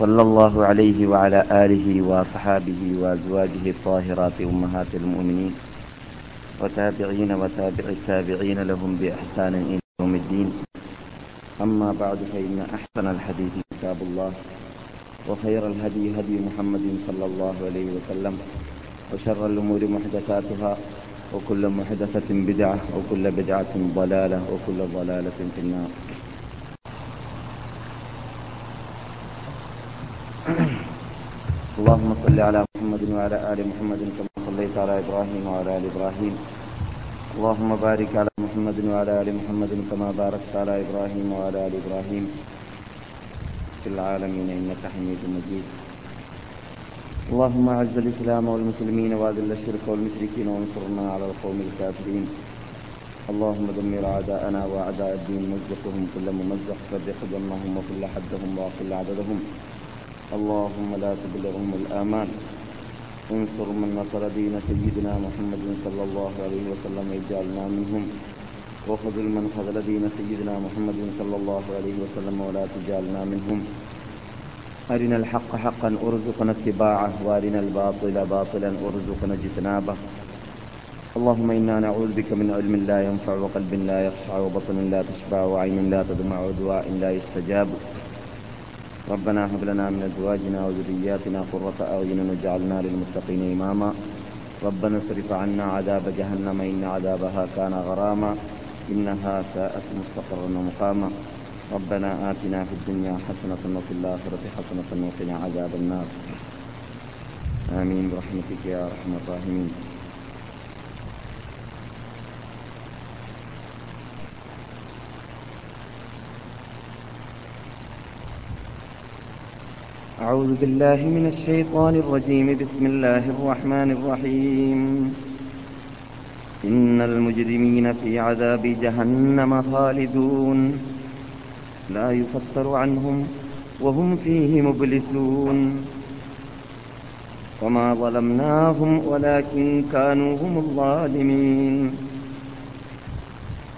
صلى الله عليه وعلى آله وصحابه وأزواجه الطاهرات أمهات المؤمنين وتابعين وتابع التابعين لهم بإحسان إلى يوم الدين. أما بعد فإن أحسن الحديث كتاب الله وخير الهدي هدي محمد صلى الله عليه وسلم وشر الأمور محدثاتها وكل محدثة بدعة وكل بدعة ضلالة وكل ضلالة في النار. اللهم صل على محمد وعلى آل محمد كما صليت على إبراهيم وعلى آل إبراهيم. اللهم بارك على محمد وعلى آل محمد كما باركت على إبراهيم وعلى آل إبراهيم. في العالمين إنك حميد مجيد. اللهم أعز الإسلام والمسلمين وأذل الشرك والمشركين وانصرنا على القوم الكافرين. اللهم دمر أعداءنا وأعداء الدين مزقهم كل ممزق فرق ضمهم وكل حدهم وأقل عددهم. اللهم لا تبلغهم الآمان. انصر من نصر دين سيدنا محمد صلى الله عليه وسلم اجعلنا منهم. وخذل من خذل دين سيدنا محمد صلى الله عليه وسلم ولا تجعلنا منهم. أرنا الحق حقا أرزقنا اتباعه وأرنا الباطل باطلا أرزقنا اجتنابه. اللهم إنا نعوذ بك من علم لا ينفع وقلب لا يخشع وبطن لا تشبع وعين لا تدمع ودعاء لا يستجاب. ربنا هب لنا من أزواجنا وذرياتنا قرة أعين واجعلنا للمتقين إماما. ربنا اصرف عنا عذاب جهنم إن عذابها كان غراما. إنها ساءت مستقرا ومقاما. ربنا آتنا في الدنيا حسنة وفي الآخرة حسنة وقنا عذاب النار. آمين برحمتك يا أرحم الراحمين. أعوذ بالله من الشيطان الرجيم. بسم الله الرحمن الرحيم. إن المجرمين في عذاب جهنم خالدون. لا يفتر عنهم وهم فيه مبلسون. وما ظلمناهم ولكن كانوا هم الظالمين.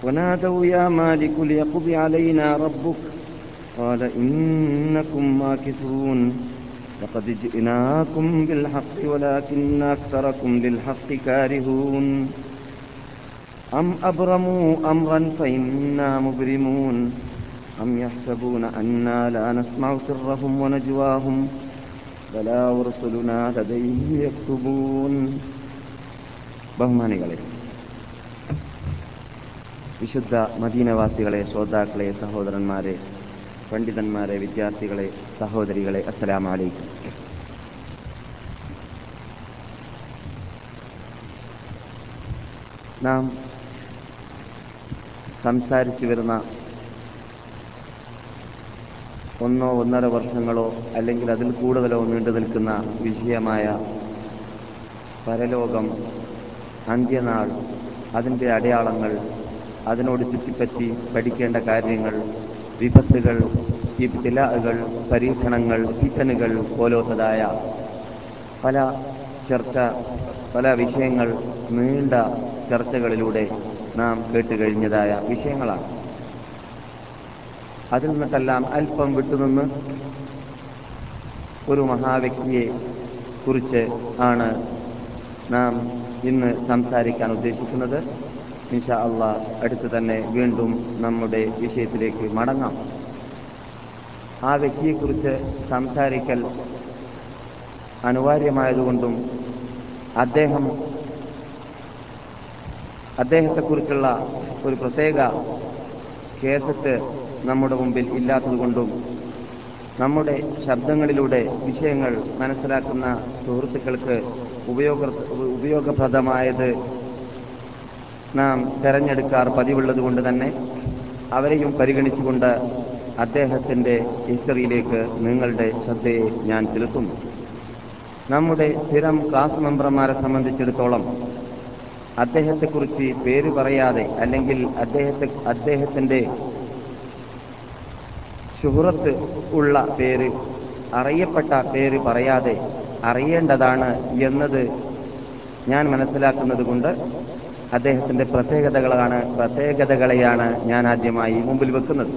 ونادوا يا مالك ليقض علينا ربك. قال إنكم ماكثون لقد جئناكم بالحق ولكن أكثركم للحق كارهون أم أبرموا أمرا فإنا مبرمون أم يحسبون أنا لا نسمع سرهم ونجواهم بلى ورسلنا لديه يكتبون ബഹുമാനികളെ വിശുദ്ധ മദീനവാസികളെ ശ്രോതാക്കളെ സഹോദരന്മാരെ പണ്ഡിതന്മാരെ വിദ്യാർത്ഥികളെ സഹോദരികളെ അസ്സലാം വലൈക്കും നാം സംസാരിച്ചു വരുന്ന ഒന്നോ ഒന്നര വർഷങ്ങളോ അല്ലെങ്കിൽ അതിൽ കൂടുതലോ നീണ്ടു നിൽക്കുന്ന വിഷയമായ പരലോകം അന്ത്യനാൾ അതിന്റെ അടയാളങ്ങൾ അതിനോട് ചുറ്റിപ്പറ്റി പഠിക്കേണ്ട കാര്യങ്ങൾ വിപത്തുകൾ ഇബ്തിലാകൾ പരീക്ഷണങ്ങൾ ഫിത്തനുകൾ പോലോത്തതായ പല ചർച്ച പല വിഷയങ്ങൾ നീണ്ട ചർച്ചകളിലൂടെ നാം കേട്ടുകഴിഞ്ഞതായ വിഷയങ്ങളാണ്. അതിൽ നിന്നിട്ടെല്ലാം അല്പം വിട്ടുനിന്ന് ഒരു മഹാവ്യക്തിയെ കുറിച്ച് ആണ് നാം ഇന്ന് സംസാരിക്കാൻ ഉദ്ദേശിക്കുന്നത്. ഇൻഷാ അള്ളാ അടുത്ത് തന്നെ വീണ്ടും നമ്മുടെ വിഷയത്തിലേക്ക് മടങ്ങാം. ആ വ്യക്തിയെക്കുറിച്ച് സംസാരിക്കൽ അനിവാര്യമായതുകൊണ്ടും അദ്ദേഹം അദ്ദേഹത്തെക്കുറിച്ചുള്ള ഒരു പ്രത്യേക കേസറ്റ് നമ്മുടെ മുമ്പിൽ ഇല്ലാത്തതുകൊണ്ടും നമ്മുടെ ശബ്ദങ്ങളിലൂടെ വിഷയങ്ങൾ മനസ്സിലാക്കുന്ന സുഹൃത്തുക്കൾക്ക് ഉപയോഗ ഉപയോഗപ്രദമായത് നാം തെരഞ്ഞെടുക്കാർ പതിവുള്ളത് കൊണ്ട് തന്നെ അവരെയും പരിഗണിച്ചുകൊണ്ട് അദ്ദേഹത്തിന്റെ ഹിസ്റ്ററിയിലേക്ക് നിങ്ങളുടെ ശ്രദ്ധയെ ഞാൻ ചെലുത്തുന്നു. നമ്മുടെ സ്ഥിരം ക്ലാസ് മെമ്പർമാരെ സംബന്ധിച്ചിടത്തോളം അദ്ദേഹത്തെക്കുറിച്ച് പേര് പറയാതെ അല്ലെങ്കിൽ അദ്ദേഹത്തെ അദ്ദേഹത്തിന്റെ ശുഹൃത്ത് ഉള്ള പേര് അറിയപ്പെട്ട പേര് പറയാതെ അറിയേണ്ടതാണ് എന്നത് ഞാൻ മനസ്സിലാക്കുന്നത് കൊണ്ട് അദ്ദേഹത്തിന്റെ പ്രത്യേകതകളാണ് പ്രത്യേകതകളെയാണ് ഞാൻ ആദ്യമായി മുമ്പിൽ വെക്കുന്നത്.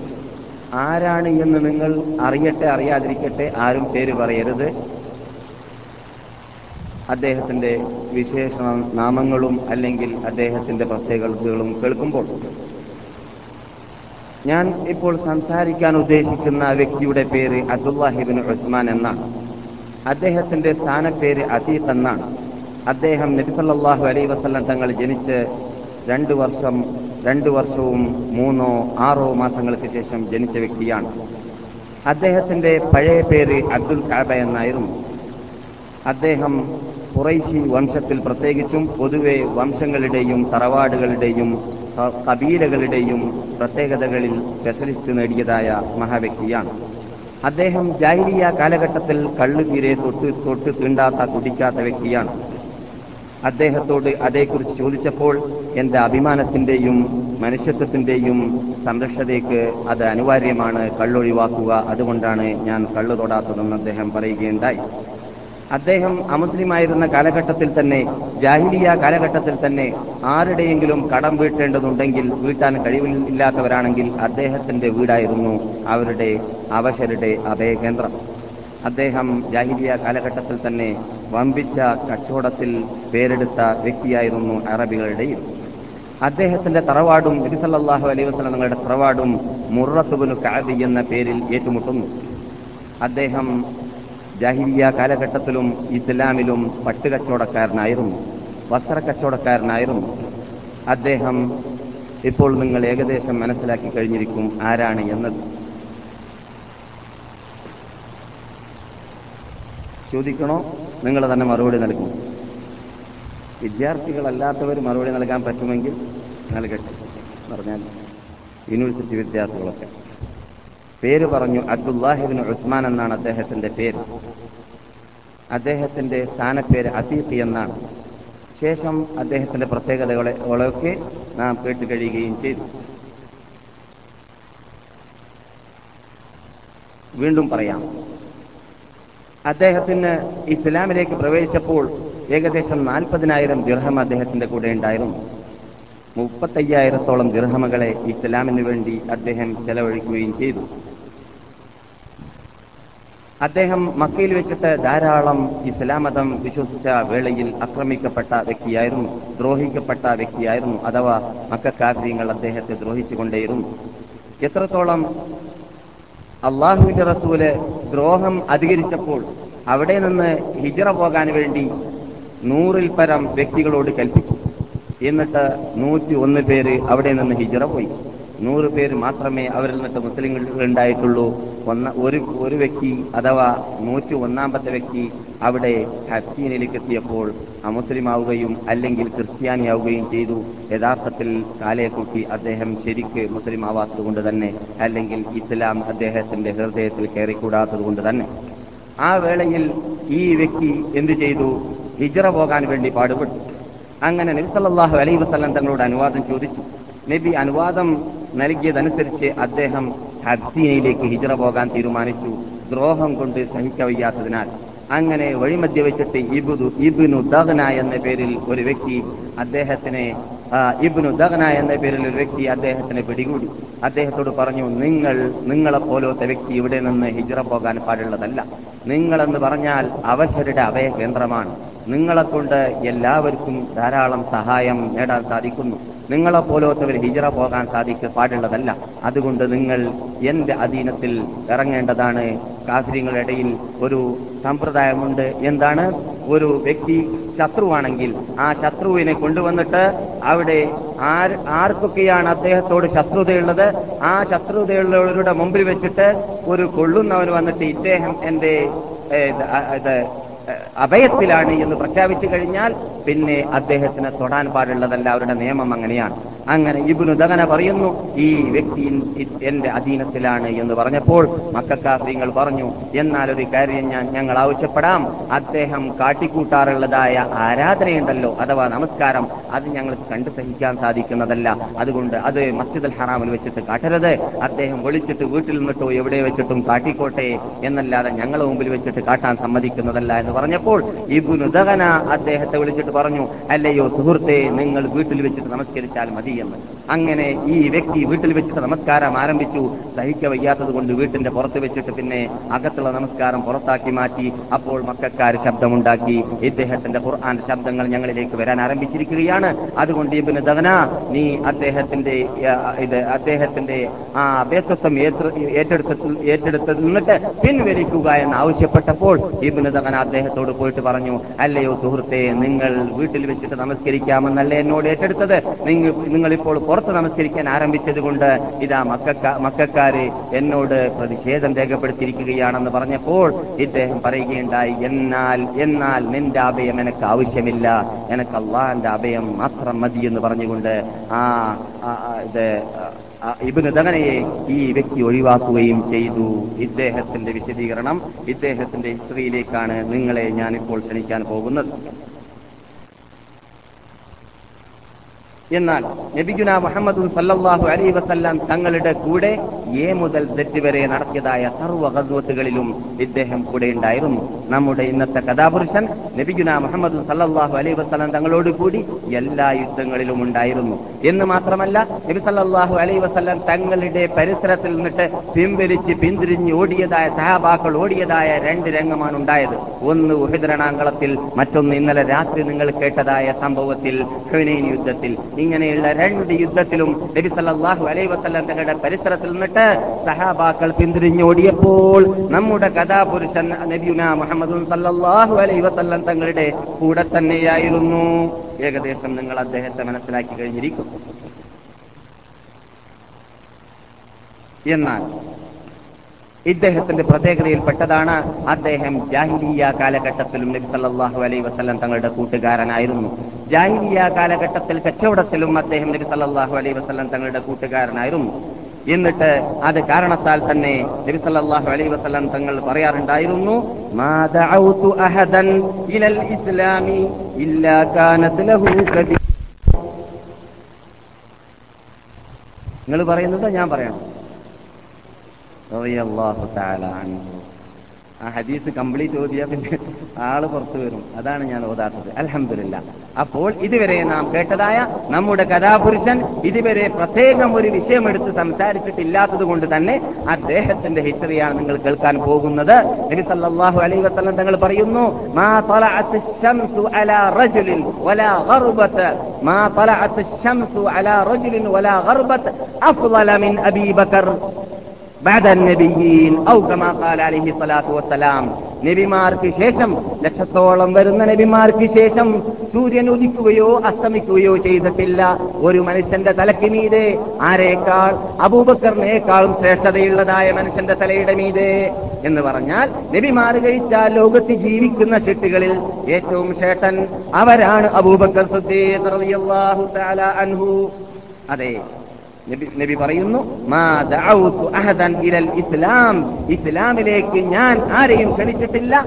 ആരാണ് എന്ന് നിങ്ങൾ അറിയട്ടെ അറിയാതിരിക്കട്ടെ ആരും പേര് പറയരുത്. അദ്ദേഹത്തിന്റെ വിശേഷ നാമങ്ങളും അല്ലെങ്കിൽ അദ്ദേഹത്തിന്റെ പ്രത്യേകതകളും കേൾക്കുമ്പോൾ ഞാൻ ഇപ്പോൾ സംസാരിക്കാൻ ഉദ്ദേശിക്കുന്ന വ്യക്തിയുടെ പേര് അബ്ദുല്ലാഹിബിൻ ഉസ്മാൻ എന്നാണ്. അദ്ദേഹത്തിന്റെ സ്ഥാനപ്പേര് അതീഖ് എന്നാണ്. അദ്ദേഹം നബിസല്ലാഹു അലൈ വസല്ലം തങ്ങൾ ജനിച്ച് രണ്ട് വർഷം രണ്ടു വർഷവും മൂന്നോ ആറോ മാസങ്ങൾക്ക് ശേഷം ജനിച്ച വ്യക്തിയാണ്. അദ്ദേഹത്തിന്റെ പഴയ പേര് അബ്ദുൽ കാബ എന്നായിരുന്നു. അദ്ദേഹം കുറൈശി വംശത്തിൽ പ്രത്യേകിച്ചും പൊതുവെ വംശങ്ങളുടെയും തറവാടുകളുടെയും കബീലകളുടെയും പ്രത്യേകതകളിൽ സ്പെഷ്യലിസ്റ്റ് നേടിയതായ മഹാവ്യക്തിയാണ്. അദ്ദേഹം ജാഹിലിയ കാലഘട്ടത്തിൽ കള്ളു തീരെ തൊട്ട് തൊട്ട് തീണ്ടാത്ത കുടിക്കാത്ത വ്യക്തിയാണ്. അദ്ദേഹത്തോട് അതേക്കുറിച്ച് ചോദിച്ചപ്പോൾ എന്റെ അഭിമാനത്തിന്റെയും മനുഷ്യത്വത്തിന്റെയും സംരക്ഷതയ്ക്ക് അത് അനിവാര്യമാണ്. കള്ളൊഴിവാക്കുക അതുകൊണ്ടാണ് ഞാൻ കള്ളു തൊടാത്തതെന്ന് അദ്ദേഹം പറയുകയുണ്ടായി. അദ്ദേഹം അമുസ്ലിമായിരുന്ന കാലഘട്ടത്തിൽ തന്നെ ജാഹിലിയ കാലഘട്ടത്തിൽ തന്നെ ആരുടെയെങ്കിലും കടം വീട്ടേണ്ടതുണ്ടെങ്കിൽ വീട്ടാൻ കഴിവില്ലാത്തവരാണെങ്കിൽ അദ്ദേഹത്തിന്റെ വീടായിരുന്നു അവരുടെ അവശരുടെ അഭയകേന്ദ്രം. അദ്ദേഹം ജാഹിലിയ കാലഘട്ടത്തിൽ തന്നെ വമ്പിച്ച കച്ചവടത്തിൽ പേരെടുത്ത വ്യക്തിയായിരുന്നു അറബികളുടെയും അദ്ദേഹത്തിന്റെ തറവാടും നബിസല്ലാഹു അലൈഹി വസ്ലം തങ്ങളുടെ തറവാടും മുറത്തുബുനു കാബി എന്ന പേരിൽ ഏറ്റുമുട്ടുന്നു. അദ്ദേഹം ജാഹിലിയ കാലഘട്ടത്തിലും ഇസ്ലാമിലും പട്ടുകച്ചവടക്കാരനായിരുന്നു വസ്ത്രക്കച്ചവടക്കാരനായിരുന്നു. അദ്ദേഹം ഇപ്പോൾ നിങ്ങൾ ഏകദേശം മനസ്സിലാക്കി കഴിഞ്ഞിരിക്കും ആരാണ് എന്നത്. ചോദിക്കണോ? നിങ്ങൾ തന്നെ മറുപടി നൽകും. വിദ്യാർത്ഥികളല്ലാത്തവർ മറുപടി നൽകാൻ പറ്റുമെങ്കിൽ നൽകട്ടെ പറഞ്ഞാൽ യൂണിവേഴ്സിറ്റി വിദ്യാർത്ഥികളൊക്കെ. പേര് പറഞ്ഞു അബ്ദുല്ലാഹിബിൻ ഉസ്മാൻ എന്നാണ് അദ്ദേഹത്തിന്റെ പേര്. അദ്ദേഹത്തിന്റെ സ്ഥാനപ്പേര് അസീഖി എന്നാണ്. ശേഷം അദ്ദേഹത്തിന്റെ പ്രത്യേകതകളെ ഒക്കെ നാം കേട്ടു കഴിയുകയും ചെയ്തു. വീണ്ടും പറയാം. അദ്ദേഹത്തിന് ഇസ്ലാമിലേക്ക് പ്രവേശിച്ചപ്പോൾ ഏകദേശം നാൽപ്പതിനായിരം ദിർഹം അദ്ദേഹത്തിന്റെ കൂടെ ഉണ്ടായിരുന്നു. മുപ്പത്തയ്യായിരത്തോളം ദിർഹമകളെ ഇസ്ലാമിന് വേണ്ടി അദ്ദേഹം ചെലവഴിക്കുകയും ചെയ്തു. അദ്ദേഹം മക്കയിൽ വെച്ചിട്ട് ധാരാളം ഇസ്ലാം മതം വിശ്വസിച്ച വേളയിൽ ആക്രമിക്കപ്പെട്ട വ്യക്തിയായിരുന്നു ദ്രോഹിക്കപ്പെട്ട വ്യക്തിയായിരുന്നു അഥവാ മക്കാര്യങ്ങൾ അദ്ദേഹത്തെ ദ്രോഹിച്ചുകൊണ്ടേയിരുന്നു. എത്രത്തോളം അള്ളാഹുവിന്റെ റസൂൽ ദ്രോഹം അധികരിച്ചപ്പോൾ അവിടെ നിന്ന് ഹിജറ പോകാൻ വേണ്ടി നൂറിൽ പരം വ്യക്തികളോട് കൽപ്പിച്ചു. എന്നിട്ട് നൂറ്റി ഒന്ന് പേര് അവിടെ നിന്ന് ഹിജറ പോയി. നൂറ് പേര് മാത്രമേ അവരിൽ നിന്നിട്ട് മുസ്ലിങ്ങൾ ഉണ്ടായിട്ടുള്ളൂ. ഒന്ന ഒരു ഒരു വ്യക്തി അഥവാ നൂറ്റി ഒന്നാമത്തെ വ്യക്തി അവിടെ ഹസീനിലേക്ക് എത്തിയപ്പോൾ അമുസ്ലിം ആവുകയും അല്ലെങ്കിൽ ക്രിസ്ത്യാനിയാവുകയും ചെയ്തു. യഥാർത്ഥത്തിൽ കാലയെക്കുട്ടി അദ്ദേഹം ശരിക്ക് മുസ്ലിം ആവാത്തത് കൊണ്ട് തന്നെ അല്ലെങ്കിൽ ഇസ്ലാം അദ്ദേഹത്തിന്റെ ഹൃദയത്തിൽ കയറിക്കൂടാത്തത് കൊണ്ട് തന്നെ. ആ വേളയിൽ ഈ വ്യക്തി എന്തു ചെയ്തു? ഹിജറ പോകാൻ വേണ്ടി പാടുപെട്ടു. അങ്ങനെ നബിസല്ലാഹു അലൈ വസ്ലം തങ്ങളോട് അനുവാദം ചോദിച്ചു. നബി അനുവാദം നൽകിയതനുസരിച്ച് അദ്ദേഹം ഹബ്സീനയിലേക്ക് ഹിജറ പോകാൻ തീരുമാനിച്ചു. ദ്രോഹം കൊണ്ട് സഹിക്കവയ്യാത്തതിനാൽ അങ്ങനെ വഴിമധ്യ വെച്ചിട്ട് ഇബുദു ഇബിനു ദഹന എന്ന പേരിൽ ഒരു വ്യക്തി അദ്ദേഹത്തിനെ ഇബ്നു ദഗ്ന എന്ന പേരിൽ ഒരു വ്യക്തി അദ്ദേഹത്തിനെ പിടികൂടി. അദ്ദേഹത്തോട് പറഞ്ഞു നിങ്ങൾ നിങ്ങളെ പോലത്തെ വ്യക്തി ഇവിടെ നിന്ന് ഹിജറ പോകാൻ പാടുള്ളതല്ല. നിങ്ങളെന്ന് പറഞ്ഞാൽ അവശരുടെ അഭയ കേന്ദ്രമാണ്. നിങ്ങളെ കൊണ്ട് എല്ലാവർക്കും ധാരാളം സഹായം നേടാൻ സാധിക്കുന്നു. നിങ്ങളെ പോലത്തവർ ഹിജറ പോകാൻ സാധിക്ക പാടുള്ളതല്ല. അതുകൊണ്ട് നിങ്ങൾ എന്റെ അധീനത്തിൽ ഇറങ്ങേണ്ടതാണ്. കാഫര്യങ്ങളുടെ ഇടയിൽ ഒരു സമ്പ്രദായമുണ്ട്. എന്താണ്? ഒരു വ്യക്തി ശത്രുവാണെങ്കിൽ ആ ശത്രുവിനെ കൊണ്ടുവന്നിട്ട് അവിടെ ആർ ആർക്കൊക്കെയാണ് അദ്ദേഹത്തോട് ശത്രുതയുള്ളത്? ആ ശത്രുതയുള്ളവരുടെ മുമ്പിൽ വെച്ചിട്ട് ഒരു കൊള്ളുന്നവൻ വന്നിട്ട് ഇദ്ദേഹം എന്റെ അഭയത്തിലാണ് എന്ന് പ്രഖ്യാപിച്ചു കഴിഞ്ഞാൽ പിന്നെ അദ്ദേഹത്തിന് തൊടാൻ പാടുള്ളതല്ല. അവരുടെ നിയമം അങ്ങനെയാണ്. അങ്ങനെ ഇബ്നു ദഹന പറയുന്നു ഈ വ്യക്തി എന്റെ അധീനത്തിലാണ് എന്ന് പറഞ്ഞപ്പോൾ മക്കാഫ്രീങ്ങൾ പറഞ്ഞു എന്നാൽ ഒരു കാര്യം ഞാൻ ഞങ്ങൾ ആവശ്യപ്പെടാം. അദ്ദേഹം കാട്ടിക്കൂട്ടാറുള്ളതായ ആരാധനയുണ്ടല്ലോ അഥവാ നമസ്കാരം അത് ഞങ്ങൾ കണ്ടു സഹിക്കാൻ സാധിക്കുന്നതല്ല. അതുകൊണ്ട് അത് മസ്ജിദുൽ ഹറാമിൽ വെച്ചിട്ട് കാട്ടരുത്. അദ്ദേഹം വിളിച്ചിട്ട് വീട്ടിൽ നിന്നിട്ടോ എവിടെ വെച്ചിട്ടും കാട്ടിക്കോട്ടെ എന്നല്ലാതെ ഞങ്ങളുടെ മുമ്പിൽ വെച്ചിട്ട് കാട്ടാൻ സമ്മതിക്കുന്നതല്ല എന്ന് പറഞ്ഞപ്പോൾ ഇബ്നു ദഹന അദ്ദേഹത്തെ വിളിച്ചിട്ട് പറഞ്ഞു അല്ലയോ സുഹൃത്തെ നിങ്ങൾ വീട്ടിൽ വെച്ചിട്ട് നമസ്കരിച്ചാൽ മതി. എന്ന് അങ്ങനെ ഈ വ്യക്തി വീട്ടിൽ വെച്ചിട്ട് നമസ്കാരം ആരംഭിച്ചു. സഹിക്ക വയ്യാത്തത് കൊണ്ട് വീട്ടിന്റെ പുറത്ത് വെച്ചിട്ട് പിന്നെ അകത്തുള്ള നമസ്കാരം പുറത്താക്കി മാറ്റി. അപ്പോൾ മക്കാർ ശബ്ദമുണ്ടാക്കി. ഇദ്ദേഹത്തിന്റെ ഖുർആൻ ശബ്ദങ്ങൾ ഞങ്ങളിലേക്ക് വരാൻ ആരംഭിച്ചിരിക്കുകയാണ്. അതുകൊണ്ട് ഇബിന് ദവന നീ അദ്ദേഹത്തിന്റെ ഇത് അദ്ദേഹത്തിന്റെ ആ അഭ്യസ്വത്വം ഏറ്റെടുത്ത് ഏറ്റെടുത്തത് നിന്നിട്ട് പിൻവലിക്കുക എന്ന് ആവശ്യപ്പെട്ടപ്പോൾ ഇബിന് ദവന അദ്ദേഹത്തോട് പോയിട്ട് പറഞ്ഞു അല്ലയോ സുഹൃത്തെ നിങ്ങൾ വീട്ടിൽ വെച്ചിട്ട് നമസ്കരിക്കാമെന്നല്ലേ എന്നോട് ഏറ്റെടുത്തത്? നിങ്ങൾ നിങ്ങളിപ്പോൾ പുറത്ത് നമസ്കരിക്കാൻ ആരംഭിച്ചത് കൊണ്ട് ഇതാ മക്ക മക്കാര് എന്നോട് പ്രതിഷേധം രേഖപ്പെടുത്തിയിരിക്കുകയാണെന്ന് പറഞ്ഞപ്പോൾ ഇദ്ദേഹം പറയുകയുണ്ടായി എന്നാൽ എന്നാൽ നിന്റെ അഭയം എനിക്ക് ആവശ്യമില്ല. എനിക്ക് അള്ളാന്റെ അഭയം മാത്രം മതി എന്ന് പറഞ്ഞുകൊണ്ട് ആ ഇത് ഇബ്നു ദഹനയെ ഈ വ്യക്തി ഒഴിവാക്കുകയും ചെയ്തു. ഇദ്ദേഹത്തിന്റെ വിശദീകരണം ഇദ്ദേഹത്തിന്റെ ഹിസ്റ്ററിയിലേക്കാണ് നിങ്ങളെ ഞാനിപ്പോൾ ക്ഷണിക്കാൻ പോകുന്നത്. എന്നാൽ നബിഗുന മുഹമ്മദ് സല്ലാഹു അലൈഹി വസല്ലം തങ്ങളുടെ കൂടെ എ മുതൽ തെറ്റ് വരെ നടത്തിയതായ സർവ ഗസ്വത്തുകളിലും ഇദ്ദേഹം കൂടെ ഉണ്ടായിരുന്നു. നമ്മുടെ ഇന്നത്തെ കഥാപുരുഷൻ നബിഗുന മുഹമ്മദ് സല്ലാഹു അലൈഹി വസ്ലാം തങ്ങളോട് കൂടി എല്ലാ യുദ്ധങ്ങളിലും ഉണ്ടായിരുന്നു. എന്ന് മാത്രമല്ല നബി സല്ലാഹു അലൈ വസ്ലാം തങ്ങളുടെ പരിസരത്തിൽ നിന്നിട്ട് പിൻവലിച്ച് പിന്തിരിഞ്ഞ് ഓടിയതായ സഹാബാക്കൾ ഓടിയതായ രണ്ട് രംഗമാണ് ഉണ്ടായത്. ഒന്ന് ഉഹിതരണാംഗളത്തിൽ മറ്റൊന്ന് ഇന്നലെ രാത്രി നിങ്ങൾ കേട്ടതായ സംഭവത്തിൽ ഹുനൈൻ യുദ്ധത്തിൽ. ഇങ്ങനെയുള്ള രണ്ട് യുദ്ധത്തിലും നബി സല്ലല്ലാഹു അലൈഹി വസല്ലം തങ്ങളുടെ പരിസരത്തിൽ നിന്നിട്ട് സഹാബാക്കൾ പിന്തിരിഞ്ഞോടിയപ്പോൾ നമ്മുടെ കഥാപുരുഷൻ നബിയുന മുഹമ്മദ് സല്ലല്ലാഹു അലൈഹി വസല്ലം തങ്ങളുടെ കൂടെ തന്നെയായിരുന്നു. ഏകദേശം നിങ്ങൾ അദ്ദേഹത്തെ മനസ്സിലാക്കി കഴിഞ്ഞിരിക്കും. എന്നാൽ ഇദ്ദേഹത്തിന്റെ പ്രത്യേകതയിൽപ്പെട്ടതാണ് അദ്ദേഹം ജാഹിലിയ കാലഘട്ടത്തിലും നബി സല്ലാഹു അലൈ വസ്ലം തങ്ങളുടെ കൂട്ടുകാരനായിരുന്നു. ജാഹിലിയ കാലഘട്ടത്തിൽ കച്ചവടത്തിലും അദ്ദേഹം നബി സല്ലാഹു അലൈ വസ്ലം തങ്ങളുടെ കൂട്ടുകാരനായിരുന്നു. എന്നിട്ട് അത് കാരണത്താൽ തന്നെ നബി സല്ലല്ലാഹു അലൈഹി വസല്ലം തങ്ങൾ പറയാറുണ്ടായിരുന്നു മാ അഹദൻ ഇലൽ ഇസ്ലാമി ഇല്ലാ ലഹു നിങ്ങൾ പറയുന്നത് ഞാൻ പറയണം. തആല ആ ഹദീസ് കംപ്ലീറ്റ് ഓതിയാൽ പിന്നെ ആൾ പുറത്തു വരും. അതാണ് ഞാൻ ഓതാത്തത്. അലഹമില്ല അപ്പോൾ ഇതുവരെ നാം കേട്ടതായ നമ്മുടെ കഥാപുരുഷൻ ഇതുവരെ പ്രത്യേകം ഒരു വിഷയമെടുത്ത് സംസാരിച്ചിട്ടില്ലാത്തത് കൊണ്ട് തന്നെ അദ്ദേഹത്തിന്റെ ഹിസ്റ്ററിയാണ് നിങ്ങൾ കേൾക്കാൻ പോകുന്നത്. നബി സല്ലല്ലാഹു അലൈഹി വസല്ലം തങ്ങൾ പറയുന്നു മാ തലഅത്ത് ശംസു അലാ വലാ ഗർബത മാ തലഅത്ത് ശംസു അലാ വലാ ഗർബത അഫ്ളല بعد النبيين أو كما قال عليه الصلاة والسلام നബിമാർക്ക് ശേഷം ലക്ഷത്തോളം വരുന്ന നബിമാർക്ക് ശേഷം സൂര്യൻ ഉദിക്കുകയോ അസ്തമിക്കുകയോ ചെയ്തിട്ടില്ല ഒരു മനുഷ്യന്റെ തലയ്ക്ക് മീതെ ആരേക്കാൾ അബൂബക്കറിനേക്കാളും ശ്രേഷ്ഠതയുള്ളതായ മനുഷ്യന്റെ തലയുടെ മീതെ എന്ന് പറഞ്ഞാൽ നബിമാർ കഴിച്ചാൽ ലോകത്ത് ജീവിക്കുന്ന ഷെട്ടുകളിൽ ഏറ്റവും ശ്രേഷ്ഠൻ അവരാണ് അബൂബക്കർ സിദ്ദീഖ് റളിയല്ലാഹു തആല അൻഹു അതെ നബി പറയുന്നു ഇസ്ലാം. ഇസ്ലാമിലേക്ക് ഞാൻ ആരെയും ക്ഷണിച്ചിട്ടില്ല.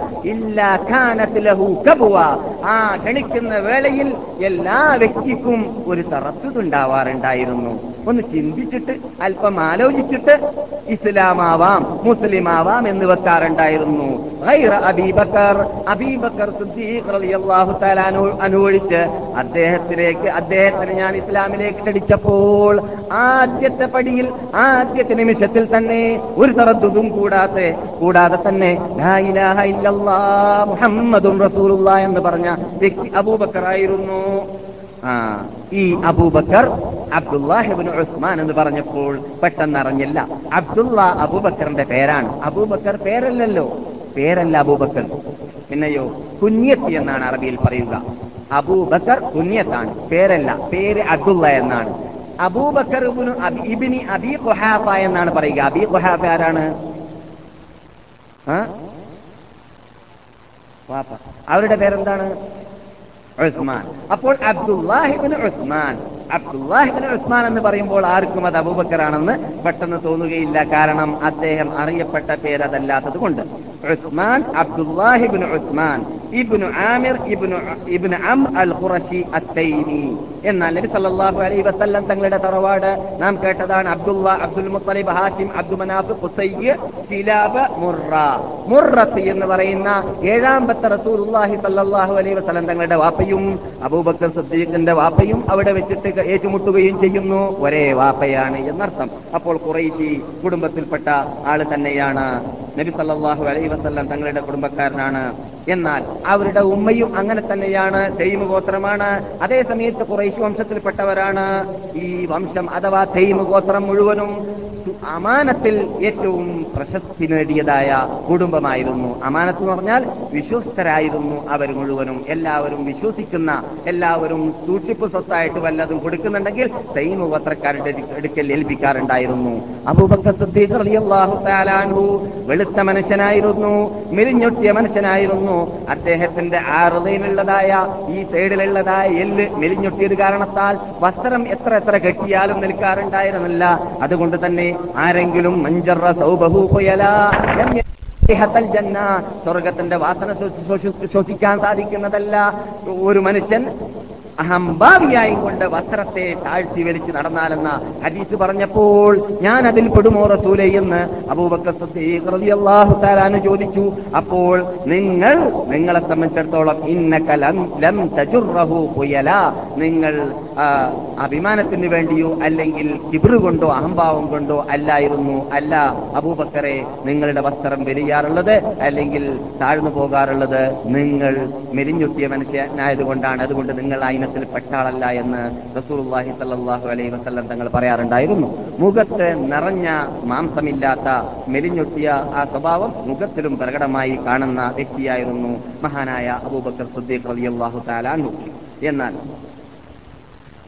ആ ക്ഷണിക്കുന്ന വേളയിൽ എല്ലാ വ്യക്തിക്കും ഒരു തറത്തുണ്ടാവാറുണ്ടായിരുന്നു ഒന്ന് ചിന്തിച്ചിട്ട് അല്പം ആലോചിച്ചിട്ട് ഇസ്ലാമാവാം മുസ്ലിമാവാം എന്ന് വെക്കാറുണ്ടായിരുന്നു. അബീബക്കർ അബീബക്കർ സിദ്ദീഖ് റളിയല്ലാഹു തആല അനു- അനുവദിച്ച് അദ്ദേഹത്തിലേക്ക് അദ്ദേഹത്തിന് ഞാൻ ഇസ്ലാമിലേക്ക് ക്ഷണിച്ചപ്പോൾ ആദ്യത്തെ പടിയിൽ ആദ്യത്തെ നിമിഷത്തിൽ തന്നെ ഒരു തറദ്ദും കൂടാതെ കൂടാതെ തന്നെ മുഹമ്മദും റസൂലുള്ള എന്ന് പറഞ്ഞ വ്യക്തി അബൂബക്കറായിരുന്നു ആ ഈ അബൂബക്കർ അബ്ദുല്ലാഹിബിൻ ഉസ്മാൻ എന്ന് പറഞ്ഞപ്പോൾ പെട്ടെന്ന് അറിഞ്ഞില്ല അബ്ദുള്ള അബൂബക്കറിന്റെ പേരാണ്. അബൂബക്കർ പേരല്ലല്ലോ. പേരല്ല അബൂബക്കർ. പിന്നെയോ കുഞ്ഞത്ത് എന്നാണ് അറബിയിൽ പറയുക. അബൂബക്കർ കുഞ്ഞത്താണ്. പേരല്ല. പേര് അബ്ദുള്ള എന്നാണ്. അബൂബക്കർ ഇബ്നു അബി- ഖുഹാഫ എന്നാണ് പറയുക. അബി ഖുഹാഫ ആരാണ്? അവരുടെ പേരെന്താണ്? ഉസ്മാൻ. അപ്പോൾ അബ്ദുല്ലാഹിബിൻ ഉസ്മാൻ. അബ്ദുല്ലാഹിബിൻ ഉസ്മാൻ എന്ന് പറയുമ്പോൾ ആർക്കും അത് അബൂബക്കറാണെന്ന് പെട്ടെന്ന് തോന്നുകയില്ല. കാരണം അദ്ദേഹം അറിയപ്പെട്ട പേരതല്ലാത്തത് കൊണ്ട്. ഉസ്മാൻ അബ്ദുല്ലാഹിബിൻ ഉസ്മാൻ ഇബ്നു ആമിർ ഇബ്നു ഇബ്നു അം അൽ ഖുറഷി അത്തൈമി. എന്നാൽ നബി സല്ലല്ലാഹു അലൈഹി വസല്ലം തങ്ങളുടെ തറവാട് നാം കേട്ടതാണ് Abdulla Abdul Muttalib Hashim Abdu Manaf ഖുസയ്യ് കിലാബ് മുറ. മുറത്ത് എന്ന് പറയുന്ന ഏഴാമ്പത്തെ റസൂലുള്ളാഹി സല്ലല്ലാഹു അലൈഹി വസല്ലം തങ്ങളുടെ വാപ്പയും അബൂബക്കർ സിദ്ദീഖിന്റെ വാപ്പയും അവിടെ വെച്ചിട്ട് ഏറ്റുമുട്ടുകയും ചെയ്യുന്നു. ഒരേ വാപ്പയാണ് എന്നർത്ഥം. അപ്പോൾ കുറൈശി കുടുംബത്തിൽപ്പെട്ട ആൾ തന്നെയാണ്. നബി അലൈഹി വസല്ലം തങ്ങളുടെ കുടുംബക്കാരനാണ്. എന്നാൽ അവരുടെ ഉമ്മയും അങ്ങനെ തന്നെയാണ് തെയ്മ് ഗോത്രമാണ്. അതേ സമയത്ത് കുറേശു വംശത്തിൽപ്പെട്ടവരാണ്. ഈ വംശം അഥവാ തെയ്മ് ഗോത്രം മുഴുവനും അമാനത്തിൽ ഏറ്റവും പ്രശസ്തി നേടിയതായ കുടുംബമായിരുന്നു. അമാനത്ത് എന്ന് പറഞ്ഞാൽ വിശ്വസ്തരായിരുന്നു അവർ മുഴുവനും. എല്ലാവരും വിശ്വസിക്കുന്ന എല്ലാവരും സൂക്ഷിപ്പ് സ്വത്തായിട്ട് വല്ലതും കൊടുക്കുന്നുണ്ടെങ്കിൽ തെയ്മ പത്രക്കാരുടെ എടുക്കൽ ഏൽപ്പിക്കാറുണ്ടായിരുന്നു. അബൂബക്കർ വെളുത്ത മനുഷ്യനായിരുന്നു മെലിഞ്ഞൊട്ടിയ മനുഷ്യനായിരുന്നു. അദ്ദേഹത്തിന്റെ ആ ഹൃദയമുള്ളതായ ഈ സൈഡിലുള്ളതായ എല്ല് മെലിഞ്ഞൊട്ടിയത് കാരണത്താൽ വസ്ത്രം എത്ര എത്ര കെട്ടിയാലും നിൽക്കാറുണ്ടായിരുന്നില്ല. അതുകൊണ്ട് തന്നെ ആരെങ്കിലും മഞ്ചറ സൗബഹൂപയല ജന്ന സ്വർഗത്തിന്റെ വാസന ശ്വസി- ശ്വസി- ശ്വസിക്കാൻ സാധിക്കുന്നതല്ല. ഒരു മനുഷ്യൻ അഹംഭാവിയായും കൊണ്ട് വസ്ത്രത്തെ താഴ്ത്തി വലിച്ച് നടന്നാലെന്ന ഹദീസ് പറഞ്ഞപ്പോൾ ഞാൻ അതിൽ പെടുമോ റസൂലെ എന്ന് തആല ചോദിച്ചു. അപ്പോൾ നിങ്ങൾ നിങ്ങളെ സംബന്ധിച്ചിടത്തോളം ഇന്നക ലം തജുറഹു ഖുയല നിങ്ങൾ അഭിമാനത്തിന് വേണ്ടിയോ അല്ലെങ്കിൽ കിബിറ് കൊണ്ടോ അഹംഭാവം കൊണ്ടോ അല്ലായിരുന്നു. അല്ല അബൂബക്കറെ നിങ്ങളുടെ വസ്ത്രം വെലിയാറുള്ളത് അല്ലെങ്കിൽ താഴ്ന്നു പോകാറുള്ളത് നിങ്ങൾ മെലിഞ്ഞുട്ടിയ മനുഷ്യനായതുകൊണ്ടാണ്. അതുകൊണ്ട് നിങ്ങൾ ആ ഇനത്തിൽ പെട്ടാളല്ല എന്ന് റസൂലുള്ളാഹി സല്ലാഹു അലൈ വസല്ലം തങ്ങൾ പറയാറുണ്ടായിരുന്നു. മുഖത്ത് നിറഞ്ഞ മാംസമില്ലാത്ത മെലിഞ്ഞൊട്ടിയ ആ സ്വഭാവം മുഖത്തിലും പ്രകടമായി കാണുന്ന വ്യക്തിയായിരുന്നു മഹാനായ അബൂബക്കർ സുദ്ദീഖ് റളിയല്ലാഹു തആല അൻഹു. എന്നാൽ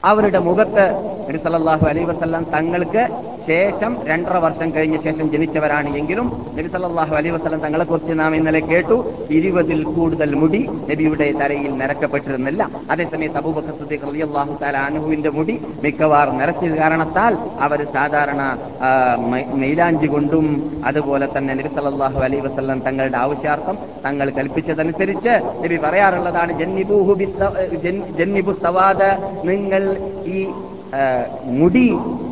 അവരുടെ മുഖത്ത് നബി അലൈ വസല്ലം തങ്ങൾക്ക് ശേഷം രണ്ടര വർഷം കഴിഞ്ഞ ശേഷം ജനിച്ചവരാണ് എങ്കിലും നബി സല്ലല്ലാഹു അലൈഹി വസല്ലം തങ്ങളെ കുറിച്ച് നാം ഇന്നലെ കേട്ടു ഇരുപതിൽ കൂടുതൽ മുടി നബിയുടെ തലയിൽ നിരക്കപ്പെട്ടിരുന്നില്ല സിദ്ദീഖ് റളിയല്ലാഹു തആല അൻഹുവിന്റെ മുടി മിക്കവാറും നിരച്ചത് കാരണത്താൽ അവർ സാധാരണ മെയിലാഞ്ചി കൊണ്ടും അതുപോലെ തന്നെ നബി സല്ലല്ലാഹു അലൈഹി വസല്ലം തങ്ങളുടെ ആവശ്യാർത്ഥം തങ്ങൾ കൽപ്പിച്ചതനുസരിച്ച് നബി പറയാറുള്ളതാണ് ജന്നിബുഹു ജന്നിബു സവാദ് നിങ്ങൾ ഈ മുടി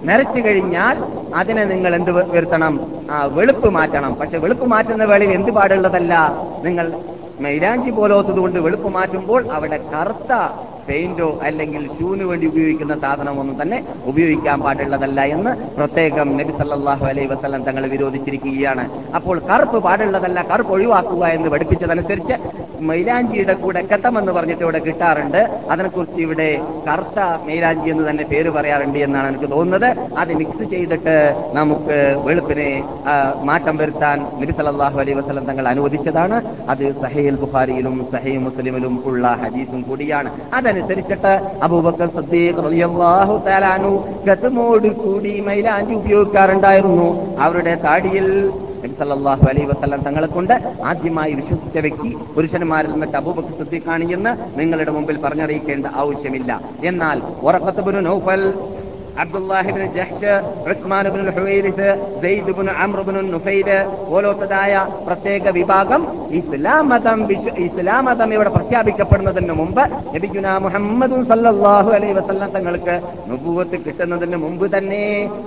നിറച്ചു കഴിഞ്ഞാൽ അതിനെ നിങ്ങൾ എന്ത് വരുത്തണം? ആ, വെളുപ്പ് മാറ്റണം. പക്ഷെ വെളുപ്പ് മാറ്റുന്ന വേളയിൽ എന്ത് പാടുള്ളതല്ല? നിങ്ങൾ മൈലാഞ്ചി പോലോത്തത് കൊണ്ട് വെളുപ്പ് മാറ്റുമ്പോൾ അവിടെ കറുത്ത പെയിന്റോ അല്ലെങ്കിൽ ഷൂവിന് വേണ്ടി ഉപയോഗിക്കുന്ന സാധനമൊന്നും തന്നെ ഉപയോഗിക്കാൻ പാടുള്ളതല്ല എന്ന് പ്രത്യേകം നബി സല്ലാഹു അലൈ വസ്ലം തങ്ങൾ വിരോധിച്ചിരിക്കുകയാണ്. അപ്പോൾ കറുപ്പ് പാടുള്ളതല്ല കറുപ്പ് ഒഴിവാക്കുക എന്ന് പഠിപ്പിച്ചതനുസരിച്ച് മൈലാഞ്ചിയുടെ കൂടെ കെത്തം എന്ന് പറഞ്ഞിട്ട് ഇവിടെ കിട്ടാറുണ്ട്. അതിനെക്കുറിച്ച് ഇവിടെ കറുത്ത മൈലാഞ്ചി എന്ന് തന്നെ പേര് പറയാറുണ്ട് എന്നാണ് എനിക്ക് തോന്നുന്നത്. അത് മിക്സ് ചെയ്തിട്ട് നമുക്ക് വെളുപ്പിനെ മാറ്റം വരുത്താൻ നബി സല്ലല്ലാഹു അലൈ വസ്ലം തങ്ങൾ അനുവദിച്ചതാണ്. അത് സഹേൽ ബുഖാരിയിലും സഹേ മുസ്ലിമിലും ഉള്ള ഹദീസും കൂടിയാണ്. അതനുസരിച്ചിട്ട് അബൂബക്കർ സദ്ദീഖ് റളിയല്ലാഹു തആല അൻഹു കത്തുമോട് കൂടി മൈലാഞ്ചി ഉപയോഗിക്കാറുണ്ടായിരുന്നു. അവരുടെ താടിയിൽ നബി സല്ലല്ലാഹു അലൈഹി വസല്ലം തങ്ങളെ കൊണ്ട് ആദ്യമായി വിശ്വസിച്ച വ്യക്തി പുരുഷന്മാരിൽ നിന്നിട്ട് അബൂബക്കർ സിദ്ദീഖാണ് എന്ന് നിങ്ങളുടെ മുമ്പിൽ പറഞ്ഞറിയിക്കേണ്ട ആവശ്യമില്ല. എന്നാൽ ഉറഖത്ത് Abdullah ibn Jahsh Usman bin Huwairis പ്രത്യേക വിഭാഗം ഇസ്ലാം മതം ഇസ്ലാം മതം ഇവിടെ പ്രഖ്യാപിക്കപ്പെടുന്നതിന് മുമ്പ് ലഭിക്കുന്ന മുഹമ്മദ് സല്ലല്ലാഹു അലൈഹി വസല്ലം തങ്ങൾക്ക് നുബുവത്ത് കിട്ടുന്നതിന് മുമ്പ് തന്നെ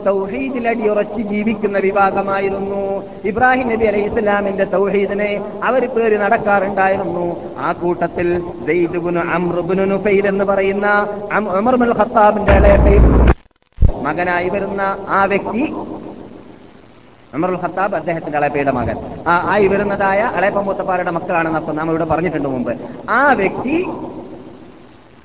തൗഹീദിൽ അടിയുറച്ച് ജീവിക്കുന്ന വിഭാഗമായിരുന്നു. ഇബ്രാഹിം നബി അലൈഹി ഇസ്ലാമിന്റെ തൗഹീദിനെ അവർ പേര് നടക്കാറുണ്ടായിരുന്നു. ആ കൂട്ടത്തിൽ എന്ന് പറയുന്ന ഖത്താബിന്റെ ഇളയ മകനായി വരുന്ന ആ വ്യക്തി അമറുൽ ഖത്താബ് അദ്ദേഹത്തിന്റെ അളയപ്പയുടെ മകൻ. ആ ആയി വരുന്നതായ അളയപ്പ മൂത്തപ്പാരുടെ മക്കളാണെന്ന് അപ്പം നാം ഇവിടെ പറഞ്ഞിട്ടുണ്ട് മുമ്പ്. ആ വ്യക്തി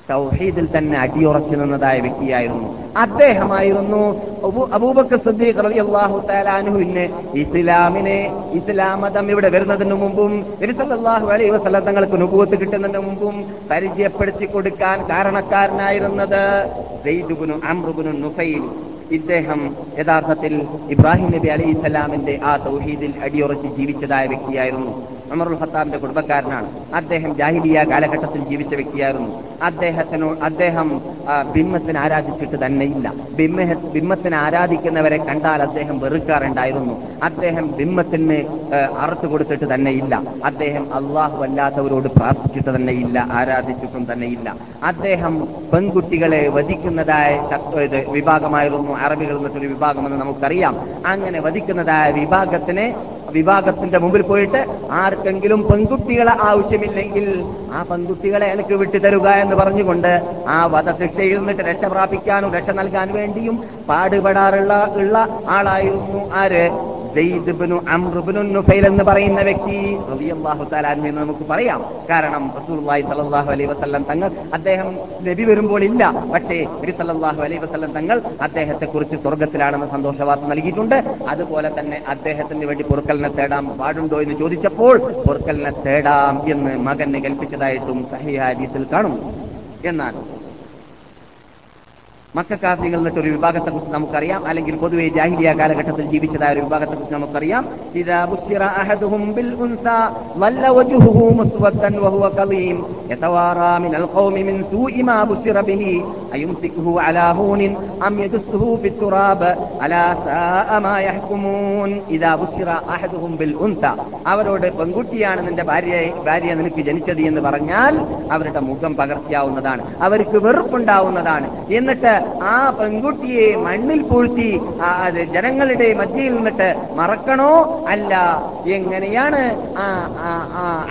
തൗഹീദിൽ തന്നെ അടിയുറച്ചു നിന്നതായ വ്യക്തിയായിരുന്നു. അദ്ദേഹമായിരുന്നു അബൂ- അബൂബക്കർ സിദ്ദീഖ് റളിയല്ലാഹു തആല അൻഹുവിന് ഇസ്ലാമിനെ ഇസ്ലാം മതം ഇവിടെ വരുന്നതിന് മുമ്പും നബി സല്ലല്ലാഹു അലൈഹി വസല്ലം തങ്ങൾക്ക് നുപൂത്ത് കിട്ടുന്നതിന് മുമ്പും പരിചയപ്പെടുത്തി കൊടുക്കാൻ കാരണക്കാരനായിരുന്നത് ഇദ്ദേഹം യഥാർത്ഥത്തിൽ ഇബ്രാഹിം നബി അലൈഹി സ്വലാമിന്റെ ആ തൗഹീദിൽ അടിയുറച്ച് ജീവിച്ചതായ വ്യക്തിയായിരുന്നു. ഉമറുൽ ഖത്താബിന്റെ കുടുംബക്കാരനാണ്. അദ്ദേഹം ജാഹിലിയ കാലഘട്ടത്തിൽ ജീവിച്ച വ്യക്തിയായിരുന്നു. അദ്ദേഹത്തിനോ അദ്ദേഹം ബിംബത്തിന് ആരാധിച്ചിട്ട് തന്നെയില്ല. ബിംബ ബിംബത്തിന് ആരാധിക്കുന്നവരെ കണ്ടാൽ അദ്ദേഹം വെറുക്കാറുണ്ടായിരുന്നു. അദ്ദേഹം ബിംബത്തിന് ആ, അറുത്തു കൊടുത്തിട്ട് തന്നെയില്ല. അദ്ദേഹം അള്ളാഹു അല്ലാത്തവരോട് പ്രാർത്ഥിച്ചിട്ട് തന്നെയില്ല ആരാധിച്ചിട്ടും തന്നെയില്ല. അദ്ദേഹം പെൺകുട്ടികളെ വധിക്കുന്നതായ വിഭാഗമായിരുന്നു. അറബികൾ എന്നൊരു വിഭാഗമെന്ന് നമുക്കറിയാം. അങ്ങനെ വധിക്കുന്നതായ വിഭാഗത്തിനെ വിഭാഗത്തിന്റെ മുമ്പിൽ പോയിട്ട് ആർക്കെങ്കിലും പെൺകുട്ടികളെ ആവശ്യമില്ലെങ്കിൽ ആ പെൺകുട്ടികളെ എനിക്ക് വിട്ടുതരുക എന്ന് പറഞ്ഞുകൊണ്ട് ആ വധശിക്ഷയിൽ നിന്നിട്ട് രക്ഷ പ്രാപിക്കാനും രക്ഷ നൽകാൻ വേണ്ടിയും പാടുപെടാറുള്ള ഉള്ള ആളായിരുന്നു ആര്? സെയ്ദ് ഇബ്നു അംർ ഇബ്നു നുഫൈൽ എന്ന് പറയുന്ന വ്യക്തി റളിയല്ലാഹു തആല അൻഹു എന്ന് നമുക്ക് പറയാം. കാരണം റസൂലുള്ളാഹി സ്വല്ലല്ലാഹു അലൈഹി വസല്ലം തങ്ങൾ അദ്ദേഹം നബി വരുമ്പോൾ ഇല്ല. പക്ഷേ നബി സല്ലല്ലാഹു അലൈഹി വസല്ലം തങ്ങൾ അദ്ദേഹത്തെ കുറിച്ച് സ്വർഗത്തിലാണെന്ന് സന്തോഷവാർത്ത നൽകിയിട്ടുണ്ട്. അതുപോലെ തന്നെ അദ്ദേഹത്തിന് വേണ്ടി പൊറുക്കലിനെ തേടാൻ പാടുണ്ടോ എന്ന് ചോദിച്ചപ്പോൾ പൊറുക്കലിനെ തേടാം എന്ന് മകന് കൽപ്പിച്ചതായിട്ടും സഹിഹ ഹദീസിൽ കാണുന്നു. എന്നാൽ മക്കാഫികൾ എന്നിട്ട് ഒരു വിഭാഗത്തെ കുറിച്ച് നമുക്കറിയാം. അല്ലെങ്കിൽ പൊതുവെ ജാഹിലിയ കാലഘട്ടത്തിൽ ജീവിച്ചതായ ഒരു വിഭാഗത്തെ കുറിച്ച് നമുക്കറിയാം. അവരോട് പെൺകുട്ടിയാണ് നിന്റെ ഭാര്യ ഭാര്യ നിനക്ക് ജനിച്ചത് എന്ന് പറഞ്ഞാൽ അവരുടെ മുഖം പകർത്തിയാവുന്നതാണ് അവർക്ക് വെറുപ്പുണ്ടാവുന്നതാണ്. എന്നിട്ട് ആ പെൺകുട്ടിയെ മണ്ണിൽ പൂഴ്ത്തി അത് ജനങ്ങളുടെ മധ്യയിൽ നിന്നിട്ട് മറക്കണോ? അല്ല. എങ്ങനെയാണ്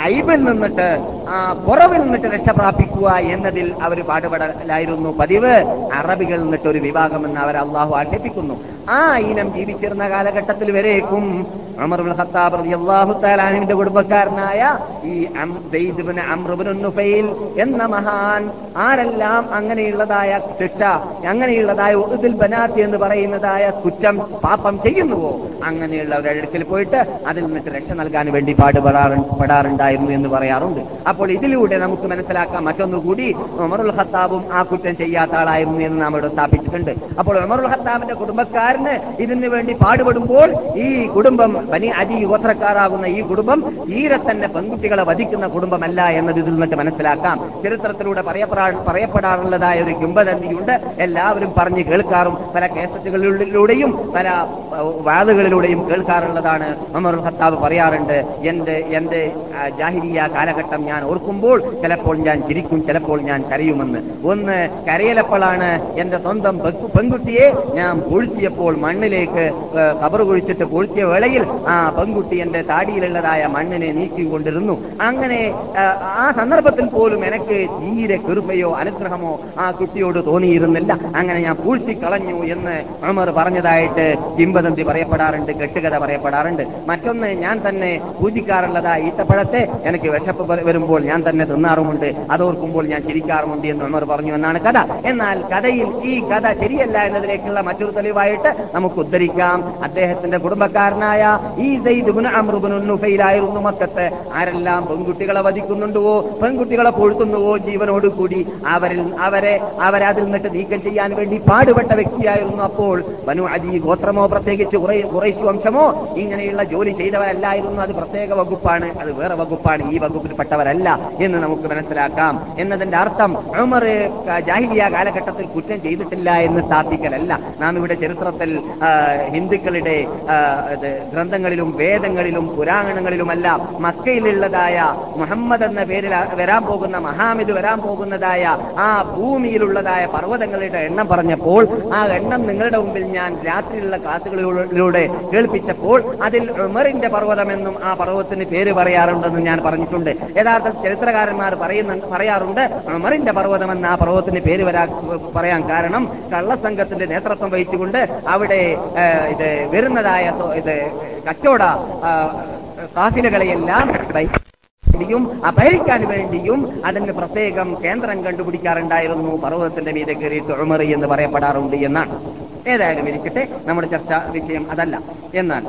ഐബിൽ നിന്നിട്ട് ആ പുറവിൽ നിന്നിട്ട് രക്ഷ പ്രാപിക്കുക എന്നതിൽ അവർ പാടുപെടലായിരുന്നു. പതിവ്. അറബികൾ നിന്നിട്ട് ഒരു വിഭാഗമെന്ന് അവർ അള്ളാഹു ആക്ഷേപിക്കുന്നു. ആ ഇനം ജീവിച്ചിരുന്ന കാലഘട്ടത്തിൽ വരേക്കും അമർ ഖത്താബ് കുടുംബക്കാരനായ ഈ അം- സെയ്ദ് ഇബ്നു അംർ ഇബ്നു നുഫൈൽ എന്ന മഹാൻ ആരെല്ലാം അങ്ങനെയുള്ളതായ ശിക്ഷ അങ്ങനെയുള്ളതായ ഒതുതിൽ ബനാത്തി എന്ന് പറയുന്നതായ കുറ്റം പാപം ചെയ്യുന്നുവോ? അങ്ങനെയുള്ളവരുടെ അടുക്കൽ പോയിട്ട് അതിൽ നിന്നിട്ട് രക്ഷ നൽകാൻ വേണ്ടി പാടുപെടാറുണ്ടായിരുന്നു പെടാറുണ്ടായിരുന്നു എന്ന് പറയാറുണ്ട്. അപ്പോൾ ഇതിലൂടെ നമുക്ക് മനസ്സിലാക്കാം മറ്റൊന്നുകൂടി ഉമറുൽ ഖത്താബും ആ കുറ്റം ചെയ്യാത്ത ആളായിരുന്നു എന്ന് നാം ഇവിടെ സ്ഥാപിച്ചിട്ടുണ്ട് അപ്പോൾ ഉമറുൽ ഖത്താബിന്റെ കുടുംബക്കാരന് ഇതിനു വേണ്ടി പാടുപെടുമ്പോൾ ഈ കുടുംബം ബനി അജി ഗോത്രക്കാരാകുന്ന ഈ കുടുംബം തീരെ തന്നെ പെൺകുട്ടികളെ വധിക്കുന്ന കുടുംബമല്ല എന്നത് ഇതിൽ നിന്നിട്ട് മനസ്സിലാക്കാം. ചരിത്രത്തിലൂടെ പറയപ്പെടാ പറയപ്പെടാറുള്ളതായ ഒരു കിംബദന്തിയുണ്ട് എല്ലാവരും പറഞ്ഞ് കേൾക്കാറും പല കേസറ്റുകളിലൂടെയും പല വാദുകളിലൂടെയും കേൾക്കാറുള്ളതാണ്. ഉമറുൽ ഖത്താബ് പറയാറുണ്ട് എന്റെ എന്റെ ജാഹിരിയ കാലഘട്ടം ഞാൻ ഓർക്കുമ്പോൾ ചിലപ്പോൾ ഞാൻ ചിരിക്കും ചിലപ്പോൾ ഞാൻ കരയുമെന്ന്. ഒന്ന് കരയലപ്പോഴാണ് എന്റെ സ്വന്തം പെൺകുട്ടിയെ ഞാൻ പൂഴ്ത്തിയപ്പോൾ മണ്ണിലേക്ക് കബർ കുഴിച്ചിട്ട് പൂഴ്ത്തിയ വേളയിൽ ആ പെൺകുട്ടി എന്റെ താടിയിലുള്ളതായ മണ്ണിനെ നീക്കിക്കൊണ്ടിരുന്നു. അങ്ങനെ ആ സന്ദർഭത്തിൽ പോലും എനിക്ക് തീരെ കൃപയോ അനുഗ്രഹമോ ആ കുട്ടിയോട് തോന്നിയിരുന്നില്ല. അങ്ങനെ ഞാൻ പൂഴ്ത്തി കളഞ്ഞു എന്ന് ഉമർ പറഞ്ഞതായിട്ട് കിംബദന്തി പറയപ്പെടാറുണ്ട് കെട്ടുകഥ പറയപ്പെടാറുണ്ട്. മറ്റൊന്ന് ഞാൻ തന്നെ പൂജിക്കാറുള്ളതാ ഈത്തപ്പഴത്തെ എനിക്ക് വിശപ്പ് വരുമ്പോൾ ഞാൻ തന്നെ തിന്നാറുമുണ്ട്. അതോർക്കുമ്പോൾ ഞാൻ ചിരിക്കാറുമുണ്ട് എന്ന് ഉമർ പറഞ്ഞു എന്നാണ് കഥ. എന്നാൽ കഥയിൽ ഈ കഥ ശരിയല്ല എന്നതിലേക്കുള്ള മറ്റൊരു തെളിവായിട്ട് നമുക്ക് ഉദ്ധരിക്കാം. അദ്ദേഹത്തിന്റെ കുടുംബക്കാരനായ ഈ ായിരുന്നു മക്കത്ത്. ആരെല്ലാം പെൺകുട്ടികളെ വധിക്കുന്നുണ്ടോ പെൺകുട്ടികളെ പൊഴുത്തുന്നുവോ ജീവനോട് കൂടി അവരിൽ അവരെ അവരതിൽ നിന്നിട്ട് നീക്കം ചെയ്യാൻ വേണ്ടി പാടുപെട്ട വ്യക്തിയായിരുന്നു അപ്പോൾ ബനു അതി ഗോത്രമോ പ്രത്യേകിച്ച് കുറേശു വംശമോ ഇങ്ങനെയുള്ള ജോലി ചെയ്തവരല്ലായിരുന്നു. അത് പ്രത്യേക വകുപ്പാണ്. അത് വേറെ വകുപ്പാണ്. ഈ വകുപ്പിൽപ്പെട്ടവരല്ല എന്ന് നമുക്ക് മനസ്സിലാക്കാം. എന്നതിന്റെ അർത്ഥം ഉമർ ജാഹിലിയ കാലഘട്ടത്തിൽ കുറ്റം ചെയ്തിട്ടില്ല എന്ന് സ്ഥാപിക്കലല്ല നാം ഇവിടെ ചരിത്രത്തിൽ ഹിന്ദുക്കളുടെ ഗ്രന്ഥങ്ങളിലും വേദങ്ങളിലും പുരാണങ്ങളിലുമല്ല മക്കയിലുള്ളതായ മുഹമ്മദ് എന്ന പേരിൽ വരാൻ പോകുന്ന മഹാമിദ് വരാൻ പോകുന്നതായ ആ ഭൂമിയിലുള്ളതായ പർവതങ്ങളുടെ എണ്ണം പറഞ്ഞപ്പോൾ ആ എണ്ണം നിങ്ങളുടെ മുമ്പിൽ ഞാൻ രാത്രിയിലുള്ള ക്ലാസുകളിലൂടെ കേൾപ്പിച്ചപ്പോൾ അതിൽ ഉമറിന്റെ പർവതമെന്നും ആ പർവതത്തിന് പേര് പറയാറുണ്ടെന്നും ഞാൻ പറഞ്ഞിട്ടുണ്ട്. യഥാർത്ഥ ചരിത്രകാരന്മാർ പറയുന്ന പറയാറുണ്ട് ഉമറിന്റെ പർവതമെന്ന് ആ പർവതത്തിന് പേര് വരാ പറയാൻ കാരണം കള്ളസംഘത്തിന്റെ നേതൃത്വം വഹിച്ചുകൊണ്ട് അവിടെ ഇത് വരുന്നതായ ഇത് കച്ചവട കാഫിലകളെയെല്ലാം വേണ്ടിയും അപഹരിക്കാൻ വേണ്ടിയും അതിന് പ്രത്യേകം കേന്ദ്രം കണ്ടുപിടിക്കാറുണ്ടായിരുന്നു. പർവതത്തിന്റെ മീതെ കയറിയിട്ട് ഉമറി എന്ന് പറയപ്പെടാറുണ്ട് എന്നാണ്. ഏതായാലും ഇരിക്കട്ടെ നമ്മുടെ ചർച്ച വിഷയം അതല്ല. എന്നാൽ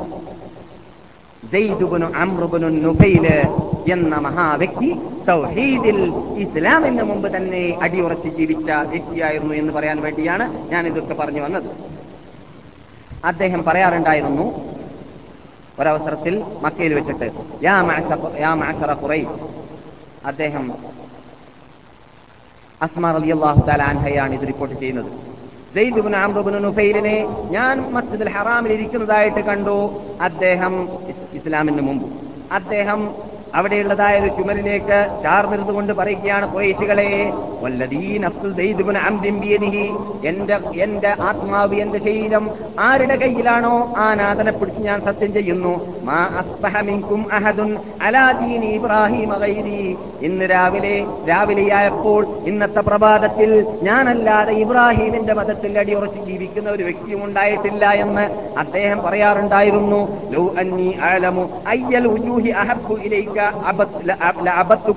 എന്ന മഹാവ്യക്തി തൗഹീദിൽ ഇസ്ലാമിന് മുമ്പ് തന്നെ അടിയുറച്ച് ജീവിച്ച വ്യക്തിയായിരുന്നു എന്ന് പറയാൻ വേണ്ടിയാണ് ഞാൻ ഇതൊക്കെ പറഞ്ഞു വന്നത്. അദ്ദേഹം പറയാറുണ്ടായിരുന്നു ഒരവസരത്തിൽ മക്കയിൽ വെച്ചിട്ട് അദ്ദേഹം അസ്മാർ അലി താലാൻഹയാണ് ഇത് റിപ്പോർട്ട് ചെയ്യുന്നത്. ഞാൻ മസ്ജിദുൽ ഹറാമിൽ ഇരിക്കുന്നതായിട്ട് കണ്ടു. അദ്ദേഹം ഇസ്ലാമിന് മുമ്പ്. അദ്ദേഹം അവിടെയുള്ളതായ ഒരു ചുമരിലേക്ക് ചാർന്നിരുന്നുകൊണ്ട് പറയുകയാണ് കുറേശികളെ എന്റെ ആത്മാവ് എന്റെ ശരീരം ആരുടെ കയ്യിലാണോ ആ നാഥനെ പിടിച്ച് ഞാൻ സത്യം ചെയ്യുന്നു. മാ അഹദുൻ അലാ ദീനി ഇബ്രാഹിം ഇന്ന് രാവിലെ രാവിലെയായപ്പോൾ ഇന്നത്തെ പ്രഭാതത്തിൽ ഞാനല്ലാതെ ഇബ്രാഹിമിന്റെ മതത്തിൽ അടിയുറച്ച് ജീവിക്കുന്ന ഒരു വ്യക്തിയും ഉണ്ടായിട്ടില്ല എന്ന് അദ്ദേഹം പറയാറുണ്ടായിരുന്നു. ലൗ അന്നി അയ്യൽ ഉജൂഹി അഹബ്ബു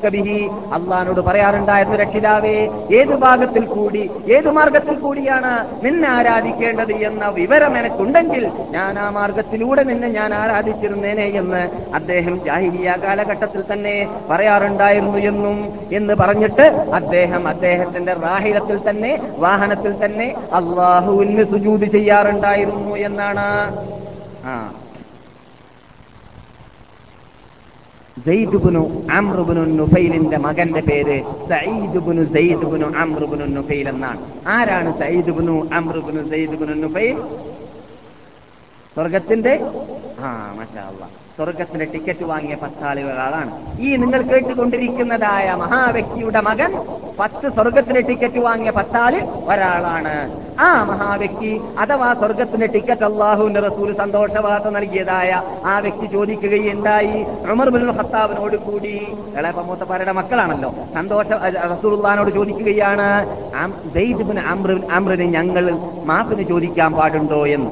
ബിഹി. അള്ളാഹിനോട് പറയാറുണ്ടായിരുന്നു രക്ഷിതാവേ ഏത് ഭാഗത്തിൽ കൂടി ഏത് മാർഗത്തിൽ കൂടിയാണ് നിന്നെ ആരാധിക്കേണ്ടത് എന്ന വിവരം എനിക്കുണ്ടെങ്കിൽ ഞാൻ ആ മാർഗത്തിലൂടെ നിന്നെ ഞാൻ ആരാധിച്ചിരുന്നേനെ എന്ന് അദ്ദേഹം ജാഹിരിയ കാലഘട്ടത്തിൽ തന്നെ പറയാറുണ്ടായിരുന്നു എന്നും എന്ന് പറഞ്ഞിട്ട് അദ്ദേഹം അദ്ദേഹത്തിന്റെ റാഹിലത്തിൽ തന്നെ വാഹനത്തിൽ തന്നെ അള്ളാഹുവിന് സുജൂതി ചെയ്യാറുണ്ടായിരുന്നു എന്നാണ്. ആ. സെയ്ദുബുനു അമ്രുബുനു നുഫൈലിന്റെ മകന്റെ പേര് സയ്യിദുബുനു സെയ്ദുബുനു അമ്രുബുനു നുഫൈൽ എന്നാണ്. ആരാണ് സയ്യിദുബുനു അമ്രുബുനു സെയ്ദുബുനു നുഫൈൽ സ്വർഗത്തിന്റെ ആ മഷാ അല്ലാ. സ്വർഗത്തിന്റെ ടിക്കറ്റ് വാങ്ങിയ പത്താളുകളാണ് ഈ നിങ്ങൾ കേട്ടുകൊണ്ടിരിക്കുന്നതായ മഹാവ്യക്തിയുടെ മകൻ പത്ത് സ്വർഗത്തിന്റെ ടിക്കറ്റ് വാങ്ങിയ പത്താളി ഒരാളാണ്. ആ മഹാവ്യക്തി അഥവാ സ്വർഗത്തിന്റെ ടിക്കറ്റ് അള്ളാഹുവിന്റെ റസൂൽ സന്തോഷവാർത്ത നൽകിയതായ ആ വ്യക്തി ചോദിക്കുകയുണ്ടായി. ഉമർ ബിൻ ഖത്താബിനോട് കൂടി ഇളയപ്പ മൂത്തപ്പാരുടെ മക്കളാണല്ലോ. സന്തോഷ റസൂലുള്ളാനോട് ചോദിക്കുകയാണ് ഞങ്ങൾ മാപ്പിന് ചോദിക്കാൻ പാടുണ്ടോ എന്ന്?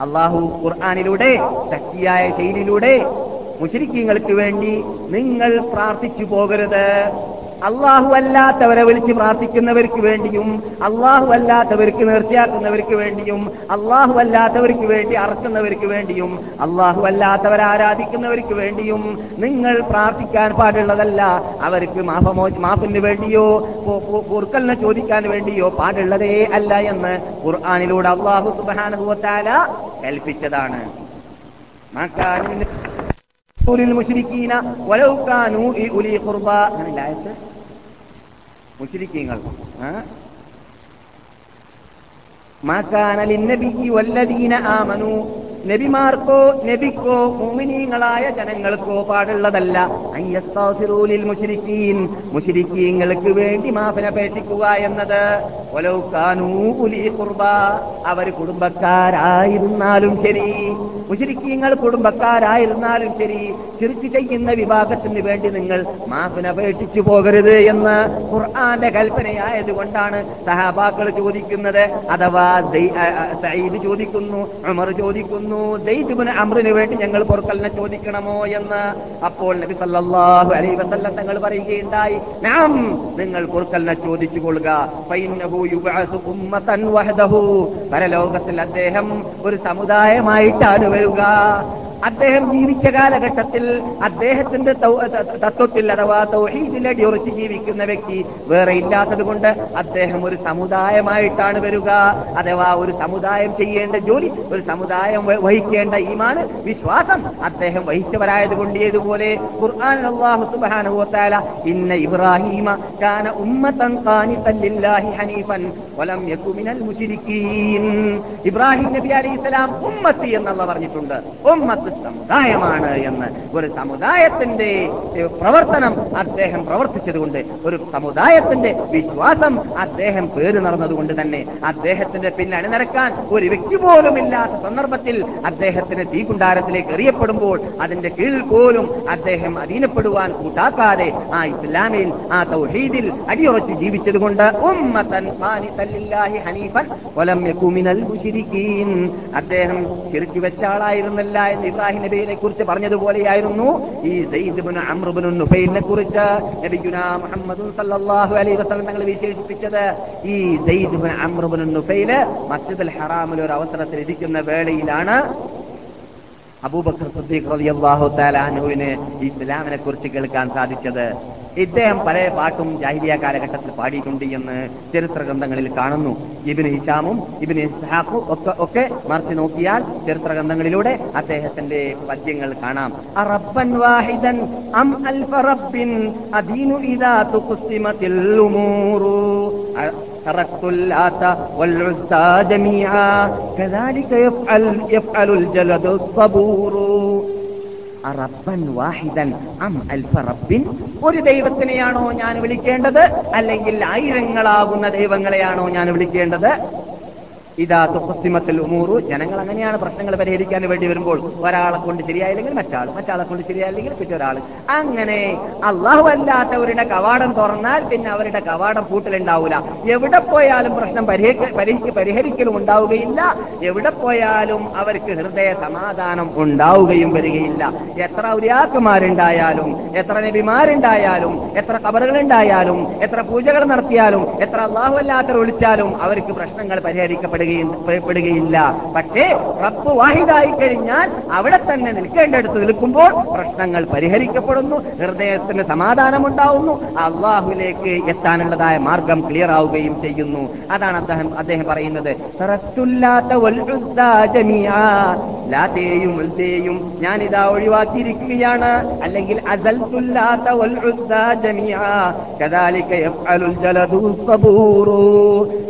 അള്ളാഹു ഖുർആാനിലൂടെ ശക്തിയായ ശൈലിയിലൂടെ മുശരിക്കങ്ങൾക്ക് വേണ്ടി നിങ്ങൾ പ്രാർത്ഥിച്ചു പോകരുത്. അള്ളാഹു അല്ലാത്തവരെ വിളിച്ച് പ്രാർത്ഥിക്കുന്നവർക്ക് വേണ്ടിയും അള്ളാഹു അല്ലാത്തവർക്ക് നേർച്ചയാക്കുന്നവർക്ക് വേണ്ടിയും അള്ളാഹു അല്ലാത്തവർക്ക് വേണ്ടി അറക്കുന്നവർക്ക് വേണ്ടിയും അള്ളാഹു അല്ലാത്തവരെ ആരാധിക്കുന്നവർക്ക് വേണ്ടിയും നിങ്ങൾ പ്രാർത്ഥിക്കാൻ പാടുള്ളതല്ല. അവർക്ക് മാഫമോ മാഫിന് വേണ്ടിയോ കുർക്കലിനെ ചോദിക്കാൻ വേണ്ടിയോ പാടുള്ളതേ അല്ല എന്ന് ഖുർആാനിലൂടെ അള്ളാഹു സുബാനുഭവത്താല കൽപ്പിച്ചതാണ്. ൂരിൽ മുഷിരിക്കീന ഒലൗക്കാനൂ ഈ ഉലി കുർബ അങ്ങനെ മുഷിരിക്കീങ്ങൾ മാക്കാനലിന്നബിക്ക് വല്ലദീന ആമനു. നബിമാർക്കോ നബിക്കോ മുമിനീങ്ങളായ ജനങ്ങൾക്കോ പാടുള്ളതല്ല. അയ്യസ്താസിറൂലിൽ മുഷിരിക്കീൻ മുഷിരിക്കീങ്ങൾക്ക് വേണ്ടി മാഫിനപേക്ഷിക്കുക എന്നത്. ഒലൗക്കാനൂലി കുർബ അവർ കുടുംബക്കാരായിരുന്നാലും ശരി. മുഷിരിക്കീങ്ങൾ കുടുംബക്കാരായിരുന്നാലും ശരി. ചിരിച്ചു ചെയ്യുന്ന വിഭാഗത്തിന് വേണ്ടി നിങ്ങൾ മാഫിനപേക്ഷിച്ചു പോകരുത് എന്ന് ഖുർആന്റെ കൽപ്പനയായതുകൊണ്ടാണ് സഹാബാക്കൾ ചോദിക്കുന്നത്. അഥവാ സയ്യിദ് ചോദിക്കുന്നു ഉമർ ചോദിക്കുന്നു ദൈതുബിന് അമ്രിന് വേണ്ടി ഞങ്ങൾ പൊറുക്കലിനെ ചോദിക്കണമോ എന്ന്? അപ്പോൾ നബി സല്ലാഹു അലൈ വസല്ല തങ്ങൾ പറയുകയുണ്ടായി നാം നിങ്ങൾ പൊറുക്കലിനെ ചോദിച്ചു കൊള്ളുക പരലോകത്തിൽ അദ്ദേഹം ഒരു സമുദായമായിട്ടാണ് വരിക. അദ്ദേഹം ജീവിച്ച കാലഘട്ടത്തിൽ അദ്ദേഹത്തിന്റെ തത്വത്തിൽ അഥവാ തൗഹീദിലടി ഉറച്ചു ജീവിക്കുന്ന വ്യക്തി വേറെ ഇല്ലാത്തത് കൊണ്ട് അദ്ദേഹം ഒരു സമുദായമായിട്ടാണ് വരിക. അഥവാ ഒരു സമുദായം ചെയ്യേണ്ട ജോലി ഒരു സമുദായം വഹിക്കേണ്ട ഈമാൻ വിശ്വാസം അദ്ദേഹം വഹിച്ചവരായത് കൊണ്ട് ഏതുപോലെ ഖുർആൻ അല്ലാഹു സുബ്ഹാനഹു വതആല ഇന്ന ഇബ്രാഹിമ കാന ഉമ്മതൻ ഖാനിതൻ ലില്ലാഹി ഹനീഫൻ വലം യകു മിനൽ മുശ്രിക്കീൻ. ഇബ്രാഹിം നബി അലൈഹിസ്സലാം ഉമ്മത്തി എന്നുള്ള പറഞ്ഞിട്ടുണ്ട്. ഉമ്മത്ത് സമുദായമാണ് എന്ന്. ഒരു സമുദായത്തിന്റെ പ്രവർത്തനം അദ്ദേഹം പ്രവർത്തിച്ചതുകൊണ്ട് ഒരു സമുദായത്തിന്റെ വിശ്വാസം അദ്ദേഹം പേര് നടന്നതുകൊണ്ട് തന്നെ അദ്ദേഹത്തിന്റെ പിന്നെ അണിനിരക്കാൻ ഒരു വ്യക്തി പോലും ഇല്ലാത്ത സന്ദർഭത്തിൽ അദ്ദേഹത്തിന് തീകുണ്ടാരത്തിലേക്ക് എറിയപ്പെടുമ്പോൾ അതിന്റെ കീഴിൽ പോലും അദ്ദേഹം അധീനപ്പെടുവാൻ കൂട്ടാക്കാതെ ആ ഇസ്ലാമിൽ ആ തൗഹീദിൽ അടിയുറച്ച് ജീവിച്ചതുകൊണ്ട് അദ്ദേഹം ചിരിച്ചു വെച്ച ആളായിരുന്നില്ല എന്ന് ഇബ്രാഹിം നബിയെ കുറിച്ച് പറഞ്ഞതുപോലെയായിരുന്നു. ഈ നുഫൈലിനെ കുറിച്ച് തങ്ങൾ വിശേഷിപ്പിച്ചത് ഈ നുഫൈൽ മസ്ജിദ് ഹറാമിൽ ഒരു അവസരത്തിൽ ഇരിക്കുന്ന വേളയിലാണ് അബൂബക്കർ സിദ്ദീഖ് റളിയല്ലാഹു തആല അൻഹുവിന് ഇസ്ലാമിനെ കുറിച്ച് കേൾക്കാൻ സാധിച്ചത് ഇദ്ദേഹം പല പാട്ടും ജാഹിലിയ കാലഘട്ടത്തിൽ പാടിയിട്ടുണ്ട് എന്ന് ചരിത്ര ഗ്രന്ഥങ്ങളിൽ കാണുന്നു ഇബിന് ഹിഷാമും ഇബിന് ഇസ്ഹാഖും ഒക്കെ ഒക്കെ മറിച്ച് നോക്കിയാൽ ചരിത്ര ഗ്രന്ഥങ്ങളിലൂടെ അദ്ദേഹത്തിന്റെ പദ്യങ്ങൾ കാണാം അറബ്ബൻ വാഹിദൻ അം അൽഫ റബ്ബിൻ അദീനു ഇദാ തുഖ്സിമത്തിൽ ഉമൂറു تركت اللات والعزى جميعا كذلك يفعل يفعل الجلد الصبور റബ്ബൻ വാഹിദൻ അം അൽഫ റബ്ബിൻ. ഒരു ദൈവത്തിനെയാണോ ഞാൻ വിളിക്കേണ്ടത്? അല്ലെങ്കിൽ ആയിരങ്ങളാകുന്ന ദൈവങ്ങളെയാണോ ഞാൻ വിളിക്കേണ്ടത്? ഇതാ തുപ്പസിമത്തിൽ ഉമൂറു. ജനങ്ങൾ അങ്ങനെയാണ് പ്രശ്നങ്ങൾ പരിഹരിക്കാൻ വേണ്ടി വരുമ്പോൾ ഒരാളെ കൊണ്ട് ശരിയായില്ലെങ്കിൽ മറ്റാൾ മറ്റാളെ കൊണ്ട് ശരിയായില്ലെങ്കിൽ മറ്റൊരാൾ അങ്ങനെ അള്ളാഹു അല്ലാത്തവരുടെ കവാടം തുറന്നാൽ പിന്നെ അവരുടെ കവാടം കൂട്ടലുണ്ടാവില്ല എവിടെ പോയാലും പ്രശ്നം പരിഹരിക്ക പരിഹരിക്ക- പരിഹരിക്കലും ഉണ്ടാവുകയില്ല. എവിടെ പോയാലും അവർക്ക് ഹൃദയ സമാധാനം ഉണ്ടാവുകയും വരികയില്ല. എത്ര ഉരിയാക്കുമാരുണ്ടായാലും എത്ര നബിമാരുണ്ടായാലും എത്ര കബറുകളുണ്ടായാലും എത്ര പൂജകൾ നടത്തിയാലും എത്ര അള്ളാഹു അല്ലാത്തവർ വിളിച്ചാലും അവർക്ക് പ്രശ്നങ്ങൾ പരിഹരിക്കപ്പെടുകയും പെടുകയില്ല പക്ഷേ റബ്ബ് വാഹിദായി കഴിഞ്ഞാൽ അവിടെ തന്നെ നിൽക്കേണ്ടടുത്ത് നിൽക്കുമ്പോൾ പ്രശ്നങ്ങൾ പരിഹരിക്കപ്പെടുന്നു ഹൃദയത്തിന് സമാധാനമുണ്ടാവുന്നു അള്ളാഹുലേക്ക് എത്താനുള്ളതായ മാർഗം ക്ലിയർ ആവുകയും ചെയ്യുന്നു. അതാണ് അദ്ദേഹം അദ്ദേഹം പറയുന്നത്. ഞാനിതാ ഒഴിവാക്കിയിരിക്കുകയാണ്. അല്ലെങ്കിൽ.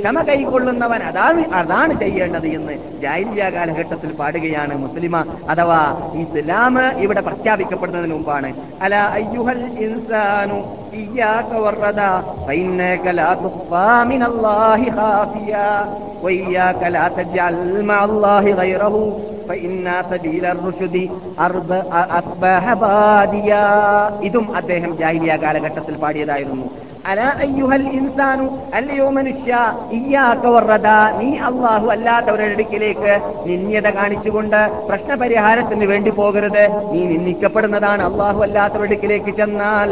ക്ഷമ കൈക്കൊള്ളുന്നവൻ അതാണ് അതാണ് ചെയ്യേണ്ടത് എന്ന് ജാഹിലിയ കാലഘട്ടത്തിൽ പാടുകയാണ് മുസ്ലിമ അഥവാ ഇസ്ലാം ഇവിടെ പ്രഖ്യാപിക്കപ്പെടുന്നതിന് മുമ്പാണ്. അല അയ്യുഹൽ ഇൻസാനു ഇതും അദ്ദേഹം ജാഹിലിയ കാലഘട്ടത്തിൽ പാടിയതായിരുന്നു. ഇൻസാനു അല്ലയോ മനുഷ്യ ഇയ്യാക വർറദ നീ അള്ളാഹു അല്ലാത്തവരുടെ നിന്യത കാണിച്ചുകൊണ്ട് പ്രശ്നപരിഹാരത്തിന് വേണ്ടി പോകരുത്. നീ നിന്ദിക്കപ്പെടുന്നതാണ് അള്ളാഹു അല്ലാത്തവരുടെ അടുക്കിലേക്ക് ചെന്നാൽ.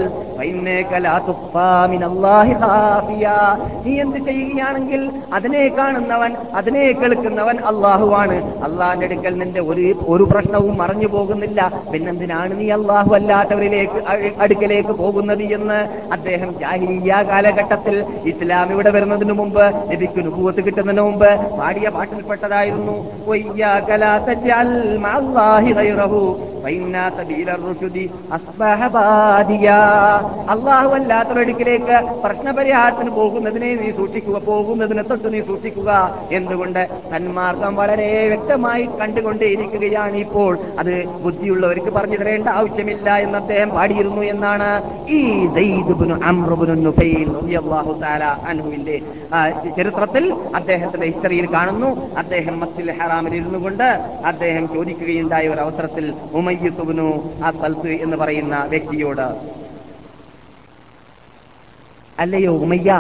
നീ എന്ത് ചെയ്യുകയാണെങ്കിൽ അതിനെ കാണുന്നവൻ അതിനെ കേൾക്കുന്നവൻ അള്ളാഹുവാണ് അള്ളാഹിന്റെ അടുക്കൽ നിന്റെ ഒരു ഒരു പ്രശ്നവും മറഞ്ഞു പോകുന്നില്ല. പിന്നെന്തിനാണ് നീ അള്ളാഹു അല്ലാത്തവരിലേക്ക് അടുക്കലേക്ക് പോകുന്നത് എന്ന് അദ്ദേഹം ജാഹിലിയ കാലഘട്ടത്തിൽ ഇസ്ലാം ഇവിടെ വരുന്നതിന് മുമ്പ് ലഭിക്കു നുപൂത്ത് കിട്ടുന്നതിന് മുമ്പ് പാടിയ പാട്ടിൽപ്പെട്ടതായിരുന്നു. അള്ളാഹുവല്ലാത്തൊരടുക്കിലേക്ക് പ്രശ്നപരിഹാരത്തിന് പോകുന്നതിനെ നീ സൂക്ഷിക്കുക പോകുന്നതിന് തൊട്ട് നീ സൂക്ഷിക്കുക എന്തുകൊണ്ട്? തന്മാർഗം വളരെ വ്യക്തമായി കണ്ടുകൊണ്ടേയിരിക്കുകയാണ് ഇപ്പോൾ. അത് ബുദ്ധിയുള്ളവർക്ക് പറഞ്ഞു തരേണ്ട ആവശ്യമില്ല എന്ന് അദ്ദേഹം പാടിയിരുന്നു എന്നാണ്. ഈ ദൈദുബിന് അമ്രബിനു നുഫൈൽ അൻഹുവിന്റെ ചരിത്രത്തിൽ അദ്ദേഹത്തിന്റെ ഹിസ്റ്ററിയിൽ കാണുന്നു. അദ്ദേഹം മസ്ജിദ് ഹറാമിൽ ഇരുന്നു കൊണ്ട് അദ്ദേഹം ചോദിക്കുകയുണ്ടായ ഒരു അവസരത്തിൽ ഉമയ്യുബിനു ആ സൽത്ത് എന്ന് പറയുന്ന വ്യക്തിയോട് അല്ലയോ ഉമയ്യ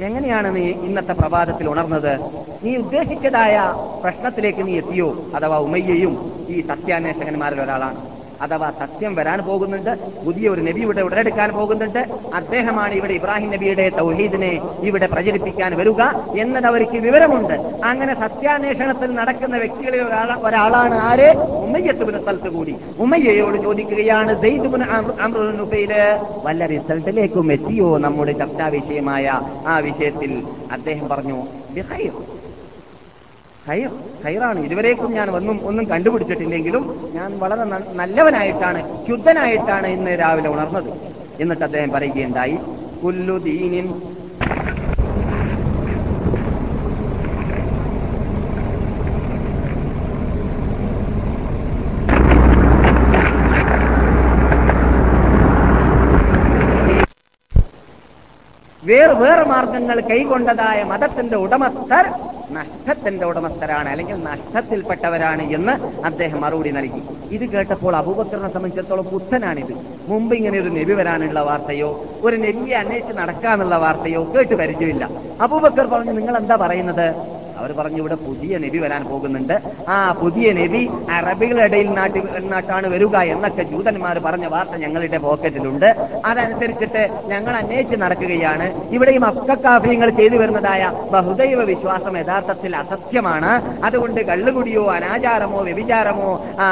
എങ്ങനെയാണ് നീ ഇന്നത്തെ പ്രഭാതത്തിൽ ഉണർന്നത്? നീ ഉദ്ദേശിച്ചതായ പ്രശ്നത്തിലേക്ക് നീ എത്തിയോ? അഥവാ ഉമയ്യയും ഈ സത്യാന്വേഷകന്മാരിൽ ഒരാളാണ്. അഥവാ സത്യം വരാൻ പോകുന്നുണ്ട്. പുതിയ ഒരു നബി ഇവിടെ ഉടലെടുക്കാൻ പോകുന്നുണ്ട്. അദ്ദേഹമാണ് ഇവിടെ ഇബ്രാഹിം നബിയുടെ തൗഹീദിനെ ഇവിടെ പ്രചരിപ്പിക്കാൻ വരിക എന്നത് അവർക്ക് വിവരമുണ്ട്. അങ്ങനെ സത്യാന്വേഷണത്തിൽ നടക്കുന്ന വ്യക്തികളിൽ ഒരാള ഒരാളാണ് ആര്? ഉമ്മയ്യത്തുവിന് സ്ഥലത്ത് കൂടി. ഉമ്മയ്യയോട് ചോദിക്കുകയാണ് വല്ല റിസൾട്ടിലേക്കും എത്തിയോ നമ്മുടെ ചർച്ചാ വിഷയമായ ആ വിഷയത്തിൽ? അദ്ദേഹം പറഞ്ഞു ഖൈർ. ഖൈറാണ്. ഇതുവരേക്കും ഞാൻ ഒന്നും ഒന്നും കണ്ടുപിടിച്ചിട്ടില്ലെങ്കിലും ഞാൻ വളരെ നല്ലവനായിട്ടാണ് ശുദ്ധനായിട്ടാണ് ഇന്ന് രാവിലെ ഉണർന്നത്. എന്നിട്ട് അദ്ദേഹം പറയുകയുണ്ടായി കുല്ലു ദീനിൻ വേറെ വേറെ മാർഗങ്ങൾ കൈകൊണ്ടതായ മതത്തിന്റെ ഉടമസ്ഥർ നഷ്ടത്തിന്റെ ഉടമസ്ഥരാണ് അല്ലെങ്കിൽ നഷ്ടത്തിൽപ്പെട്ടവരാണ് എന്ന് അദ്ദേഹം മറുപടി നൽകി. ഇത് കേട്ടപ്പോൾ അബൂബക്കറിനെ സംബന്ധിച്ചിടത്തോളം പുത്തനാണിത്. മുമ്പ് ഇങ്ങനെ ഒരു നബി വരാനുള്ള വാർത്തയോ ഒരു നബിയെ അന്വേഷിച്ച് നടക്കാനുള്ള വാർത്തയോ കേട്ട് പരിചയമില്ല. അബൂബക്കർ പറഞ്ഞു നിങ്ങൾ എന്താ പറയുന്നത്? അവർ പറഞ്ഞു ഇവിടെ പുതിയ നബി വരാൻ പോകുന്നുണ്ട്. ആ പുതിയ നബി അറബികളുടെ ഇടയിൽ നാട്ടിൽ നാട്ടാണ് വരിക എന്നൊക്കെ ജൂതന്മാർ പറഞ്ഞ വാർത്ത ഞങ്ങളുടെ പോക്കറ്റിലുണ്ട്. അതനുസരിച്ചിട്ട് ഞങ്ങൾ അന്വേഷിച്ച് നടക്കുകയാണ്. ഇവിടെ ഈ മക്കാഫ്യങ്ങൾ ചെയ്തു വരുന്നതായ ബഹുദൈവ വിശ്വാസം യഥാർത്ഥത്തിൽ അസത്യമാണ്. അതുകൊണ്ട് കള്ളുകുടിയോ അനാചാരമോ വ്യഭിചാരമോ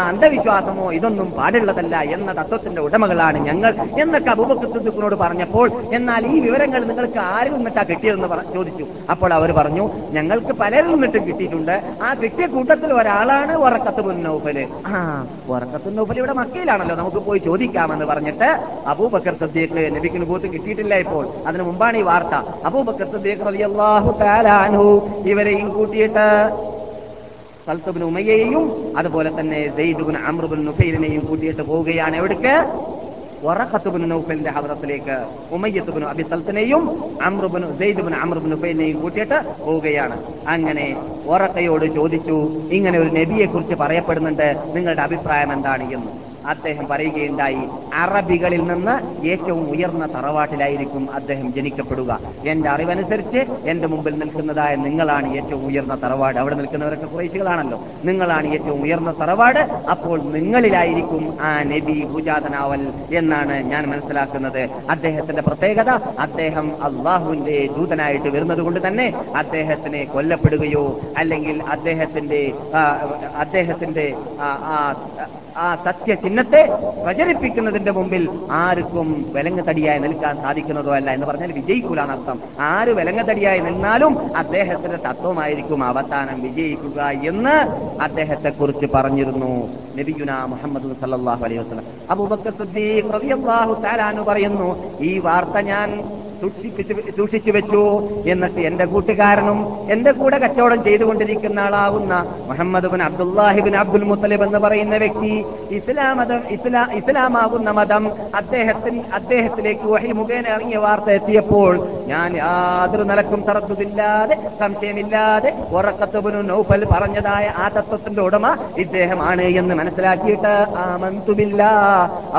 അന്ധവിശ്വാസമോ ഇതൊന്നും പാടുള്ളതല്ല എന്ന തത്വത്തിന്റെ ഉടമകളാണ് ഞങ്ങൾ എന്നൊക്കെ അബൂബക്കൃത്തുനോട് പറഞ്ഞപ്പോൾ എന്നാൽ ഈ വിവരങ്ങൾ നിങ്ങൾക്ക് ആരിൽ നിന്നിട്ടാ കിട്ടിയതെന്ന് ചോദിച്ചു. അപ്പോൾ അവർ പറഞ്ഞു ഞങ്ങൾക്ക് പലരിൽ നിന്നിട്ട് കിട്ടിയിട്ടുണ്ട്. ആ കിട്ടിയ കൂട്ടത്തിൽ ഒരാളാണ് ഉറക്കത്ത് മുന്നൗഫൽ ആ. ഉറക്കത്ത് നൗഫൽ ഇവിടെ മക്കയിലാണല്ലോ. നമുക്ക് പോയി ചോദിക്കാമെന്ന് പറഞ്ഞിട്ട് അബൂബക്കർ സദ്യക്ക് ലഭിക്കുന്ന ബൂത്ത് കിട്ടിയിട്ടില്ല ഇപ്പോൾ. അതിനു മുമ്പാണ് ഈ വാർത്ത. അബൂബക്കർ സദ്യക്ക് റളിയല്ലാഹു തആല അൻഹു ഇവരെയും കൂട്ടിയിട്ട് സൽത്തുബിൻ ഉമയ്യയെയും അതുപോലെ തന്നെ സെയ്ദുബിൻ അമ്രുബിൻ നുഫൈലിനെയും കൂട്ടിയിട്ട് പോവുകയാണ്. എവിടേക്ക്? വറഖത്തുബിൻ നൗഫലിന്റെ ഹവറത്തിലേക്ക് ഉമയ്യത്തുബിന് അബി സൽത്തനെയും അമ്രുബിന് സെയ്ദുബിന് അമ്രുബിന് നുഫൈലിനെയും കൂട്ടിയിട്ട് പോവുകയാണ്. അങ്ങനെ വറക്കയോട് ചോദിച്ചു ഇങ്ങനെ ഒരു നബിയെ കുറിച്ച് പറയപ്പെടുന്നുണ്ട് നിങ്ങളുടെ അഭിപ്രായം എന്താണ് എന്ന്. അദ്ദേഹം പറയുകയുണ്ടായി അറബികളിൽ നിന്ന് ഏറ്റവും ഉയർന്ന തറവാട്ടിലായിരിക്കും അദ്ദേഹം ജനിക്കപ്പെടുക. എന്റെ അറിവനുസരിച്ച് എന്റെ മുമ്പിൽ നിൽക്കുന്നതായ നിങ്ങളാണ് ഏറ്റവും ഉയർന്ന തറവാട്. അവിടെ നിൽക്കുന്നവരൊക്കെ കുറേശികളാണല്ലോ നിങ്ങളാണ് ഏറ്റവും ഉയർന്ന തറവാട്. അപ്പോൾ നിങ്ങളിലായിരിക്കും ആ നബി ഭുജാതനാവൽ എന്നാണ് ഞാൻ മനസ്സിലാക്കുന്നത്. അദ്ദേഹത്തിന്റെ പ്രത്യേകത അദ്ദേഹം അള്ളാഹുവിന്റെ ദൂതനായിട്ട് വരുന്നത് കൊണ്ട് തന്നെ അദ്ദേഹത്തിനെ കൊല്ലപ്പെടുകയോ അല്ലെങ്കിൽ അദ്ദേഹത്തിന്റെ അദ്ദേഹത്തിന്റെ ആ, ആ, സത്യ സത്യചിഹ്നത്തെ പ്രചരിപ്പിക്കുന്നതിന്റെ മുമ്പിൽ ആർക്കും വിലങ്ങത്തടിയായി നിൽക്കാൻ സാധിക്കുന്നതോ അല്ല എന്ന് പറഞ്ഞാൽ വിജയിക്കൂലാണ് അർത്ഥം. ആര് വിലങ്ങത്തടിയായി നിന്നാലും അദ്ദേഹത്തിന്റെ തത്വമായിരിക്കും അവസാനം വിജയിക്കുക എന്ന് അദ്ദേഹത്തെ കുറിച്ച് പറഞ്ഞിരുന്നു നബിയുന മുഹമ്മദ് സല്ലല്ലാഹു അലൈഹി വസല്ലം. അബൂബക്കർ പറയുന്നു ഈ വാർത്ത ഞാൻ സൂക്ഷിച്ചു വെച്ചു. എന്നിട്ട് എന്റെ കൂട്ടുകാരനും എന്റെ കൂടെ കച്ചവടം ചെയ്തുകൊണ്ടിരിക്കുന്ന ആളാവുന്ന Muhammad bin Abdullah bin Abdul Muttalib എന്ന് പറയുന്ന വ്യക്തി ഇസ്ലാം മതം ഇസ്ലാ ഇസ്ലാമാകുന്ന മതം അദ്ദേഹത്തിന് അദ്ദേഹത്തിലേക്ക് വഹി മുഖേന ഇറങ്ങിയ വാർത്ത എത്തിയപ്പോൾ ഞാൻ യാതൊരു നിലക്കും തറത്തുമില്ലാതെ സംശയമില്ലാതെ ഉറക്കത്തുബിനു നൗഫൽ പറഞ്ഞതായ ആ തത്വത്തിന്റെ ഉടമ ഇദ്ദേഹമാണ് എന്ന് മനസ്സിലാക്കിയിട്ട് ആമന്തുമില്ല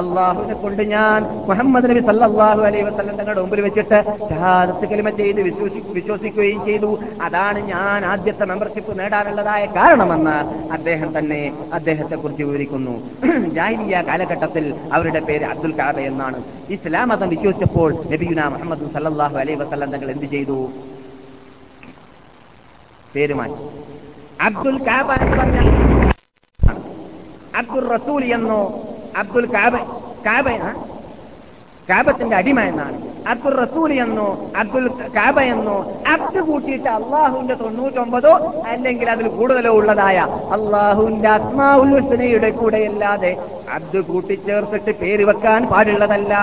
അള്ളാഹുവിനെ കൊണ്ട് ഞാൻ മുഹമ്മദ് നബി സല്ലാഹു അലൈഹി വസല്ലം തങ്ങളുടെ മുമ്പിൽ വെച്ചിട്ട് ഷഹാദത്ത് കലിമ ചെയ്ത് വിശ്വസി വിശ്വസിക്കുകയും ചെയ്തു. അതാണ് ഞാൻ ആദ്യത്തെ മെമ്പർഷിപ്പ് നേടാനുള്ളതായ കാരണമെന്ന് അദ്ദേഹം തന്നെ അദ്ദേഹത്തെ കുറിച്ച് വിവരിക്കുന്നു. ജാഹിലിയ കാലഘട്ടത്തിൽ അവരുടെ പേര് അബ്ദുൽ കാബ എന്നാണ്. ഇസ്ലാം മതം വിശ്വസിച്ചപ്പോൾ നബിയുന മുഹമ്മദ് സല്ലാഹു അലൈ വസല്ലം തങ്ങൾ എന്ത് ചെയ്തു? പേര് അബ്ദുൽ കാബ എന്ന് പറഞ്ഞ അബ്ദുൽ റസൂൽ എന്നോ അബ്ദുൽ കാബ കാബ? കാബത്തിന്റെ അടിമ എന്നാണ്. അബ്ദുൽ റസൂൽ എന്നോ അബ്ദുൽ കാബ എന്നോ അബ്ദ് കൂട്ടിയിട്ട് അള്ളാഹുവിന്റെ തൊണ്ണൂറ്റൊമ്പതോ അല്ലെങ്കിൽ അതിൽ കൂടുതലോ ഉള്ളതായ അള്ളാഹുവിന്റെ ഹുസ്നയുടെ കൂടെയല്ലാതെ അബ്ദ് കൂട്ടിച്ചേർത്തിട്ട് പേര് വെക്കാൻ പാടുള്ളതല്ല.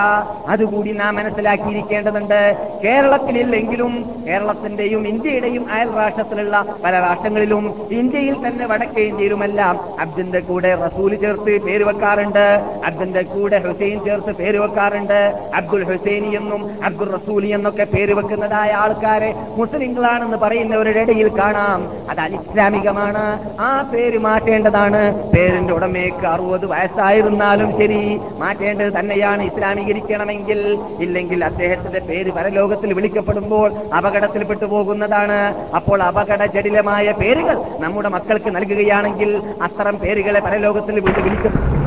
അതുകൂടി നാം മനസ്സിലാക്കിയിരിക്കേണ്ടതുണ്ട്. കേരളത്തിലില്ലെങ്കിലും കേരളത്തിന്റെയും ഇന്ത്യയുടെയും അയൽ രാഷ്ട്രത്തിലുള്ള പല രാഷ്ട്രങ്ങളിലും ഇന്ത്യയിൽ തന്നെ വടക്കേ ഇന്ത്യയിലുമെല്ലാം അബ്ദിന്റെ കൂടെ റസൂൽ ചേർത്ത് പേര് വെക്കാറുണ്ട്. അബ്ദിന്റെ കൂടെ ഹുസൈൻ ചേർത്ത് പേര് വെക്കാറുണ്ട്. അബ്ദുൽ ഹുസൈനി എന്നും അബ്ദുൽ റസൂലി എന്നൊക്കെ പേര് വെക്കുന്നതായ ആൾക്കാരെ മുസ്ലിങ്ങളാണെന്ന് പറയുന്നവരുടെ ഇടയിൽ കാണാം. അത് അനിസ്ലാമികമാണ്. ആ പേര് മാറ്റേണ്ടതാണ്. പേരിന്റെ ഉടമയ്ക്ക് അറുപത് വയസ്സായിരുന്നാലും ശരി. മാറ്റേണ്ടത് തന്നെയാണ് ഇസ്ലാമീകരിക്കണമെങ്കിൽ. ഇല്ലെങ്കിൽ അദ്ദേഹത്തിന്റെ പേര് പരലോകത്തിൽ വിളിക്കപ്പെടുമ്പോൾ അപകടത്തിൽപ്പെട്ടു പോകുന്നതാണ്. അപ്പോൾ അപകട ജടിലമായ പേരുകൾ നമ്മുടെ മക്കൾക്ക് നൽകുകയാണെങ്കിൽ അത്തരം പേരുകളെ പരലോകത്തിൽ വിളി- വിളിക്കും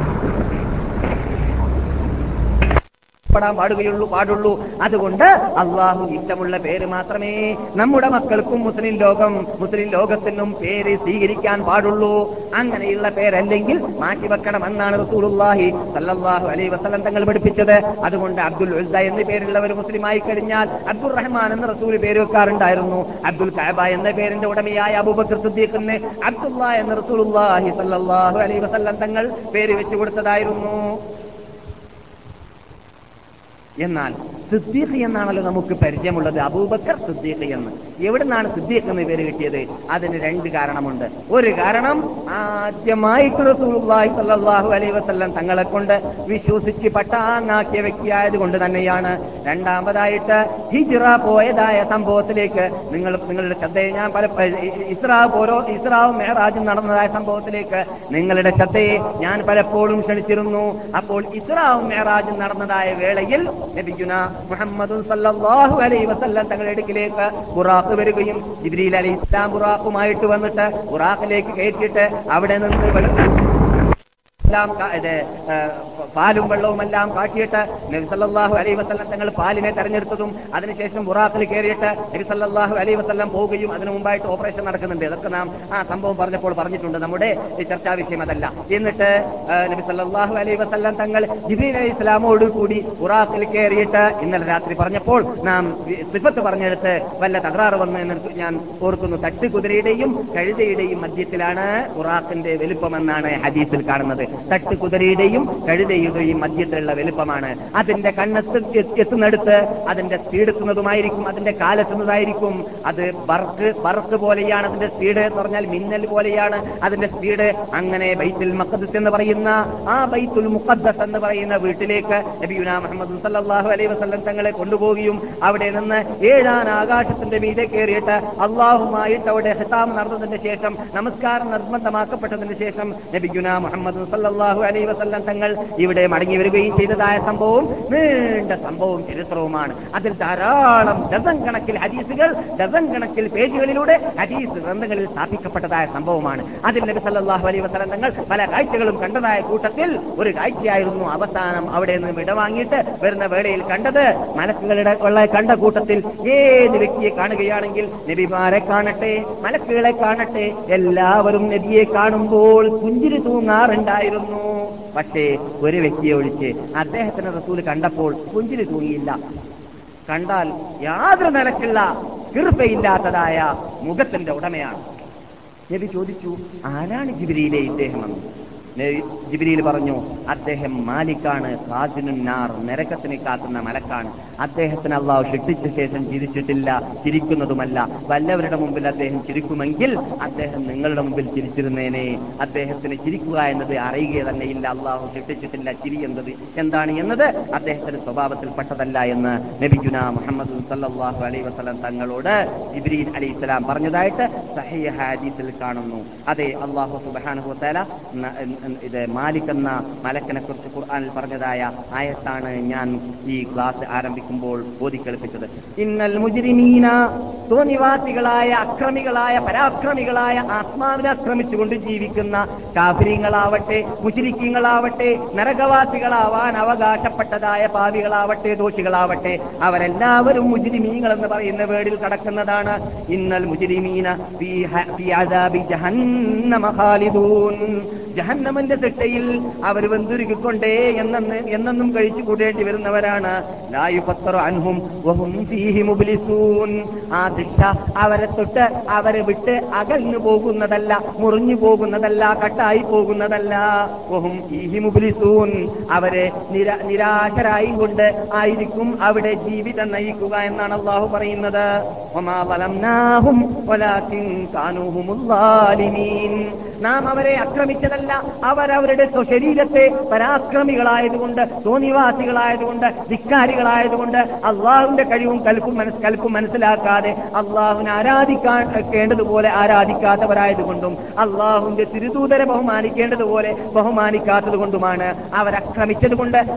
പ്പെടാൻ പാടുകയുള്ളൂ പാടുള്ളൂ. അതുകൊണ്ട് അള്ളാഹു ഇഷ്ടമുള്ള പേര് മാത്രമേ നമ്മുടെ മക്കൾക്കും മുസ്ലിം ലോകം മുസ്ലിം ലോകത്തിനും പേര് സ്വീകരിക്കാൻ പാടുള്ളൂ. അങ്ങനെയുള്ള പേരല്ലെങ്കിൽ മാറ്റിവെക്കണം എന്നാണ് റസൂലുള്ളാഹി സല്ലല്ലാഹു അലൈഹി വസല്ലം തങ്ങൾ പഠിപ്പിച്ചത്. അതുകൊണ്ട് അബ്ദുൽ ഉൽദ എന്ന പേരുള്ള ഒരു മുസ്ലിമായി കഴിഞ്ഞാൽ അബ്ദുൾ റഹ്മാൻ എന്ന റസൂൽ പേര് വെക്കാറുണ്ടായിരുന്നു. അബ്ദുൽ കാബ എന്ന പേരിന്റെ ഉടമയായ അബൂബക്കർ സിദ്ദീഖിന് അബ്ദുള്ള എന്ന റസൂലുള്ളാഹി സല്ലല്ലാഹു അലൈഹി വസല്ലം തങ്ങൾ പേര് വെച്ചു കൊടുത്തതായിരുന്നു. എന്നാൽ സിദ്ദീഖ് എന്നാണല്ലോ നമുക്ക് പരിചയമുള്ളത്. അബൂബക്കർ സിദ്ദീഖ് എന്ന്. എവിടെ നിന്നാണ് സിദ്ദീഖ് എന്ന് പേര് കിട്ടിയത്? അതിന് രണ്ട് കാരണമുണ്ട്. ഒരു കാരണം ആദ്യമായി റസൂലുള്ളാഹി സ്വല്ലല്ലാഹു അലൈഹി വസല്ലം തങ്ങളെ കൊണ്ട് വിശ്വസിച്ച് പട്ടാങ്ങാക്കിയ വ്യക്തിയായത് കൊണ്ട് തന്നെയാണ്. രണ്ടാമതായിട്ട് ഹിജ്റ പോയതായ സംഭവത്തിലേക്ക് നിങ്ങൾ നിങ്ങളുടെ ശ്രദ്ധയെ ഞാൻ പല ഇസ്രാവ് ഓരോ ഇസ്രാവും മേറാജും നടന്നതായ സംഭവത്തിലേക്ക് നിങ്ങളുടെ ശ്രദ്ധയെ ഞാൻ പലപ്പോഴും ക്ഷണിച്ചിരുന്നു. അപ്പോൾ ഇസ്രാവും മേറാജും നടന്നതായ വേളയിൽ നബിയുന മുഹമ്മദ് സല്ലല്ലാഹു അലൈഹി വസല്ലം തങ്ങളുടെ അടുക്കിലേക്ക് ബുറാഖ് വരികയും ജിബ്രീൽ അലി ഇസ്ലാം ബുറാഖുമായിട്ട് വന്നിട്ട് ബുറാഖിലേക്ക് കയറ്റിയിട്ട് അവിടെ നിന്ന് എല്ലാം പാലും വെള്ളവും എല്ലാം കാട്ടിയിട്ട് നബി അലൈ വസ്ലം തങ്ങൾ പാലിനെ തെരഞ്ഞെടുത്തതും അതിനുശേഷം ബുറാത്തിൽ കയറിയിട്ട് നബി അലൈ വസ്ലം പോവുകയും അതിനു മുമ്പായിട്ട് ഓപ്പറേഷൻ നടക്കുന്നുണ്ട്. അതൊക്കെ നാം ആ സംഭവം പറഞ്ഞപ്പോൾ പറഞ്ഞിട്ടുണ്ട്. നമ്മുടെ ചർച്ചാ വിഷയം അതല്ല. എന്നിട്ട് നബിസല്ലാഹു അലൈ വസ്ലം തങ്ങൾ ജിബ്രീൽ അലൈഹി ഇസ്ലാമോട് കൂടി ബുറാത്തിൽ കയറിയിട്ട് ഇന്നലെ രാത്രി പറഞ്ഞപ്പോൾ നാം സിഫത്ത് പറഞ്ഞെടുത്ത് വല്ല തകരാറ് വന്നു എന്ന് ഞാൻ ഓർക്കുന്നു. തട്ടുകുതിരയുടെയും കഴുതയുടെയും മധ്യത്തിലാണ് ഉറാത്തിന്റെ വലുപ്പമെന്നാണ് ഹദീസിൽ കാണുന്നത്. തട്ടുകുതിരയുടെയും കഴുതയുടെയും മധ്യത്തിലുള്ള വലുപ്പമാണ്. അതിന്റെ കണ്ണെത്ത് എത്തുന്നിടത്ത് അതിന്റെ സ്പീഡ് എത്തുന്നതുമായിരിക്കും അതിന്റെ കാലെത്തുന്നതായിരിക്കും അത് ബർക്ക് ബർക്ക് പോലെയാണ് അതിന്റെ സ്പീഡ് എന്ന് പറഞ്ഞാൽ മിന്നൽ പോലെയാണ് അതിന്റെ സ്പീഡ് അങ്ങനെ ബൈത്തുൽ മഖദ്സ് എന്ന് പറയുന്ന ആ ബൈത്തുൽ മുഖദ്ദസ് എന്ന് പറയുന്ന വീട്ടിലേക്ക് നബിയുന മുഹമ്മദ് സല്ലല്ലാഹു അലൈഹി വസല്ലം തങ്ങളെ കൊണ്ടുപോവുകയും അവിടെ നിന്ന് ഏഴാൻ ആകാശത്തിന്റെ മീതെ കയറിയിട്ട് അള്ളാഹുമായിട്ട് അവിടെ ഹിതാം നടന്നതിന് ശേഷം നമസ്കാരം നിർബന്ധമാക്കപ്പെട്ടതിന് ശേഷം നബിഗുന മുഹമ്മദ് സല്ലല്ലാഹു അലൈ വസല്ലം തങ്ങൾ ഇവിടെ മടങ്ങി വരികയും ചെയ്തതായ സംഭവം നീണ്ട സംഭവവും ചരിത്രവുമാണ്. അതിൽ ധാരാളം ഡസൻ കണക്കിൽ ഹദീസുകൾ ഡസൻ കണക്കിൽ പേജുകളിലൂടെ ഹദീസ് ഗ്രന്ഥങ്ങളിൽ സ്ഥാപിക്കപ്പെട്ടതായ സംഭവമാണ്. അതിൽ നബി സല്ലാഹു അലൈ വസല്ലം തങ്ങൾ പല കാഴ്ചകളും കണ്ടതായ കൂട്ടത്തിൽ ഒരു കാഴ്ചയായിരുന്നു അവസാനം അവിടെ നിന്ന് വിടവാങ്ങിയിട്ട് വരുന്ന വേളയിൽ കണ്ടത്. മലക്കുകളുടെ ഉള്ള കണ്ട കൂട്ടത്തിൽ ഏത് വ്യക്തിയെ കാണുകയാണെങ്കിൽ നബിമാരെ കാണട്ടെ മലക്കുകളെ കാണട്ടെ എല്ലാവരും നബിയെ കാണുമ്പോൾ പുഞ്ചിരി തൂങ്ങാറുണ്ടായിരുന്നു. പക്ഷേ ഒരു വ്യക്തിയെ ഒഴിച്ച് അദ്ദേഹത്തിന് റസൂൽ കണ്ടപ്പോൾ പുഞ്ചിരി തൂങ്ങിയില്ല. കണ്ടാൽ യാതൊരു നിലക്കുള്ള കൃപയില്ലാത്തതായ മുഖത്തിന്റെ ഉടമയാണ്. നബി ചോദിച്ചു ആരാണ് ജിബിരിയിലെ ഇദ്ദേഹമെന്ന് ജിബ്രീൽ പറഞ്ഞു അദ്ദേഹം മാലിക്കാണ് ഖാസിനുന്നാർ നരകത്തിനെ കാക്കുന്ന മലക്കാണ്. അദ്ദേഹത്തിന് അള്ളാഹു ഷിട്ടിച്ച ശേഷം ചിരിച്ചിട്ടില്ല ചിരിക്കുന്നതുമല്ല. വല്ലവരുടെ മുമ്പിൽ അദ്ദേഹം ചിരിക്കുമെങ്കിൽ അദ്ദേഹം നിങ്ങളുടെ മുമ്പിൽ ചിരിച്ചിരുന്നേനെ. അദ്ദേഹത്തിന് ചിരിക്കുക എന്നത് അറിയുക തന്നെയില്ല. അള്ളാഹു ഷിട്ടിച്ചിട്ടില്ല ചിരി എന്നത് എന്താണ് എന്നത്? അദ്ദേഹത്തിന്റെ സ്വഭാവത്തിൽപ്പെട്ടതല്ല എന്ന് നബിഗുന മുഹമ്മദ് സല്ലാഹു അലൈ വസല്ലം തങ്ങളോട് ജിബ്രീൽ അലി ഇസ്ലാം പറഞ്ഞതായിട്ട് സഹിയ ഹാദീസിൽ കാണുന്നു. അതെ അള്ളാഹു ന- ഇത് മാലിക് എന്ന മലക്കിനെ കുറിച്ച് ഖുർആാനിൽ പറഞ്ഞതായ ആയത്താണ് ഞാൻ ഈ ക്ലാസ് ആരംഭിക്കുമ്പോൾ ബോധിക്കളിപ്പിച്ചത് ഇന്നൽ മുജിരിമീന തോന്നിവാസികളായ അക്രമികളായ പരാക്രമികളായ ആത്മാവിനെ ആക്രമിച്ചുകൊണ്ട് ജീവിക്കുന്ന കാഫര്യങ്ങളാവട്ടെ മുജിരിക്കങ്ങളാവട്ടെ നരകവാസികളാവാൻ അവകാശപ്പെട്ടതായ പാവികളാവട്ടെ ദോഷികളാവട്ടെ അവരെല്ലാവരും മുജിരിമീങ്ങൾ എന്ന് പറയുന്ന വേടിൽ കടക്കുന്നതാണ് ഇന്നൽ മുജിരിമീന ജഹന്നമ ഖാലിദൂൻ. ജഹന്നമന്റെ തിട്ടയിൽ അവർ വെന്തുരുക്കിക്കൊണ്ടേ എന്നെന്ന് എന്നെന്നും കഴിച്ചു കൂടേണ്ടി വരുന്നവരാണ്. അൻഹും ആ ശിക്ഷ അവരെ തൊട്ട് അവരെ വിട്ട് അകന്നു പോകുന്നതല്ല മുറിഞ്ഞു പോകുന്നതല്ല കട്ടായി പോകുന്നതല്ല. ഒഹും അവരെ നിര നിരാശരായി കൊണ്ട് ആയിരിക്കും അവിടെ ജീവിതം നയിക്കുക എന്നാണ് അള്ളാഹു പറയുന്നത്. നാം അവരെ ആക്രമിച്ചതല്ല അവരവരുടെ സ്വശരീരത്തെ പരാക്രമികളായതുകൊണ്ട് തോന്നിവാസികളായതുകൊണ്ട് ധിക്കാരികളായതുകൊണ്ട് അള്ളാഹുവിന്റെ കഴിവും കൽപ്പും മനസ് കൽപ്പും മനസ്സിലാക്കാതെ അള്ളാഹുവിനെ ആരാധിക്കേണ്ടതുപോലെ ആരാധിക്കാത്തവരായതുകൊണ്ടും അള്ളാഹുവിന്റെ തിരുദൂതരെ ബഹുമാനിക്കേണ്ടതുപോലെ ബഹുമാനിക്കാത്തത് കൊണ്ടുമാണ് അവരക്രമിച്ചത്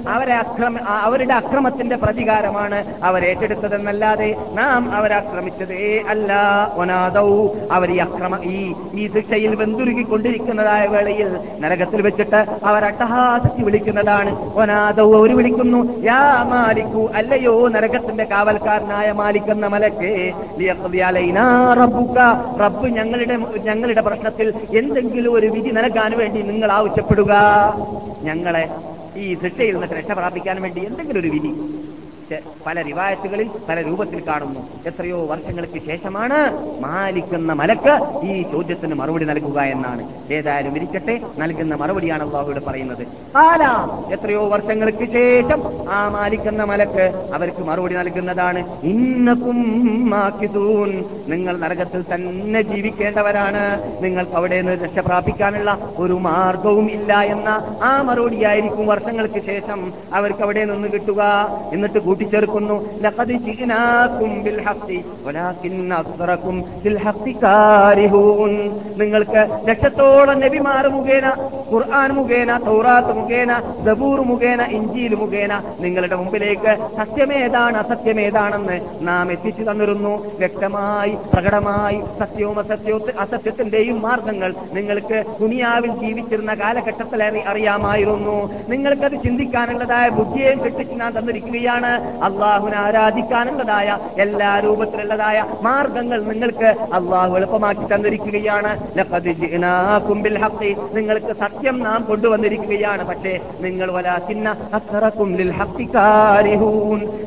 അവരെ അക്രമ അവരുടെ അക്രമത്തിന്റെ പ്രതികാരമാണ് അവരേറ്റെടുത്തതെന്നല്ലാതെ നാം അവരാക്രമിച്ചതേ അല്ല. ഒനാദൗ അവർ ഈ അക്രമ ഈ ഈ ശിക്ഷയിൽ വെന്തുരുകിക്കൊണ്ടിരിക്കുന്നതായ വേളയിൽ നരകത്തിൽ വെച്ചിട്ട് അവർ അട്ടഹാസത്തി വിളിക്കുന്നതാണ്. ഒനാദവ് അവർ വിളിക്കുന്നു യാ മാലിക്കു അല്ലയോ നരകത്തിന്റെ കാവൽക്കാരനായ മാലിക് എന്ന മലക്കേ റബ്ബ് ഞങ്ങളുടെ ഞങ്ങളുടെ പ്രശ്നത്തിൽ എന്തെങ്കിലും ഒരു വിധി നൽകാൻ വേണ്ടി നിങ്ങൾ ആവശ്യപ്പെടുക. ഞങ്ങളെ ഈ ശിക്ഷയിൽ നിന്ന് രക്ഷ പ്രാപിക്കാൻ വേണ്ടി എന്തെങ്കിലും ഒരു വിധി പല റിവായത്തുകളിൽ പല രൂപത്തിൽ കാണുന്നു. എത്രയോ വർഷങ്ങൾക്ക് ശേഷമാണ് മാലിക് എന്ന മലക്ക് ഈ ചോദ്യത്തിന് മറുപടി നൽകുക എന്നാണ്. ഏതായാലും ഇരിക്കട്ടെ നൽകുന്ന മറുപടിയാണ് അള്ളാഹുവിടെ പറയുന്നത്. ആലാ എത്രയോ വർഷങ്ങൾക്ക് ശേഷം ആ മാലിക് എന്ന മലക്ക് അവർക്ക് മറുപടി നൽകുന്നതാണ്. ഇന്നക്കും നിങ്ങൾ നരകത്തിൽ തന്നെ ജീവിക്കേണ്ടവരാണ്. നിങ്ങൾക്ക് അവിടെ നിന്ന് രക്ഷ പ്രാപിക്കാനുള്ള ഒരു മാർഗവും ഇല്ല എന്ന ആ മറുപടിയായിരിക്കും വർഷങ്ങൾക്ക് ശേഷം അവർക്ക് അവിടെ നിന്ന് കിട്ടുക. എന്നിട്ട് കൂട്ടിച്ചേർക്കുന്നു. നിങ്ങൾക്ക് ലക്ഷത്തോളം നബിമാർ മുഖേന ഖുർആൻ മുഖേന തൗറാത്ത് മുഖേന ദബൂർ മുഖേന ഇഞ്ചിയിൽ മുഖേന നിങ്ങളുടെ മുമ്പിലേക്ക് സത്യമേതാണ് അസത്യമേതാണെന്ന് നാം എത്തിച്ചു തന്നിരുന്നു. വ്യക്തമായി പ്രകടമായി സത്യവും അസത്യവും അസത്യത്തിന്റെയും മാർഗങ്ങൾ നിങ്ങൾക്ക് ദുനിയാവിൽ ജീവിച്ചിരുന്ന കാലഘട്ടത്തിൽ അറി- അറിയാമായിരുന്നു. നിങ്ങൾക്കത് ചിന്തിക്കാനുള്ളതായ ബുദ്ധിയെയും കെട്ടിച്ച് ഞാൻ തന്നിരിക്കുകയാണ്. അള്ളാഹുവിനെ ആരാധിക്കാനുള്ളതായ എല്ലാ രൂപത്തിലുള്ളതായ മാർഗങ്ങൾ നിങ്ങൾക്ക് അള്ളാഹു എളുപ്പമാക്കി തന്നിരിക്കുകയാണ്. നിങ്ങൾക്ക് സത്യം നാം കൊണ്ടുവന്നിരിക്കുകയാണ്. പക്ഷേ നിങ്ങൾ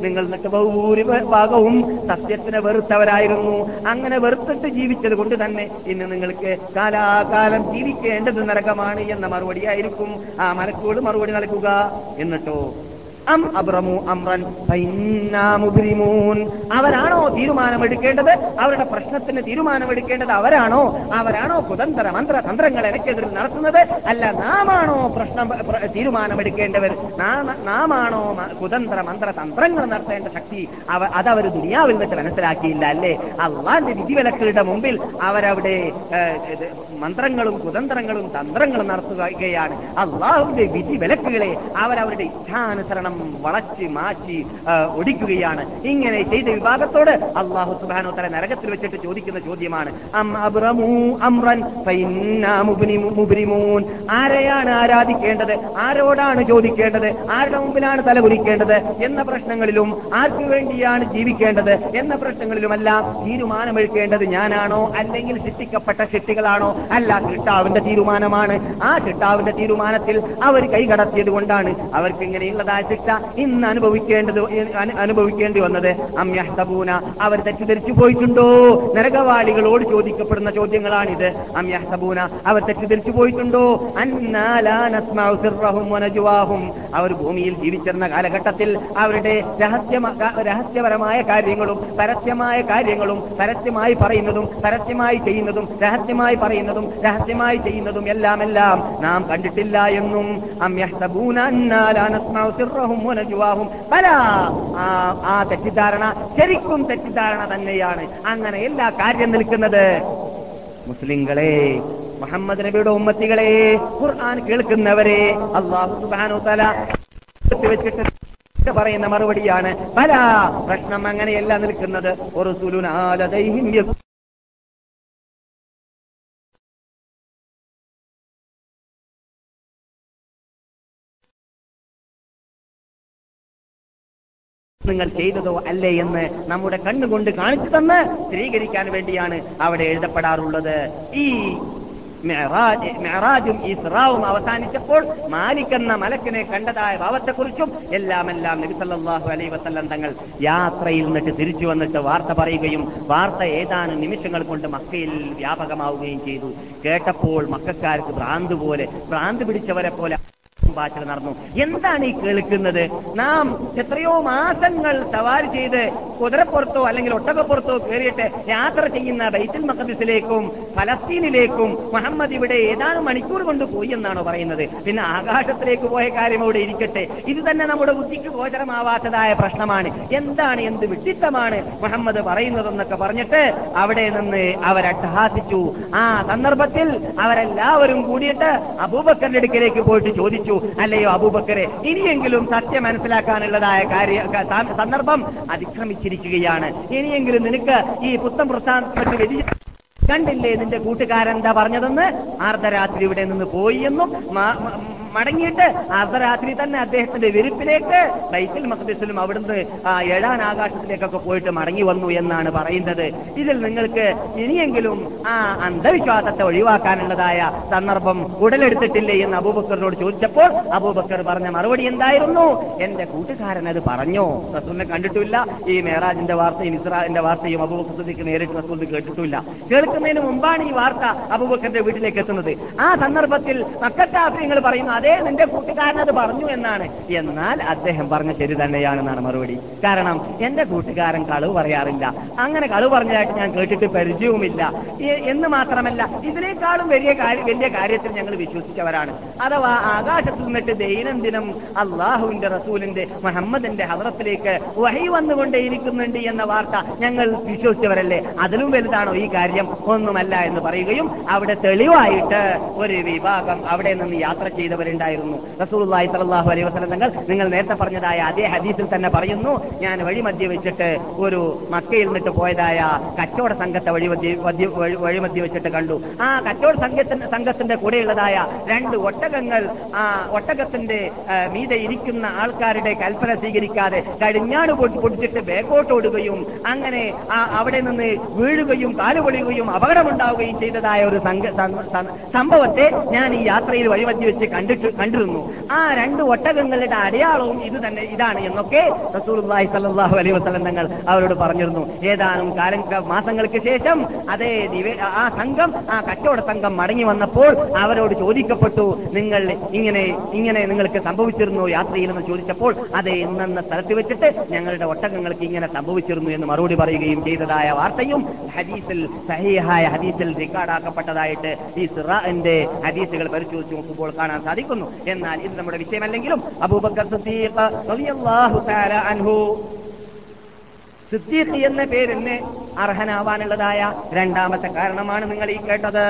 നിങ്ങൾ ഭാഗവും ഭൂരിഭാഗവും സത്യത്തിനെ വെറുത്തവരായിരുന്നു. അങ്ങനെ വെറുത്തിട്ട് ജീവിച്ചത് കൊണ്ട് തന്നെ ഇന്ന് നിങ്ങൾക്ക് കാലാകാലം ജീവിക്കേണ്ടത് നരകമാണ് എന്ന മറുപടിയായിരിക്കും ആ മലക്കോട് മറുപടി നൽകുക. എന്നിട്ടോ അം അബ്രമു അമ്രൻ മുബ്രിമൂൻ. അവരാണോ തീരുമാനമെടുക്കേണ്ടത്? അവരുടെ പ്രശ്നത്തിന് തീരുമാനമെടുക്കേണ്ടത് അവരാണോ? അവരാണോ കുതന്ത്ര മന്ത്ര തന്ത്രങ്ങൾ എനിക്കെതിരിൽ നടത്തുന്നത്? അല്ല നാമാണോ പ്രശ്നം പ്ര- തീരുമാനമെടുക്കേണ്ടവർ? നാമാണോ കുതന്ത്ര മന്ത്ര തന്ത്രങ്ങൾ നടത്തേണ്ട ശക്തി അവ അതവർ ദുനിയാവിൽ വെച്ച് മനസ്സിലാക്കിയില്ല അല്ലേ? അള്ളാന്റെ വിധിവിലക്കുകളുടെ മുമ്പിൽ അവരവിടെ മന്ത്രങ്ങളും കുതന്ത്രങ്ങളും തന്ത്രങ്ങളും നടത്തുകയാണ്. അള്ളാഹുവിന്റെ വിധി വിലക്കുകളെ അവരവരുടെ ഇച്ഛാനുസരണം വളച്ച് മാറ്റി ഒടിക്കുകയാണ്. ഇങ്ങനെ ചെയ്ത വിഭാഗത്തോട് അള്ളാഹു സുബാനോ തല നരകത്തിൽ വെച്ചിട്ട് ചോദിക്കുന്ന ചോദ്യമാണ്. ആരെയാണ് ആരാധിക്കേണ്ടത്? ആരോടാണ് ചോദിക്കേണ്ടത്? ആരുടെ മുമ്പിലാണ് തലകുലിക്കേണ്ടത് എന്ന പ്രശ്നങ്ങളിലും ആർക്കു വേണ്ടിയാണ് ജീവിക്കേണ്ടത്? എന്ന പ്രശ്നങ്ങളിലുമെല്ലാം തീരുമാനമെടുക്കേണ്ടത് ഞാനാണോ? അല്ലെങ്കിൽ ശിക്ഷിക്കപ്പെട്ട ശിക്ഷികളാണോ അല്ല കിട്ടാവിന്റെ തീരുമാനമാണ്. ആ കിട്ടാവിന്റെ തീരുമാനത്തിൽ അവർ കൈകടത്തിയത് കൊണ്ടാണ് അവർക്ക് ഇങ്ങനെയുള്ളതായ ശിക്ഷ ഇന്ന് അനുഭവിക്കേണ്ടത് അനു- അനുഭവിക്കേണ്ടി വന്നത്. അമ്യഹ്തബൂന അവർ തെറ്റിദ്ധരിച്ചു പോയിട്ടുണ്ടോ? നരകവാളികളോട് ചോദിക്കപ്പെടുന്ന ചോദ്യങ്ങളാണിത്. അമ്യഹ്തബൂന അവർ തെറ്റിദ്ധരിച്ചു പോയിട്ടുണ്ടോ? അന്നാലും അവർ ഭൂമിയിൽ ജീവിച്ചിരുന്ന കാലഘട്ടത്തിൽ അവരുടെ രഹസ്യ രഹസ്യപരമായ കാര്യങ്ങളും പരസ്യമായ കാര്യങ്ങളും പരസ്യമായി പറയുന്നതും പരസ്യമായി ചെയ്യുന്നതും രഹസ്യമായി പറയുന്നതും രഹസ്യമായി ചെയ്യുന്നതും എല്ലാം എല്ലാം നാം കണ്ടിട്ടില്ല എന്നും. അം യഹ്സബൂന അന്നാ ലാ നസ്മഉ സിർറഹും വനജുവാഹും ബലാ! ആ തെറ്റിദ്ധാരണ ശരിക്കും തെറ്റിദ്ധാരണ തന്നെയാണ്. അങ്ങനെ എല്ലാ കാര്യം നിൽക്കുന്നത്. മുസ്ലിങ്ങളെ മുഹമ്മദ് നബിയുടെ ഉമ്മത്തികളെ ഖുർആൻ കേൾക്കുന്നവരെ അള്ളാഹു പറയുന്ന മറുപടിയാണ്. പല പ്രശ്നം അങ്ങനെയല്ല നിൽക്കുന്നത്. ഒരു സുലുനാലതൈഹിം നിങ്ങൾ ചെയ്തതോ അല്ലേ എന്ന് നമ്മുടെ കണ്ണുകൊണ്ട് കാണിച്ചു തന്ന് സ്ഥിരീകരിക്കാൻ വേണ്ടിയാണ് അവിടെ എഴുതപ്പെടാറുള്ളത്. ഈ മെഹറാജും ഇസ്രാവും അവസാനിച്ചപ്പോൾ മാലിക്കെന്ന മലക്കിനെ കണ്ടതായ ഭാവത്തെക്കുറിച്ചും എല്ലാം എല്ലാം നബി സല്ലല്ലാഹു അലൈഹി വസല്ലം തങ്ങൾ യാത്രയിൽ നിന്നിട്ട് തിരിച്ചു വന്നിട്ട് വാർത്ത പറയുകയും വാർത്ത ഏതാനും നിമിഷങ്ങൾ കൊണ്ട് മക്കയിൽ വ്യാപകമാവുകയും ചെയ്തു. കേട്ടപ്പോൾ മക്കാർക്ക് ഭ്രാന്ത് പോലെ ഭ്രാന്ത് പിടിച്ചവരെ പോലെ ഭാഷ നടന്നു. എന്താണ് ഈ കേൾക്കുന്നത്? നാം എത്രയോ മാസങ്ങൾ സവാരി ചെയ്ത് കുതിരപ്പുറത്തോ അല്ലെങ്കിൽ ഒട്ടകപ്പുറത്തോ കയറിയിട്ട് യാത്ര ചെയ്യുന്ന ബൈത്തുൽ മഖദിസിലേക്കും ഫലസ്തീനിലേക്കും മുഹമ്മദ് ഇവിടെ ഏതാനും മണിക്കൂർ കൊണ്ട് പോയി എന്നാണോ പറയുന്നത്. പിന്നെ ആകാശത്തിലേക്ക് പോയ കാര്യം അവിടെ ഇരിക്കട്ടെ. ഇത് തന്നെ നമ്മുടെ ബുദ്ധിക്ക് ഗോചരമാവാത്തതായ പ്രശ്നമാണ്. എന്താണ് എന്ത് വിട്ടിത്തമാണ് മുഹമ്മദ് പറയുന്നതെന്നൊക്കെ പറഞ്ഞിട്ട് അവിടെ നിന്ന് അവരട്ടഹാസിച്ചു. ആ സന്ദർഭത്തിൽ അവരെല്ലാവരും കൂടിയിട്ട് അബൂബക്കറിന്റെ അടുക്കിലേക്ക് പോയിട്ട് ചോദിച്ചു. അല്ലയോ അബൂബക്കറെ ഇനിയെങ്കിലും സത്യം മനസ്സിലാക്കാനുള്ളതായ കാര്യ സന്ദർഭം അതിക്രമിച്ചിരിക്കുകയാണ്. ഇനിയെങ്കിലും നിനക്ക് ഈ പുത്തം പ്രസ്ഥാനത്തിൽ വ്യതി കണ്ടില്ലേ നിന്റെ കൂട്ടുകാരൻ എന്താ പറഞ്ഞതെന്ന്? അർദ്ധരാത്രി ഇവിടെ നിന്ന് പോയി എന്നും മടങ്ങിയിട്ട് അർദ്ധരാത്രി തന്നെ അദ്ദേഹത്തിന്റെ വിരിപ്പിലേക്ക് ബൈക്കിൽ മഖ്ദിസിലും അവിടുന്ന് ആ ഏഴാൻ ആകാശത്തിലേക്കൊക്കെ പോയിട്ട് മടങ്ങി വന്നു എന്നാണ് പറയുന്നത്. ഇതിൽ നിങ്ങൾക്ക് ഇനിയെങ്കിലും ആ അന്ധവിശ്വാസത്തെ ഒഴിവാക്കാനുള്ളതായ സന്ദർഭം ഉടലെടുത്തിട്ടില്ലേ എന്ന് അബൂബക്കറിനോട് ചോദിച്ചപ്പോൾ അബൂബക്കർ പറഞ്ഞ മറുപടി എന്തായിരുന്നു? എന്റെ കൂട്ടുകാരൻ അത് പറഞ്ഞു? റസൂലിനെ കണ്ടിട്ടില്ല. ഈ മേറാജിന്റെ വാർത്തയും ഇസ്രാന്റെ വാർത്തയും അബൂബക്കർ നേരിട്ട് റസൂലിന് കേട്ടിട്ടില്ല. കേൾക്കുന്നതിന് മുമ്പാണ് ഈ വാർത്ത അബൂബക്കറിന്റെ വീട്ടിലേക്ക് എത്തുന്നത്. ആ സന്ദർഭത്തിൽ മക്കത്താഫ്യങ്ങൾ പറയുന്നു അതേ നിന്റെ കൂട്ടുകാരൻ അത് പറഞ്ഞു എന്നാണ്. എന്നാൽ അദ്ദേഹം പറഞ്ഞ ശരി തന്നെയാണെന്നാണ് മറുപടി. കാരണം എന്റെ കൂട്ടുകാരൻ കളവ് പറയാറില്ല. അങ്ങനെ കളവ് പറഞ്ഞതായിട്ട് ഞാൻ കേട്ടിട്ട് പരിചയവുമില്ല. എന്ന് മാത്രമല്ല ഇതിനേക്കാളും വലിയ വലിയ കാര്യത്തിൽ ഞങ്ങൾ വിശ്വസിച്ചവരാണ്. അഥവാ ആകാശത്തു നിന്നിട്ട് ദൈനംദിനം അള്ളാഹുവിന്റെ റസൂലിന്റെ മുഹമ്മദിന്റെ ഹവറത്തിലേക്ക് വഹി വന്നുകൊണ്ടേയിരിക്കുന്നുണ്ട് എന്ന വാർത്ത ഞങ്ങൾ വിശ്വസിച്ചവരല്ലേ? അതിലും വലുതാണോ ഈ കാര്യം? ഒന്നുമല്ല എന്ന് പറയുകയും അവിടെ തെളിവായിട്ട് ഒരു വിഭാഗം അവിടെ നിന്ന് യാത്ര ചെയ്തവരുണ്ടായിരുന്നു റസൂലുള്ളാഹി സ്വല്ലല്ലാഹു അലൈഹി വസല്ലം തങ്ങൾ നിങ്ങൾ നേരത്തെ പറഞ്ഞതായ അതേ ഹദീസിൽ തന്നെ പറയുന്നു ഞാൻ വഴിമധ്യ വെച്ചിട്ട് ഒരു മക്കയിൽ നിന്നിട്ട് പോയതായ കച്ചവട സംഘത്തെ വഴിമധ്യ വഴിമധ്യ വെച്ചിട്ട് കണ്ടു. ആ കച്ചവട സംഘത്തിന്റെ സംഘത്തിന്റെ കൂടെയുള്ളതായ രണ്ട് ഒട്ടകങ്ങൾ ആ ഒട്ടകത്തിന്റെ മീതെ ഇരിക്കുന്ന ആൾക്കാരുടെ കൽപ്പന സ്വീകരിക്കാതെ കടിഞ്ഞാട് പൊട്ടി- പൊടിച്ചിട്ട് ബേക്കോട്ട് ഓടുകയും അങ്ങനെ ആ അവിടെ നിന്ന് വീഴുകയും കാലുപൊളിയുകയും അപകടമുണ്ടാവുകയും ചെയ്തതായ ഒരു സംഭവത്തെ ഞാൻ ഈ യാത്രയിൽ വഴിമധ്യ വെച്ച് കണ്ടിട്ട് കണ്ടിരുന്നു. ആ രണ്ട് ഒട്ടകങ്ങളുടെ അടയാളവും ഇത് തന്നെ ഇതാണ് എന്നൊക്കെ റസൂലുള്ളാഹി സ്വല്ലല്ലാഹു അലൈഹി വസല്ലം തങ്ങൾ അവരോട് പറഞ്ഞിരുന്നു. ഏതാനും കാലം മാസങ്ങൾക്ക് ശേഷം അതേ ആ സംഘം ആ കച്ചവട സംഘം മടങ്ങി വന്നപ്പോൾ അവരോട് ചോദിക്കപ്പെട്ടു നിങ്ങൾ ഇങ്ങനെ ഇങ്ങനെ നിങ്ങൾക്ക് സംഭവിച്ചിരുന്നു യാത്രയിൽ ചോദിച്ചപ്പോൾ അത് ഇന്നെന്ന സ്ഥലത്ത് വെച്ചിട്ട് ഞങ്ങളുടെ ഒട്ടകങ്ങൾക്ക് ഇങ്ങനെ സംഭവിച്ചിരുന്നു എന്ന് മറുപടി പറയുകയും ചെയ്തതായ വാർത്തയും ഹദീസിൽ സഹീഹായ ഹദീസിൽ റെക്കോർഡാക്കപ്പെട്ടതായിട്ട് ഈ സിറാന്റെ ഹദീസുകൾ പരിശോധിച്ച് നോക്കുമ്പോൾ കാണാൻ സാധിക്കുന്നു എന്നാൽ ഇത് നമ്മുടെ വിഷയമല്ലെങ്കിലും അബൂബക്കർ അൻഹു. എന്ന പേരിന് അർഹനാവാനുള്ളതായ രണ്ടാമത്തെ കാരണമാണ് നിങ്ങൾ ഈ കേട്ടത്.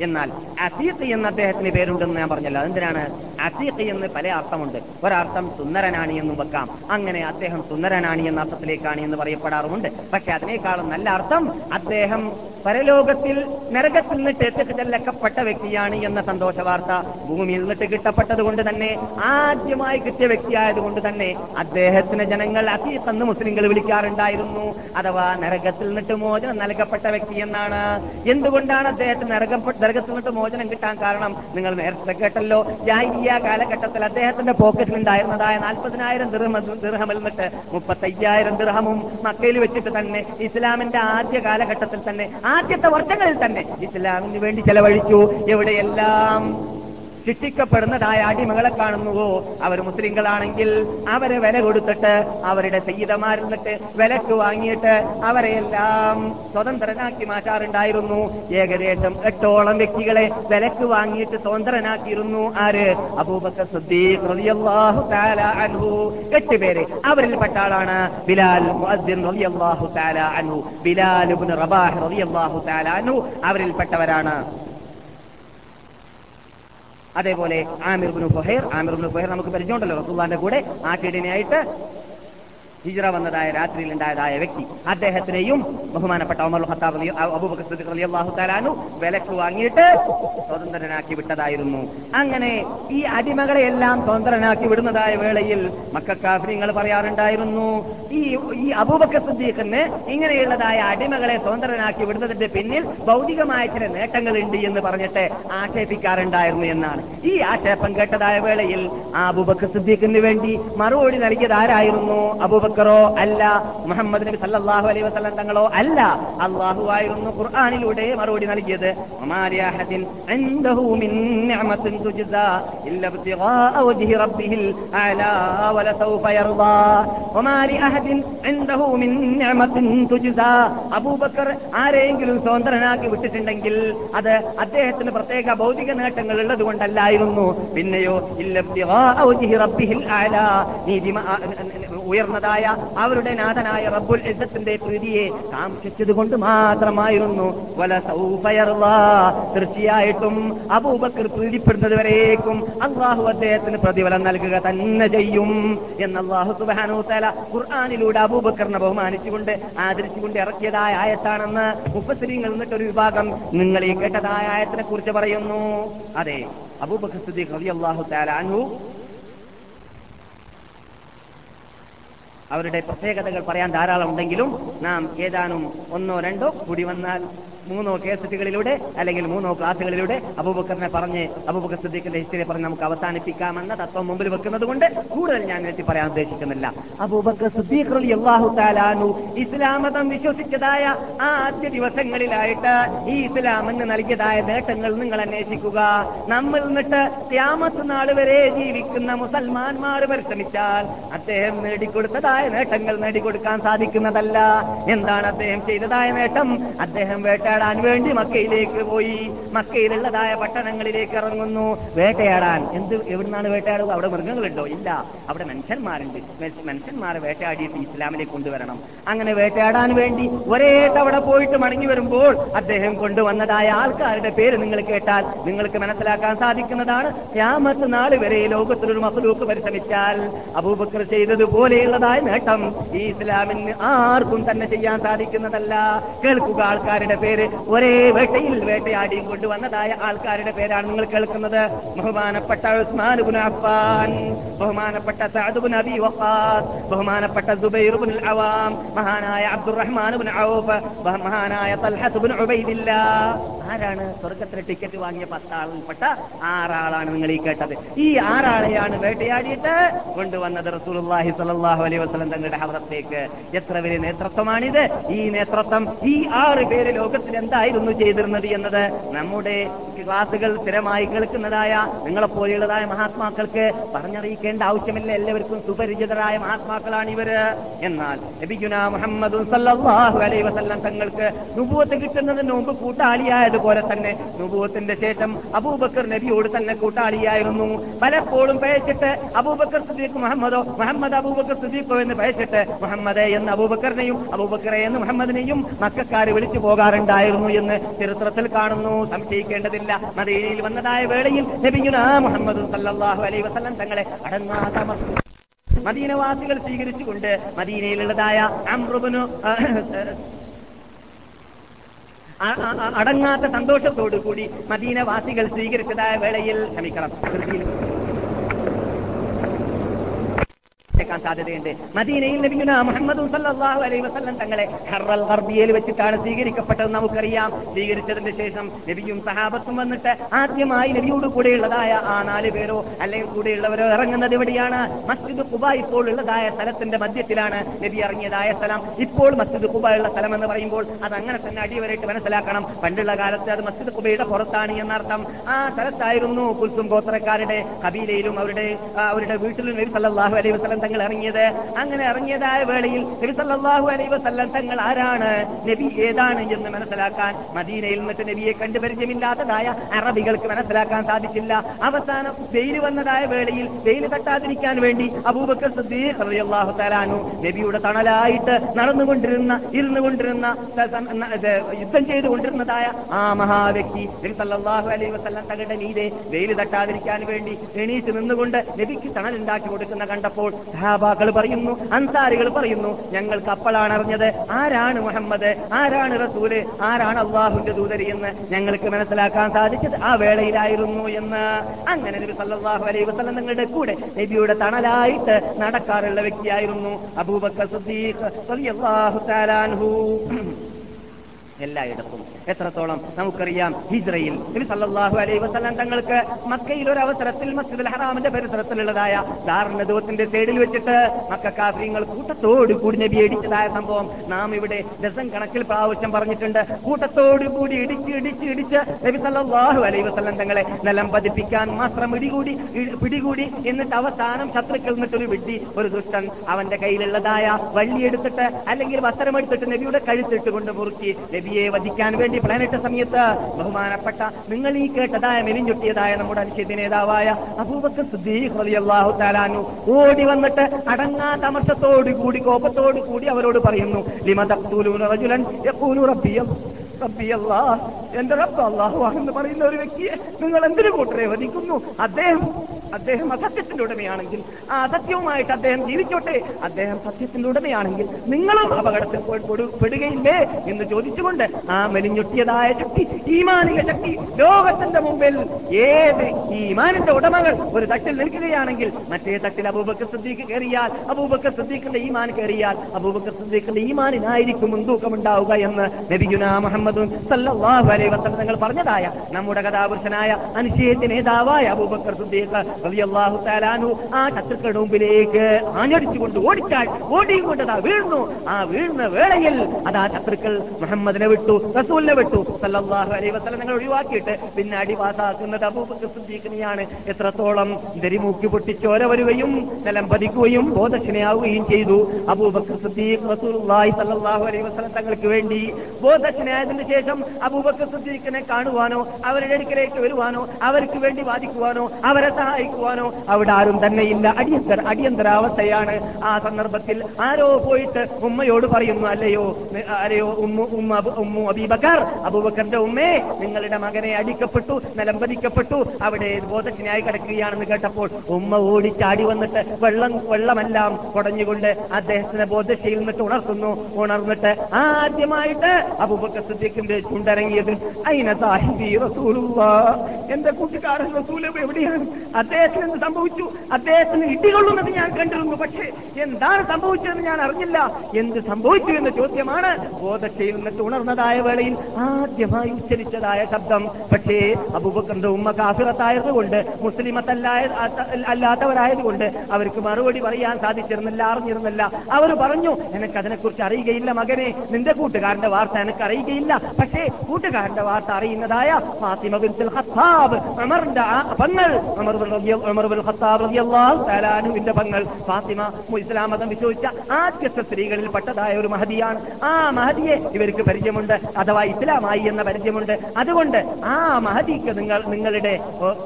എന്നാൽ അസീഖ് എന്ന അദ്ദേഹത്തിന് പേരുണ്ടെന്ന് ഞാൻ പറഞ്ഞല്ലോ. എന്തിനാണ് അസീഖ് എന്ന് പല അർത്ഥമുണ്ട്. ഒരർത്ഥം സുന്ദരനാണ് എന്ന് വെക്കാം. അങ്ങനെ അദ്ദേഹം സുന്ദരനാണ് എന്ന അർത്ഥത്തിലേക്കാണ് എന്ന് പറയപ്പെടാറുമുണ്ട്. പക്ഷെ അതിനേക്കാളും നല്ല അർത്ഥം അദ്ദേഹം പരലോകത്തിൽ നരകത്തിൽ നിന്നിട്ട് എത്തിച്ചെല്ലക്കപ്പെട്ട വ്യക്തിയാണ് എന്ന സന്തോഷ വാർത്ത ഭൂമിയിൽ നിന്നിട്ട് കിട്ടപ്പെട്ടത് കൊണ്ട് തന്നെ ആദ്യമായി കിട്ടിയ വ്യക്തിയായതുകൊണ്ട് തന്നെ അദ്ദേഹത്തിന് ജനങ്ങൾ അസീഖ് എന്ന് മുസ്ലിങ്ങൾ വിളിക്കാറുണ്ടായിരുന്നു. അഥവാ നരകത്തിൽ നിന്നിട്ട് മോചനം നൽകപ്പെട്ട വ്യക്തി എന്നാണ്. എന്തുകൊണ്ടാണ് അദ്ദേഹത്തിന് നരകം നരകത്തിൽ നിന്നിട്ട് മോചനം കിട്ടാൻ കാരണം? നിങ്ങൾ നേരത്തെ കേട്ടല്ലോ. ജാഹിലിയ കാലഘട്ടത്തിൽ അദ്ദേഹത്തിന്റെ പോക്കറ്റിൽ ഉണ്ടായിരുന്നതായ നാൽപ്പതിനായിരം ദൃഹമിൽ നിന്നിട്ട് മുപ്പത്തയ്യായിരം ദൃഹമും മക്കയിൽ വെച്ചിട്ട് തന്നെ ഇസ്ലാമിന്റെ ആദ്യ കാലഘട്ടത്തിൽ തന്നെ ആദ്യത്തെ വർഷങ്ങളിൽ തന്നെ ഇസ്ലാമിന് വേണ്ടി ചെലവഴിച്ചു. എവിടെയെല്ലാം ശിക്ഷിക്കപ്പെടുന്നതായ അടിമകളെ കാണുന്നുവോ? അവർ മുസ്ലിങ്ങളാണെങ്കിൽ അവരെ വില കൊടുത്തിട്ട് അവരുടെ സയ്യിദമാരിൽ നിന്നിട്ട് വിലക്ക് വാങ്ങിയിട്ട് അവരെയെല്ലാം സ്വതന്ത്രനാക്കി മാറ്റാറുണ്ടായിരുന്നു. ഏകദേശം എട്ടോളം വ്യക്തികളെ വിലക്ക് വാങ്ങിയിട്ട് സ്വതന്ത്രനാക്കിയിരുന്നു. ആര്? അബൂബക്കർ സിദ്ദീഖ് റളിയല്ലാഹു തആല അൻഹു. എട്ട് പേര്. അവരിൽപ്പെട്ട ആളാണ് ബിലാൽ മുഅദ്ദിൻ റളിയല്ലാഹു തആല അൻഹു. ബിലാൽ ഇബ്നു റബാഹ് റളിയല്ലാഹു തആല അൻഹു. അവരിൽപ്പെട്ടവരാണ് അതേപോലെ ആമിർ ബിനു ഫുഹൈർ ആമിർ ബിനു ഫുഹൈർ നമുക്ക് പരിചയമുണ്ടല്ലോ റസൂള്ളാന്റെ കൂടെ ആട്ടിടനായിട്ട് ഹിജ്റ വന്നതായ രാത്രിയിൽ ഉണ്ടായതായ വ്യക്തി അദ്ദേഹത്തിനെയും ബഹുമാനപ്പെട്ട ഒമർ ഹത്താബ് അബൂബക്കർ തആലാനു വിലക്ക് വാങ്ങിയിട്ട് സ്വതന്ത്രനാക്കി വിട്ടതായിരുന്നു. അങ്ങനെ ഈ അടിമകളെ എല്ലാം സ്വതന്ത്രനാക്കി വിടുന്നതായ വേളയിൽ മക്കാഫിരിങ്ങൾ പറയാറുണ്ടായിരുന്നു ഈ ഈ അബൂബക്കർ സിദ്ദീഖിന് ഇങ്ങനെയുള്ളതായ അടിമകളെ സ്വതന്ത്രനാക്കി വിടുന്നതിന്റെ പിന്നിൽ ഭൗതികമായ ചില നേട്ടങ്ങളുണ്ട് എന്ന് പറഞ്ഞിട്ട് ആക്ഷേപിക്കാറുണ്ടായിരുന്നു എന്നാണ്. ഈ ആക്ഷേപം കേട്ടതായ വേളയിൽ ആ അബൂബക്കർ സിദ്ദീഖിന് വേണ്ടി മറുപടി നൽകിയത് ആരായിരുന്നു അബൂബക്കറോ അല്ല. മുഹമ്മദ് നബി സല്ലല്ലാഹു അലൈഹി വസല്ലം തങ്ങളോ അല്ല. അള്ളാഹുവായിരുന്നു ഖുർആാനിലൂടെ മറുപടി നൽകിയത്. അബൂബക്കർ ആരെങ്കിലും സ്വതന്ത്രനാക്കി വിട്ടിട്ടുണ്ടെങ്കിൽ അത് അദ്ദേഹത്തിന് പ്രത്യേക ഭൗതിക നേട്ടങ്ങൾ ഉള്ളത് കൊണ്ടല്ലായിരുന്നു പിന്നെയോ ഇല്ല ഉയർന്നതായ അവരുടെ നാഥനായ റബ്ബുൽ ഇസത്തിന്റെ പ്രീതിയെ കാംക്ഷിച്ചത് കൊണ്ട് മാത്രമായിരുന്നു. വല സൗഫയർവാ തീർച്ചയായിട്ടും അബൂബക്കർ പ്രീതിപ്പെടുന്നത് വരേക്കും അള്ളാഹു അദ്ദേഹത്തിന് പ്രതിഫലം നൽകുക തന്നെ ചെയ്യും എന്ന് അള്ളാഹു സുബാനു തല ഖുർആാനിലൂടെ അബൂബക്കറിനെ ബഹുമാനിച്ചുകൊണ്ട് ആദരിച്ചുകൊണ്ട് ഇറക്കിയതായ ആയത്താണെന്ന് മുപ്പത്തിരിങ്ങൾ എന്നിട്ടൊരു വിഭാഗം നിങ്ങൾ ഈ കേട്ടതായ ആയത്തിനെ കുറിച്ച് പറയുന്നു. അതെ അബൂബക്കർ സിദ്ദീഖ് റളിയല്ലാഹു തആല അൻഹു അവരുടെ പ്രത്യേകതകൾ പറയാൻ ധാരാളം ഉണ്ടെങ്കിലും നാം ഏതാനും ഒന്നോ രണ്ടോ കൂടി വന്നാൽ മൂന്നോ കേസറ്റുകളിലൂടെ അല്ലെങ്കിൽ മൂന്നോ ക്ലാസുകളിലൂടെ അബൂബക്കറിനെ പറഞ്ഞ് അബൂബക്കർ സിദ്ദീഖിന്റെ ഹിസ്റ്ററി പറഞ്ഞ് നമുക്ക് അവസാനിപ്പിക്കാമെന്ന തത്വം മുമ്പിൽ വെക്കുന്നത് കൊണ്ട് കൂടുതൽ ഞാൻ എത്തി പറയാൻ ഉദ്ദേശിക്കുന്നില്ല. അബൂബക്കർ സിദ്ദീഖ് റളിയല്ലാഹു തആലാനു ഇസ്ലാം വിശ്വസിച്ചതായ ആ ആദ്യ ദിവസങ്ങളിലായിട്ട് ഈ ഇസ്ലാമിന് നൽകിയതായ നേട്ടങ്ങൾ നിങ്ങൾ അന്വേഷിക്കുക. നമ്മൾ നിന്നിട്ട് ക്യാമത്ത് നാൾ വരെ ജീവിക്കുന്ന മുസൽമാന്മാർ പരിശ്രമിച്ചാൽ അദ്ദേഹം നേടിക്കൊടുത്തതായ നേട്ടങ്ങൾ നേടിക്കൊടുക്കാൻ സാധിക്കുന്നതല്ല. എന്താണ് അദ്ദേഹം ചെയ്തതായ നേട്ടം? അദ്ദേഹം വേട്ടയാടാൻ വേണ്ടി മക്കയിലേക്ക് പോയി. മക്കയിലുള്ളതായ പട്ടണങ്ങളിലേക്ക് ഇറങ്ങുന്നു. വേട്ടയാടാൻ. എന്ത് എവിടുന്നാണ് വേട്ടയാടുക? അവിടെ മൃഗങ്ങളുണ്ടോ? ഇല്ല. അവിടെ മനുഷ്യന്മാരുണ്ട്. മനുഷ്യ- മനുഷ്യന്മാരെ വേട്ടയാടിയിട്ട് ഇസ്ലാമിലേക്ക് കൊണ്ടുവരണം. അങ്ങനെ വേട്ടയാടാൻ വേണ്ടി ഒരേ തവണ പോയിട്ട് മടങ്ങി വരുമ്പോൾ അദ്ദേഹം കൊണ്ടുവന്നതായ ആൾക്കാരുടെ പേര് നിങ്ങൾ കേട്ടാൽ നിങ്ങൾക്ക് മനസ്സിലാക്കാൻ സാധിക്കുന്നതാണ്. ക്യാമത്ത് നാൾ വരെ ലോകത്തിലൊരു മസലൂക്ക് പരിശ്രമിച്ചാൽ അബൂബക്കർ ചെയ്തതുപോലെയുള്ളതായ നേട്ടം ഈ ഇസ്ലാമിന് ആർക്കും തന്നെ ചെയ്യാൻ സാധിക്കുന്നതല്ല. കേൾക്കുക ആൾക്കാരുടെ പേര്. ഒരേ വേട്ടയിൽ വേട്ടയാടിയും കൊണ്ടുവന്നതായ ആൾക്കാരുടെ പേരാണ് നിങ്ങൾ കേൾക്കുന്നത്. ബഹുമാനപ്പെട്ട ഉസ്മാൻ ബഹുമാനപ്പെട്ട സഅദ് വഖാസ് ബഹുമാനപ്പെട്ട അവാം മഹാനായ അബ്ദുറഹ്മാൻ ഇബ്നു ഔഫ് മഹാനായ ആരാണ് സ്വർഗത്തിലെ ടിക്കറ്റ് വാങ്ങിയ പത്താളിൽപ്പെട്ട? ആറാളാണ് നിങ്ങൾ ഈ കേട്ടത്. ഈ ആറാളെയാണ് വേട്ടയാടിയിട്ട് കൊണ്ടുവന്നത് റസൂലുള്ളാഹി സ്വല്ലല്ലാഹു അലൈഹി വസല്ലം തങ്ങളുടെ ഹവറത്തേക്ക് എത്ര വലിയ നേതൃത്വമാണിത്? ഈ നേതൃത്വം ഈ ആറ് പേര് എന്തായിരുന്നു ചെയ്തിരുന്നത് എന്നത് നമ്മുടെ ക്ലാസുകൾ സ്ഥിരമായി കേൾക്കുന്നതായ നിങ്ങളെപ്പോലെയുള്ളതായ മഹാത്മാക്കൾക്ക് പറഞ്ഞറിയിക്കേണ്ട ആവശ്യമില്ല. എല്ലാവർക്കും സുപരിചിതരായ മഹാത്മാക്കളാണ് ഇവർ. എന്നാൽ നബിഗുന വസല്ലം തങ്ങൾക്ക് നുപൂവത്ത് കിട്ടുന്നതിന് മുമ്പ് കൂട്ടാളിയായതുപോലെ തന്നെ നുപൂവത്തിന്റെ ശേഷം അബൂബക്കർ നബിയോട് തന്നെ കൂട്ടാളിയായിരുന്നു. പലപ്പോഴും പയച്ചിട്ട് അബൂബക്കർ സുദീഖ് മുഹമ്മദോ മുഹമ്മദ് അബൂബക്കർ സുദീഖോ എന്ന് പയച്ചിട്ട് മുഹമ്മദ് എന്ന് അബൂബക്കറിനെയും അബൂബക്കറെ എന്ന് മുഹമ്മദിനെയും മക്കാര് വിളിച്ചു പോകാറുണ്ടായിരുന്നു എന്ന് ചരിത്രത്തിൽ കാണുന്നു. സംശയിക്കേണ്ടതില്ല. മദീനയിൽ വന്നതായ വേളയിൽ മുഹമ്മദ് സല്ലാഹു അലൈ വസ്ലം തങ്ങളെ അടങ്ങാതമർത്തു മദീനവാസികൾ സ്വീകരിച്ചുകൊണ്ട് മദീനയിലുള്ളതായ അമ്രുബിനു അടങ്ങാത്ത സന്തോഷത്തോടു കൂടി മദീനവാസികൾ സ്വീകരിച്ചതായ വേളയിൽ ക്ഷമിക്കണം. ധൃതിയിൽ ക്കാൻ സാധ്യതയുണ്ട്. മദീനയിൽ നബിയുന മുഹമ്മദ് സല്ലല്ലാഹു അലൈഹി വസ്ലം തങ്ങളെ ഹെറൽ ഹർബിയയിൽ വെച്ചിട്ടാണ് സ്വീകരിക്കപ്പെട്ടത് നമുക്കറിയാം. സ്വീകരിച്ചതിന് ശേഷം നബിയും സഹാബത്തും വന്നിട്ട് ആദ്യമായി നബിയോട് കൂടെയുള്ളതായ ആ നാല് പേരോ അല്ലെങ്കിൽ കൂടെയുള്ളവരോ ഇറങ്ങുന്നത് എവിടെയാണ്? മസ്ജിദ് കുബ ഇപ്പോൾ ഉള്ളതായ സ്ഥലത്തിന്റെ മധ്യത്തിലാണ് നബി ഇറങ്ങിയതായ സ്ഥലം. ഇപ്പോൾ മസ്ജിദ് കുബ ഉള്ള സ്ഥലം എന്ന് പറയുമ്പോൾ അത് അങ്ങനെ തന്നെ അടിവരായിട്ട് മനസ്സിലാക്കണം. പണ്ടുള്ള കാലത്ത് അത് മസ്ജിദ് കുബയുടെ പുറത്താണ് എന്നർത്ഥം. ആ സ്ഥലത്തായിരുന്നു കുൽസും ഗോത്രക്കാരുടെ കബീലയിലും അവരുടെ അവരുടെ വീട്ടിലും നബി സല്ലാഹു അലൈഹി വസല്ലം തങ്ങൾ ഇറങ്ങിയത്. അങ്ങനെ ഇറങ്ങിയതായ വേളയിൽ നബി സല്ലല്ലാഹു അലൈഹി വസല്ലം തങ്ങൾ ആരാണ്? നബി ഏതാണ് എന്ന് മനസ്സിലാക്കാൻ മദീനയിൽ നിന്നിട്ട് നബിയെ കണ്ടു പരിചയമില്ലാത്തതായ അറബികൾക്ക് മനസ്സിലാക്കാൻ സാധിച്ചില്ല. അവസാനം വെയിൽ വന്നതായ വേളയിൽ വെയിൽ തട്ടാതിരിക്കാൻ വേണ്ടി അബൂബക്കർ റളിയല്ലാഹു തആലാനു നബിയുടെ തണലായിട്ട് നടന്നുകൊണ്ടിരുന്ന ഇരുന്നു കൊണ്ടിരുന്ന യുദ്ധം ചെയ്തുകൊണ്ടിരുന്നതായ ആ മഹാവ്യക്തി നബി സല്ലല്ലാഹു അലൈഹി വസല്ലം തങ്ങളുടെ മീതെ വെയിൽ തട്ടാതിരിക്കാൻ വേണ്ടി എണീറ്റ് നിന്നുകൊണ്ട് നബിക്ക് തണലുണ്ടാക്കി കൊടുക്കുന്ന കണ്ടപ്പോൾ സഹാബാക്കൾ പറയുന്നു അൻസാരികൾ പറയുന്നു ഞങ്ങൾക്ക് അപ്പോഴാണ് അറിഞ്ഞത് ആരാണ് മുഹമ്മദ് ആരാണ് റസൂൽ ആരാണ് അള്ളാഹുന്റെ ദൂതരി എന്ന് ഞങ്ങൾക്ക് മനസ്സിലാക്കാൻ സാധിച്ചത് ആ വേളയിലായിരുന്നു എന്ന്. അങ്ങനെ നബി സല്ലാഹു അലൈഹി വസ്ലം നിങ്ങളുടെ കൂടെ നബിയുടെ തണലായിട്ട് നടക്കാറുള്ള വ്യക്തിയായിരുന്നു അബൂബക്കർ സിദ്ദീഖ് എല്ലായിടത്തും. എത്രത്തോളം നമുക്കറിയാം ഹിജ്റയിൽ നബി അലൈഹി വസല്ലം തങ്ങൾക്ക് മക്കയിൽ ഒരു അവസരത്തിൽ മസ്ജിദുൽ ഹറാമിന്റെ പരിസരത്തിലുള്ളതായ ദാർനദൂത്തിന്റെ സൈഡിൽ വെച്ചിട്ട് മക്ക കാഫര്യങ്ങൾ കൂട്ടത്തോട് കൂടി നബി ഇടിച്ചതായ സംഭവം നാം ഇവിടെ ഡസൻ കണക്കിൽ പ്രാവശ്യം പറഞ്ഞിട്ടുണ്ട്. കൂട്ടത്തോട് കൂടി ഇടിച്ച് ഇടിച്ച് ഇടിച്ച് നബി സല്ലല്ലാഹു അലൈഹി വസല്ലം തങ്ങളെ നിലം പതിപ്പിക്കാൻ മാത്രം ഇടികൂടി പിടികൂടി എന്നിട്ട് അവസാനം ശത്രുക്കൾ നിന്നിട്ടൊരു വിട്ടി ഒരു ദുഷ്ടൻ അവന്റെ കയ്യിലുള്ളതായ വള്ളി എടുത്തിട്ട് അല്ലെങ്കിൽ വസ്ത്രമെടുത്തിട്ട് നബിയുടെ കഴുത്തിട്ട് കൊണ്ട് മുറുക്കി നബിയെ വധിക്കാൻ വേണ്ടി പ്ലാനിട്ട സമയത്ത് ബഹുമാനപ്പെട്ട നിങ്ങൾ ഈ കേട്ടതായ മെലിഞ്ഞൊട്ടിയതായ നമ്മുടെ അനുച്ഛേദ നേതാവായ അബൂബക്കർ സിദ്ദീഖ് ഓടി വന്നിട്ട് അടങ്ങാത്ത കൂടി കോപത്തോടു കൂടി അവരോട് പറയുന്നു ലിമ റബിയം റബ്ബി എന്റെ റബ്ബ് അള്ളാഹു എന്ന് പറയുന്ന ഒരു വ്യക്തിയെ നിങ്ങൾ എന്തിനു കൂട്ടരെ വധിക്കുന്നു? അദ്ദേഹം അദ്ദേഹം അസത്യത്തിന്റെ ഉടമയാണെങ്കിൽ ആ അസത്യവുമായിട്ട് അദ്ദേഹം ജീവിച്ചോട്ടെ? അദ്ദേഹം സത്യത്തിന്റെ ഉടമയാണെങ്കിൽ നിങ്ങളും അപകടത്തിൽ പെടുകയില്ലേ? എന്ന് ചോദിച്ചുകൊണ്ട് ആ മെലിഞ്ഞൊട്ടിയതായ ശക്തി ഈമാനിക ശക്തി ലോകത്തിന്റെ മുമ്പിൽ ഏത് ഈമാനിന്റെ ഉടമകൾ ഒരു തട്ടിൽ നിൽക്കുകയാണെങ്കിൽ മറ്റേ തട്ടിൽ അബൂബക്കർ സിദ്ദീഖ് കയറിയാൽ അബൂബക്കർ സദ്ദീഖിന്റെ ഈമാൻ കയറിയാൽ അബൂബക്കർ സദ്ദീഖിന്റെ ഈമാനിനായിരിക്കും മുൻതൂക്കമുണ്ടാവുക എന്ന് നബിഗുന മുഹമ്മദ് സല്ലല്ലാഹു അലൈഹി വസല്ലം നിങ്ങൾ പറഞ്ഞതായ നമ്മുടെ കഥാപുരുഷനായ അനുശേദ്യ നേതാവായ അബൂബക്കർ സുദ്ദീഖ് റളിയല്ലാഹു ആ ശത്രുക്കളുടെ മുമ്പിലേക്ക് ആഞ്ഞടിച്ചുകൊണ്ട് ഓടിച്ചാൽ ഓടിയും അതാ വീഴുന്നു. ആ വീഴുന്ന വേളയിൽ അതാ ശത്രുക്കൾ മുഹമ്മദിനെ വിട്ടു റസൂലിനെ വിട്ടു. സല്ലല്ലാഹു അലൈഹി വസല്ലം നിങ്ങൾ ഒഴിവാക്കിയിട്ട് പിന്നെ അടിവാസാക്കുന്നത് അബൂബക്കർ സുദ്ദീഖിനെയാണ്. എത്രത്തോളം ദരിമൂക്കി പൊട്ടിച്ചോര വരികയും നിലം പതിക്കുകയും ബോധക്ഷണയാവുകയും ചെയ്തു. അബൂബക്കർ സുദ്ദീഖ് റസൂലുള്ളാഹി സല്ലല്ലാഹു അലൈഹി വസല്ലം തങ്ങൾക്ക് വേണ്ടി ബോധക്ഷണയായതിനു ശേഷം അബൂബക്കർ സിദ്ദീഖിനെ കാണുവാനോ അവരുടെ അടുക്കലേക്ക് വരുവാനോ അവർക്ക് വേണ്ടി വാദിക്കുവാനോ അവരെ സഹായിക്കുവാനോ അവിടെ ആരും തന്നെയില്ല. അടിയന്തര അടിയന്തരാവസ്ഥയാണ് ആ സന്ദർഭത്തിൽ ആരോ പോയിട്ട് ഉമ്മയോട് പറയുന്നു അല്ലയോ അല്ലയോ ഉമ്മു ഉമ്മ ഉമ്മു അബീബക്കർ അബൂബക്കറിന്റെ ഉമ്മേ നിങ്ങളുടെ മകനെ അടിക്കപ്പെട്ടു നിലംപതിക്കപ്പെട്ടു അവിടെ ബോധത്തിനായി കിടക്കുകയാണെന്ന് കേട്ടപ്പോൾ ഉമ്മ ഓടിച്ചാടി വന്നിട്ട് വെള്ളം വെള്ളമെല്ലാം കുടഞ്ഞുകൊണ്ട് അദ്ദേഹത്തിന് ബോധശയിൽ നിന്നിട്ട് ഉണർത്തുന്നു. ഉണർന്നിട്ട് ആദ്യമായിട്ട് അബൂബക്കർ സിദ്ദീഖിന്റെ ചുണ്ടരങ്ങിയത് അയിന സാഹിബി റസൂലുള്ള? എന്റെ കൂട്ടുകാരൻ റസൂൽ എവിടെയാണ്? അദ്ദേഹത്തിന് എന്ത് സംഭവിച്ചു. അദ്ദേഹത്തിന് ഇടികൊള്ളുന്നത് ഞാൻ കണ്ടിരുന്നു. പക്ഷേ എന്താണ് സംഭവിച്ചതെന്ന് ഞാൻ അറിഞ്ഞില്ല. എന്ത് സംഭവിച്ചു എന്ന ചോദ്യമാണ് ബോധക്ഷയിൽ നിന്നിട്ട് ഉണർന്നതായ വേളയിൽ ആദ്യമായി ഉച്ചരിച്ചതായ ശബ്ദം. പക്ഷേ അബൂബക്കറിന്റെ ഉമ്മ കാഫിറത്തായതുകൊണ്ട് മുസ്ലിമത്തല്ലായ അല്ലാത്തവരായതുകൊണ്ട് അവർക്ക് മറുപടി പറയാൻ സാധിച്ചിരുന്നില്ല അറിഞ്ഞിരുന്നില്ല. അവർ പറഞ്ഞു എനിക്കതിനെക്കുറിച്ച് അറിയുകയില്ല മകനെ. നിന്റെ കൂട്ടുകാരന്റെ വാർത്ത എനിക്ക് അറിയുകയില്ല. പക്ഷേ കൂട്ടുകാരന്റെ വാർത്ത അറിയുന്നതായ ഫാത്തിമ ബിൻതുൽ ഖത്താബ് പങ്ങൾ ബിൻ ബിൻ ഖത്താബ് ഫാത്തിമ വിശ്വസിച്ച ആദ്യത്തെ സ്ത്രീകളിൽ പെട്ടതായ ഒരു മഹതിയാണ്. ആ മഹതിയെ ഇവർക്ക് പരിചയമുണ്ട്. അഥവാ ഇസ്ലാമായി എന്ന പരിചയമുണ്ട്. അതുകൊണ്ട് ആ മഹദിക്ക് നിങ്ങൾ നിങ്ങളുടെ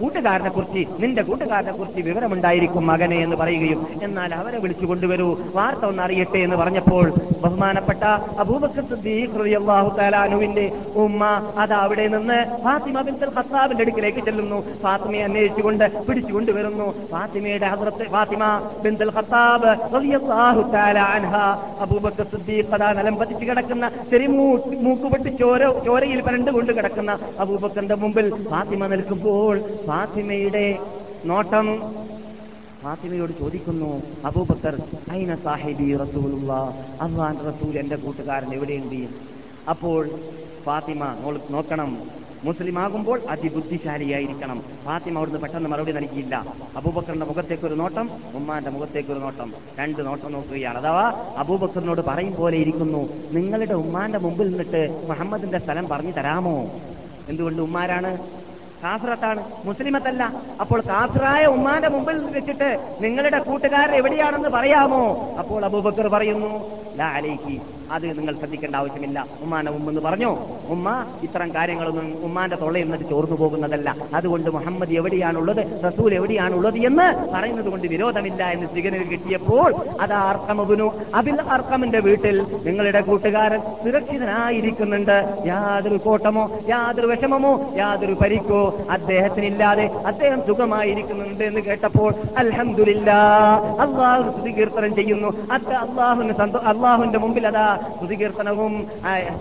കൂട്ടുകാരനെ കുറിച്ച് നിന്റെ കൂട്ടുകാരനെ കുറിച്ച് വിവരമുണ്ടായിരിക്കും മകനെ എന്ന് പറയുകയും എന്നാൽ അവരെ വിളിച്ചു കൊണ്ടുവരൂ. വാർത്ത ഒന്ന് അറിയട്ടെ എന്ന് പറഞ്ഞപ്പോൾ ബഹുമാനപ്പെട്ട അബൂബക്കർ സിദ്ദീഖ് റളിയല്ലാഹു അൻഹുവിന്റെ ഉമ്മ അത് അവിടെ നിന്ന് ഫാത്തിമ ബിൻ ഖത്താബിന്റെ അടുക്കിലേക്ക് ചെല്ലുന്നു. ഫാത്തിമയെ അന്വേഷിച്ചുകൊണ്ട് പിടിച്ചുകൊണ്ട് വരുന്നു. ഫാത്തിമയുടെ ഹദ്റത്ത് Fatima bin Khattab Abu Bakr Siddique നിലം കിടക്കുന്ന ചെറിമൂ മൂക്കുപൊട്ടി ചോര ചോരയിൽ പരണ്ട് കൊണ്ട് കിടക്കുന്ന അബൂബക്കറിന്റെ മുമ്പിൽ ഫാത്തിമ നിൽക്കുമ്പോൾ ഫാത്തിമയുടെ നോട്ടം ഫാത്തിമയോട് ചോദിക്കുന്നു അബൂബക്കർ അയിന സാഹിബി റസൂലുള്ള? അള്ളാൻ റസൂൽ എന്റെ കൂട്ടുകാരൻ എവിടെയുണ്ട്? അപ്പോൾ ഫാത്തിമ നോക്കണം. മുസ്ലിമാകുമ്പോൾ അതിബുദ്ധിശാലിയായിരിക്കണം. ഫാത്തിമ അവിടുന്ന് പെട്ടെന്ന് മറുപടി നൽകിയില്ല. അബൂബക്കറിന്റെ മുഖത്തേക്ക് ഒരു നോട്ടം ഉമ്മാന്റെ മുഖത്തേക്ക് ഒരു നോട്ടം. രണ്ട് നോട്ടം നോക്കുകയാണ്. അഥവാ അബൂബക്കറിനോട് പറയും പോലെ ഇരിക്കുന്നു. നിങ്ങളുടെ ഉമ്മാന്റെ മുമ്പിൽ നിന്നിട്ട് മുഹമ്മദിന്റെ സ്ഥലം പറഞ്ഞു തരാമോ? എന്തുകൊണ്ട് ഉമ്മാരാണ്? കാസറത്താണ് മുസ്ലിമത്തല്ല. അപ്പോൾ കാസറായ ഉമ്മാന്റെ മുമ്പിൽ വെച്ചിട്ട് നിങ്ങളുടെ കൂട്ടുകാരൻ എവിടെയാണെന്ന് പറയാമോ? അപ്പോൾ അബൂബക്കർ പറയുന്നു ലാ അത് നിങ്ങൾ ശ്രദ്ധിക്കേണ്ട ആവശ്യമില്ല. ഉമ്മാനെ ഉമ്മെന്ന് പറഞ്ഞു? ഉമ്മ ഇത്തരം കാര്യങ്ങളൊന്നും ഉമ്മാന്റെ തൊള്ളയിൽ നിന്നിട്ട് ചോർന്നു പോകുന്നതല്ല. അതുകൊണ്ട് മുഹമ്മദ് എവിടെയാണുള്ളത്? റസൂൽ എവിടെയാണുള്ളത് എന്ന് പറയുന്നത് കൊണ്ട് വിരോധമില്ല എന്ന് സിഗനൽ കിട്ടിയപ്പോൾ അത് ആർക്കമുനു അബിൽ അർക്കമിന്റെ വീട്ടിൽ നിങ്ങളുടെ കൂട്ടുകാരൻ സുരക്ഷിതനായിരിക്കുന്നുണ്ട്. യാതൊരു കോട്ടമോ യാതൊരു വിഷമമോ യാതൊരു പരിക്കോ അദ്ദേഹത്തിനില്ലാതെ അദ്ദേഹം സുഖമായിരിക്കുന്നുണ്ട് എന്ന് കേട്ടപ്പോൾ അൽഹംദുലില്ല അള്ളാഹു സ്തുതികീർത്തനം ചെയ്യുന്നു. അത് അള്ളാഹുവിന് സന്തോ അള്ളാഹുവിന്റെ മുമ്പിൽ അതാ സ്തുതികീർത്തനവും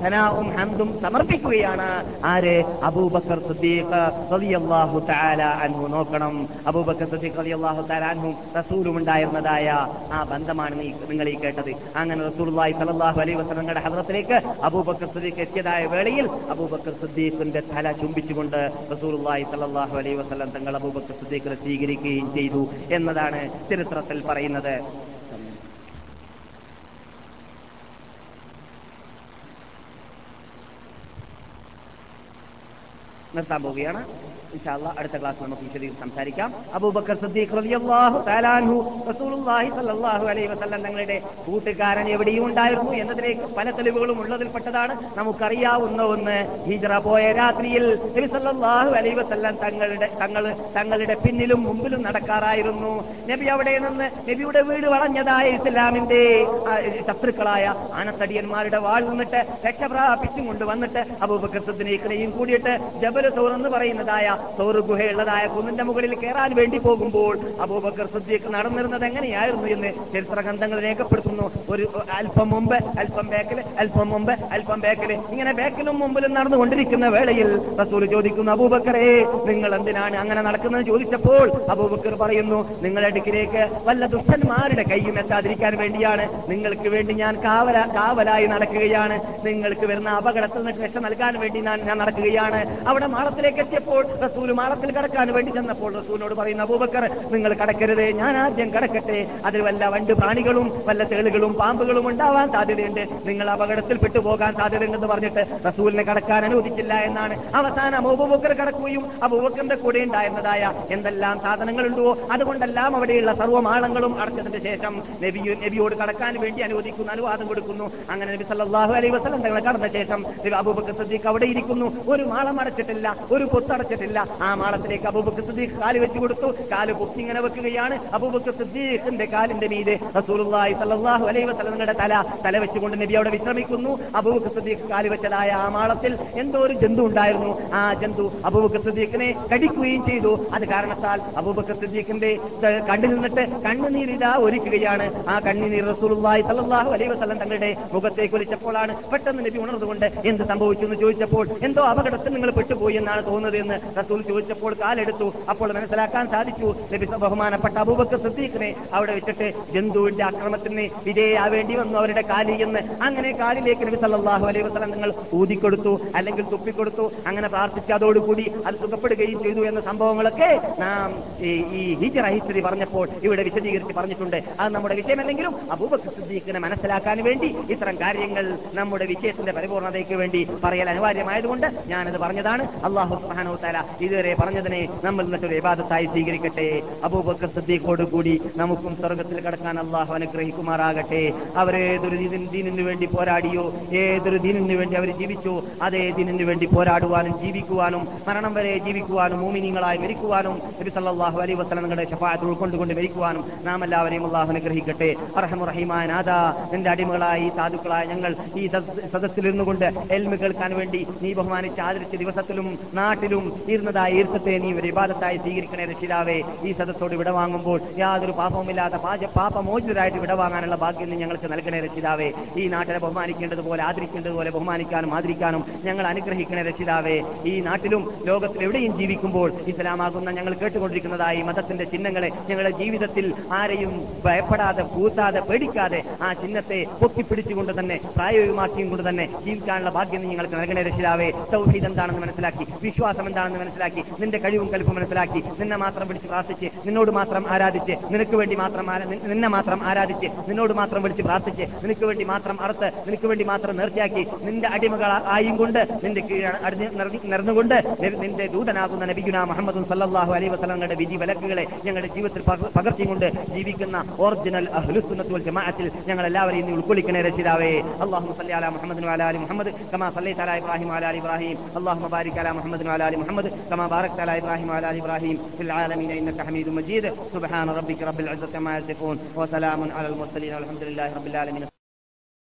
ധനാവും ഹന്തും സമർപ്പിക്കുകയാണ്. ആര്? അബൂബക്കർ സുദ്ദീഖ് തആല അൻഹു. നോക്കണം. അബൂബക്കർ സുദ്ദീഖ് അൻഹു റസൂലും ഉണ്ടായിരുന്നതായ ആ ബന്ധമാണ് നിങ്ങൾ ഈ കേട്ടത്. അങ്ങനെ റസൂലുള്ളാഹി സ്വല്ലല്ലാഹു അലൈഹി വസല്ലമയുടെ ഹദ്റത്തിലേക്ക് അബൂബക്കർ സുദ്ദീഖ് എത്തിയതായ വേളയിൽ അബൂബക്കർ സുദ്ദീഖിന്റെ തല ചുംബിച്ചുകൊണ്ട് റസൂലുള്ളാഹി സ്വല്ലല്ലാഹു അലൈഹി വസല്ലം തങ്ങൾ അബൂബക്കർ സുദ്ദീഖിനെ സ്വീകരിക്കുകയും ചെയ്തു എന്നതാണ് ചരിത്രത്തിൽ പറയുന്നത്. നിർത്താൻ പോവുകയാണ് അടുത്ത ക്ലാസ് നമുക്ക് വിശദീകരിച്ച് സംസാരിക്കാം. അബൂബക്കർ സിദ്ദീഖ് റളിയല്ലാഹു റസൂലുള്ളാഹി സ്വല്ലല്ലാഹു അലൈഹി വസല്ലം തങ്ങളുടെ കൂട്ടുകാരൻ എവിടെയും ഉണ്ടായിരുന്നു എന്നതിലേക്ക് പല തെളിവുകളും ഉള്ളതിൽപ്പെട്ടതാണ് നമുക്കറിയാവുന്ന ഒന്ന് ഹിജ്റ പോയ രാത്രിയിൽ നബി സല്ലല്ലാഹു അലൈഹി വസല്ലം തങ്ങളുടെ തങ്ങൾ തങ്ങളുടെ പിന്നിലും മുമ്പിലും നടക്കാറായിരുന്നു. നബി അവിടെ നിന്ന് നബിയുടെ വീട് വളഞ്ഞതായ ഇസ്ലാമിന്റെ ശത്രുക്കളായ ആനത്തടിയന്മാരുടെ വാൾ നിന്നിട്ട് രക്ഷപ്രാപിച്ചും കൊണ്ടുവന്നിട്ട് അബൂബക്കർ സിദ്ദീഖിനെയും കൂടിയിട്ട് ജബൽ സൗർ എന്ന് പറയുന്നതായ സൗർ ഗുഹയുള്ളതായ കുന്നിന്റെ മുകളിൽ കയറാൻ വേണ്ടി പോകുമ്പോൾ അബൂബക്കർ സദ്യക്ക് നടന്നിരുന്നത് എങ്ങനെയായിരുന്നു എന്ന് ചരിത്ര ഗ്രന്ഥങ്ങൾ രേഖപ്പെടുത്തുന്നു. ഒരു അല്പം മുമ്പ് അല്പം ബാക്കിൽ അല്പം മുമ്പ് അല്പം ബേക്കൽ. ഇങ്ങനെ ബേക്കലും മുമ്പിലും നടന്നുകൊണ്ടിരിക്കുന്ന വേളയിൽ റസൂൽ ചോദിക്കുന്നു അബൂബക്കറേ നിങ്ങൾ എന്തിനാണ് അങ്ങനെ നടക്കുന്നത്? ചോദിച്ചപ്പോൾ അബൂബക്കർ പറയുന്നു നിങ്ങളുടെ അടുക്കിലേക്ക് വല്ല ദുഷ്ടന്മാരുടെ കൈയും എത്താതിരിക്കാൻ വേണ്ടിയാണ്. നിങ്ങൾക്ക് വേണ്ടി ഞാൻ കാവല കാവലായി നടക്കുകയാണ്. നിങ്ങൾക്ക് വരുന്ന അപകടത്തിൽ നിന്ന് രക്ഷ നൽകാൻ വേണ്ടി ഞാൻ ഞാൻ നടക്കുകയാണ്. അവിടെ മാളത്തിലേക്ക് എത്തിയപ്പോൾ റസൂൽ മാളത്തിൽ കടക്കാൻ വേണ്ടി ചെന്നപ്പോൾ റസൂലിനോട് പറയുന്ന അബൂബക്കർ നിങ്ങൾ കടക്കരുത് ഞാൻ ആദ്യം കടക്കട്ടെ. അതിൽ വല്ല വണ്ട് പ്രാണികളും വല്ല തേളുകളും പാമ്പുകളും ഉണ്ടാവാൻ സാധ്യതയുണ്ട്. നിങ്ങൾ അപകടത്തിൽ പെട്ടുപോകാൻ സാധ്യതയുണ്ടെന്ന് പറഞ്ഞിട്ട് റസൂലിനെ കടക്കാൻ അനുവദിച്ചില്ല എന്നാണ്. അവസാന അബൂബക്കർ കടക്കുകയും അബൂബക്കറിന്റെ കൂടെ ഉണ്ടായിരുന്നതായ എന്തെല്ലാം സാധനങ്ങളുണ്ടോ അതുകൊണ്ടെല്ലാം അവിടെയുള്ള സർവമാളങ്ങളും അടച്ചതിന് ശേഷം നബി നബിയോട് കടക്കാൻ വേണ്ടി അനുവദിക്കുന്നു അനുവാദം കൊടുക്കുന്നു. അങ്ങനെ നബി സല്ലാഹു അലൈഹി വസല്ലം തങ്ങളെ കടന്ന ശേഷം അബൂബക്കർ സദ്ദീഖ് അവിടെ ഇരിക്കുന്നു. ഒരു മാളം അടച്ചിട്ടില്ല ഒരു പൊത്തടച്ചിട്ടില്ല ആ മാളത്തിലേക്ക് അബൂബക്കർ സിദ്ദീഖ് കാൽ വെച്ച് കൊടുത്തു. കാൽ പൊക്കി ഇങ്ങനെ വെക്കുകയാണ്. അബൂബക്കർ സിദ്ദീഖിന്റെ കാലിന്റെ മീതെ റസൂലുള്ളാഹി സല്ലല്ലാഹു അലൈഹി വസല്ലം തങ്ങളുടെ തല തല വെച്ചുകൊണ്ട് നബി അവിടെ വിശ്രമിക്കുന്നു. അബൂബക്കർ സിദ്ദീഖ് കാൽ വെച്ചതായ ആ മാളത്തിൽ എന്തോ ഒരു ജന്തു ഉണ്ടായിരുന്നു. ആ ജന്തു അബൂബക്കർ സിദ്ദീഖിനെ കടിക്കുകയും ചെയ്തു. അത് കാരണത്താൽ അബൂബക്കർ സിദ്ദീഖിന്റെ കണ്ണിൽ നിന്നിട്ട് കണ്ണുനീരിതാ ഒരുക്കുകയാണ് ആ കണ്ണുനീർ റസൂലുള്ളാഹി സല്ലല്ലാഹു അലൈഹി വസല്ലം തങ്ങളുടെ മുഖത്തേക്ക് ഒലിച്ചപ്പോഴാണ് പെട്ടെന്ന് നബി ഉണർന്നുകൊണ്ട് എന്ത് സംഭവിച്ചു? എന്ന് ചോദിച്ചപ്പോൾ എന്തോ അപകടത്തിൽ നിങ്ങൾ പെട്ടുപോയി എന്നാണ് തോന്നുന്നത് എന്ന് റസൂൽ ചോദിച്ചപ്പോൾ കാലെടുത്തു. അപ്പോൾ മനസ്സിലാക്കാൻ സാധിച്ചു. ബഹുമാനപ്പെട്ട അബൂബക്കർ സിദ്ദീഖിനെ അവിടെ വെച്ചിട്ട് ജന്തുവിന്റെ അക്രമത്തിന് വിധേയാവേണ്ടി വന്നു അവരുടെ കാലി എന്ന്. അങ്ങനെ കാലിലേക്ക് നബി സല്ലാഹു അലൈഹി വസ്ലം നിങ്ങൾ ഊതിക്കൊടുത്തു അല്ലെങ്കിൽ തുപ്പിക്കൊടുത്തു. അങ്ങനെ പ്രാർത്ഥിച്ച് അതോടുകൂടി അത് സുഖപ്പെടുകയും ചെയ്തു എന്ന സംഭവങ്ങളൊക്കെ നാം ഈ ഹിജറ ഹിസ്റ്ററി പറഞ്ഞപ്പോൾ ഇവിടെ വിശദീകരിച്ച് പറഞ്ഞിട്ടുണ്ട്. അത് നമ്മുടെ വിഷയമല്ലെങ്കിലും അബൂബക്കർ സിദ്ദീഖിനെ മനസ്സിലാക്കാൻ വേണ്ടി ഇത്തരം കാര്യങ്ങൾ നമ്മുടെ വിഷയത്തിന്റെ പരിപൂർണതയ്ക്ക് വേണ്ടി പറയൽ അനിവാര്യമായതുകൊണ്ട് ഞാനത് പറഞ്ഞതാണ്. അള്ളാഹു സുബ്ഹാനഹു തആല ഇതുവരെ പറഞ്ഞതിനെ നമ്മൾ മറ്റൊരു വിവാദത്തായി സ്വീകരിക്കട്ടെ. അബൂബക്കർ സിദ്ദീഖോട് കൂടി നമുക്കും സ്വർഗത്തിൽ കടക്കാൻ അള്ളാഹു അനുഗ്രഹിക്കുമാറാകട്ടെ. അവരേതൊരു ദീനിന് വേണ്ടി പോരാടിയോ ഏതൊരു ദീനിന് വേണ്ടി അവർ ജീവിച്ചു അതേ ദീനിന് വേണ്ടി പോരാടുവാനും ജീവിക്കുവാനും മരണം വരെ ജീവിക്കുവാനും മൂമിനിങ്ങളായി മരിക്കുവാനും നബി വസല്ലം നിങ്ങളുടെ ഷഫാഅത്ത് ഉൾക്കൊണ്ടുകൊണ്ട് മരിക്കുവാനും നാം എല്ലാവരെയും അള്ളാഹു അനുഗ്രഹിക്കട്ടെ. റഹമുറഹിമായ നാഥ നിന്റെ അടിമകളായി സാധുക്കളായ ഞങ്ങൾ ഈ സദ- സദസ്സിലിരുന്നു കൊണ്ട് എൽമ കേൾക്കാൻ വേണ്ടി നീ ബഹുമാനിച്ച് ആദരിച്ച ദിവസത്തിലും നാട്ടിലും ഇരുന്നതായ ഈർത്തത്തെ നീ ഒരു വിവാദത്തായി സ്വീകരിക്കണേ രക്ഷിതാവേ. ഈ സദസ്സോട് വിടവാങ്ങുമ്പോൾ യാതൊരു പാപവുമില്ലാത്ത പാച പാപമോചിതരായിട്ട് വിടവാങ്ങാനുള്ള ഭാഗ്യം നീ ഞങ്ങൾക്ക് നൽകണേ രക്ഷിതാവേ. ഈ നാട്ടിനെ ബഹുമാനിക്കേണ്ടതുപോലെ ആദരിക്കേണ്ടതുപോലെ ബഹുമാനിക്കാനും ആദരിക്കാനും ഞങ്ങൾ അനുഗ്രഹിക്കണേ രക്ഷിതാവേ. ഈ നാട്ടിലും ലോകത്തിൽ എവിടെയും ജീവിക്കുമ്പോൾ ഇസ്ലാമാകുന്ന ഞങ്ങൾ കേട്ടുകൊണ്ടിരിക്കുന്നതായി മതത്തിന്റെ ചിഹ്നങ്ങളെ ഞങ്ങളുടെ ജീവിതത്തിൽ ആരെയും ഭയപ്പെടാതെ കൂത്താതെ പേടിക്കാതെ ആ ചിഹ്നത്തെ പൊക്കിപ്പിടിച്ചുകൊണ്ട് തന്നെ പ്രായോഗികമാക്കിയും കൊണ്ട് തന്നെ ജീവിക്കാനുള്ള ഭാഗ്യം നീ ഞങ്ങൾക്ക് നൽകണേ രക്ഷിതാവേ. സൗഹീദ് എന്താണെന്ന് മനസ്സിലാക്കി. വിശ്വാസം എന്താണെന്ന് മനസ്സിലാക്കി. നിന്റെ കഴിവും കൽപ്പും മനസ്സിലാക്കി. നിന്നെ മാത്രം വിളിച്ച് പ്രാർത്ഥിച്ച് നിന്നോട് മാത്രം ആരാധിച്ച് നിനക്ക് വേണ്ടി മാത്രം നിന്നെ മാത്രം ആരാധിച്ച് നിന്നോട് മാത്രം വിളിച്ച് പ്രാർത്ഥിച്ച് നിനക്ക് വേണ്ടി മാത്രം അറുത്ത് നിനക്ക് വേണ്ടി മാത്രം നേർച്ചയാക്കി നിന്റെ അടിമകൾ ആയും കൊണ്ട് നിന്റെ നിറഞ്ഞുകൊണ്ട് നിന്റെ ദൂതനാകുന്ന നബിഗുന മുഹമ്മദ് സല്ലാഹു അലൈ വസ്ലങ്ങളുടെ വിധി വിലക്കുകളെ ഞങ്ങളുടെ ജീവിതത്തിൽ പകർത്തി കൊണ്ട് ജീവിക്കുന്ന ഒറിജിനൽ അഹ്ലുസുന്നത്ത് വൽ ജമാഅത്തിൽ ഞങ്ങൾ എല്ലാവരെയും നീ ഉൾക്കൊള്ളിക്കണേ രക്ഷിതാവേ. അള്ളാഹു സല്ലി അലാ മുഹമ്മദ് അലാലി മുഹമ്മദ് കമാ സല്ലൈത അലാ ഇബ്രാഹിം അലാലി ഇബ്രാഹിം. അള്ളാഹു മബാരിക് അല മുഹമ്മദിൻ വഅലാ ആലി كما باركت على إبراهيم وعلى آل إبراهيم في العالمين إنك حميد مجيد. سبحان ربك رب العزة عما يصفون وسلام على المرسلين والحمد لله رب العالمين.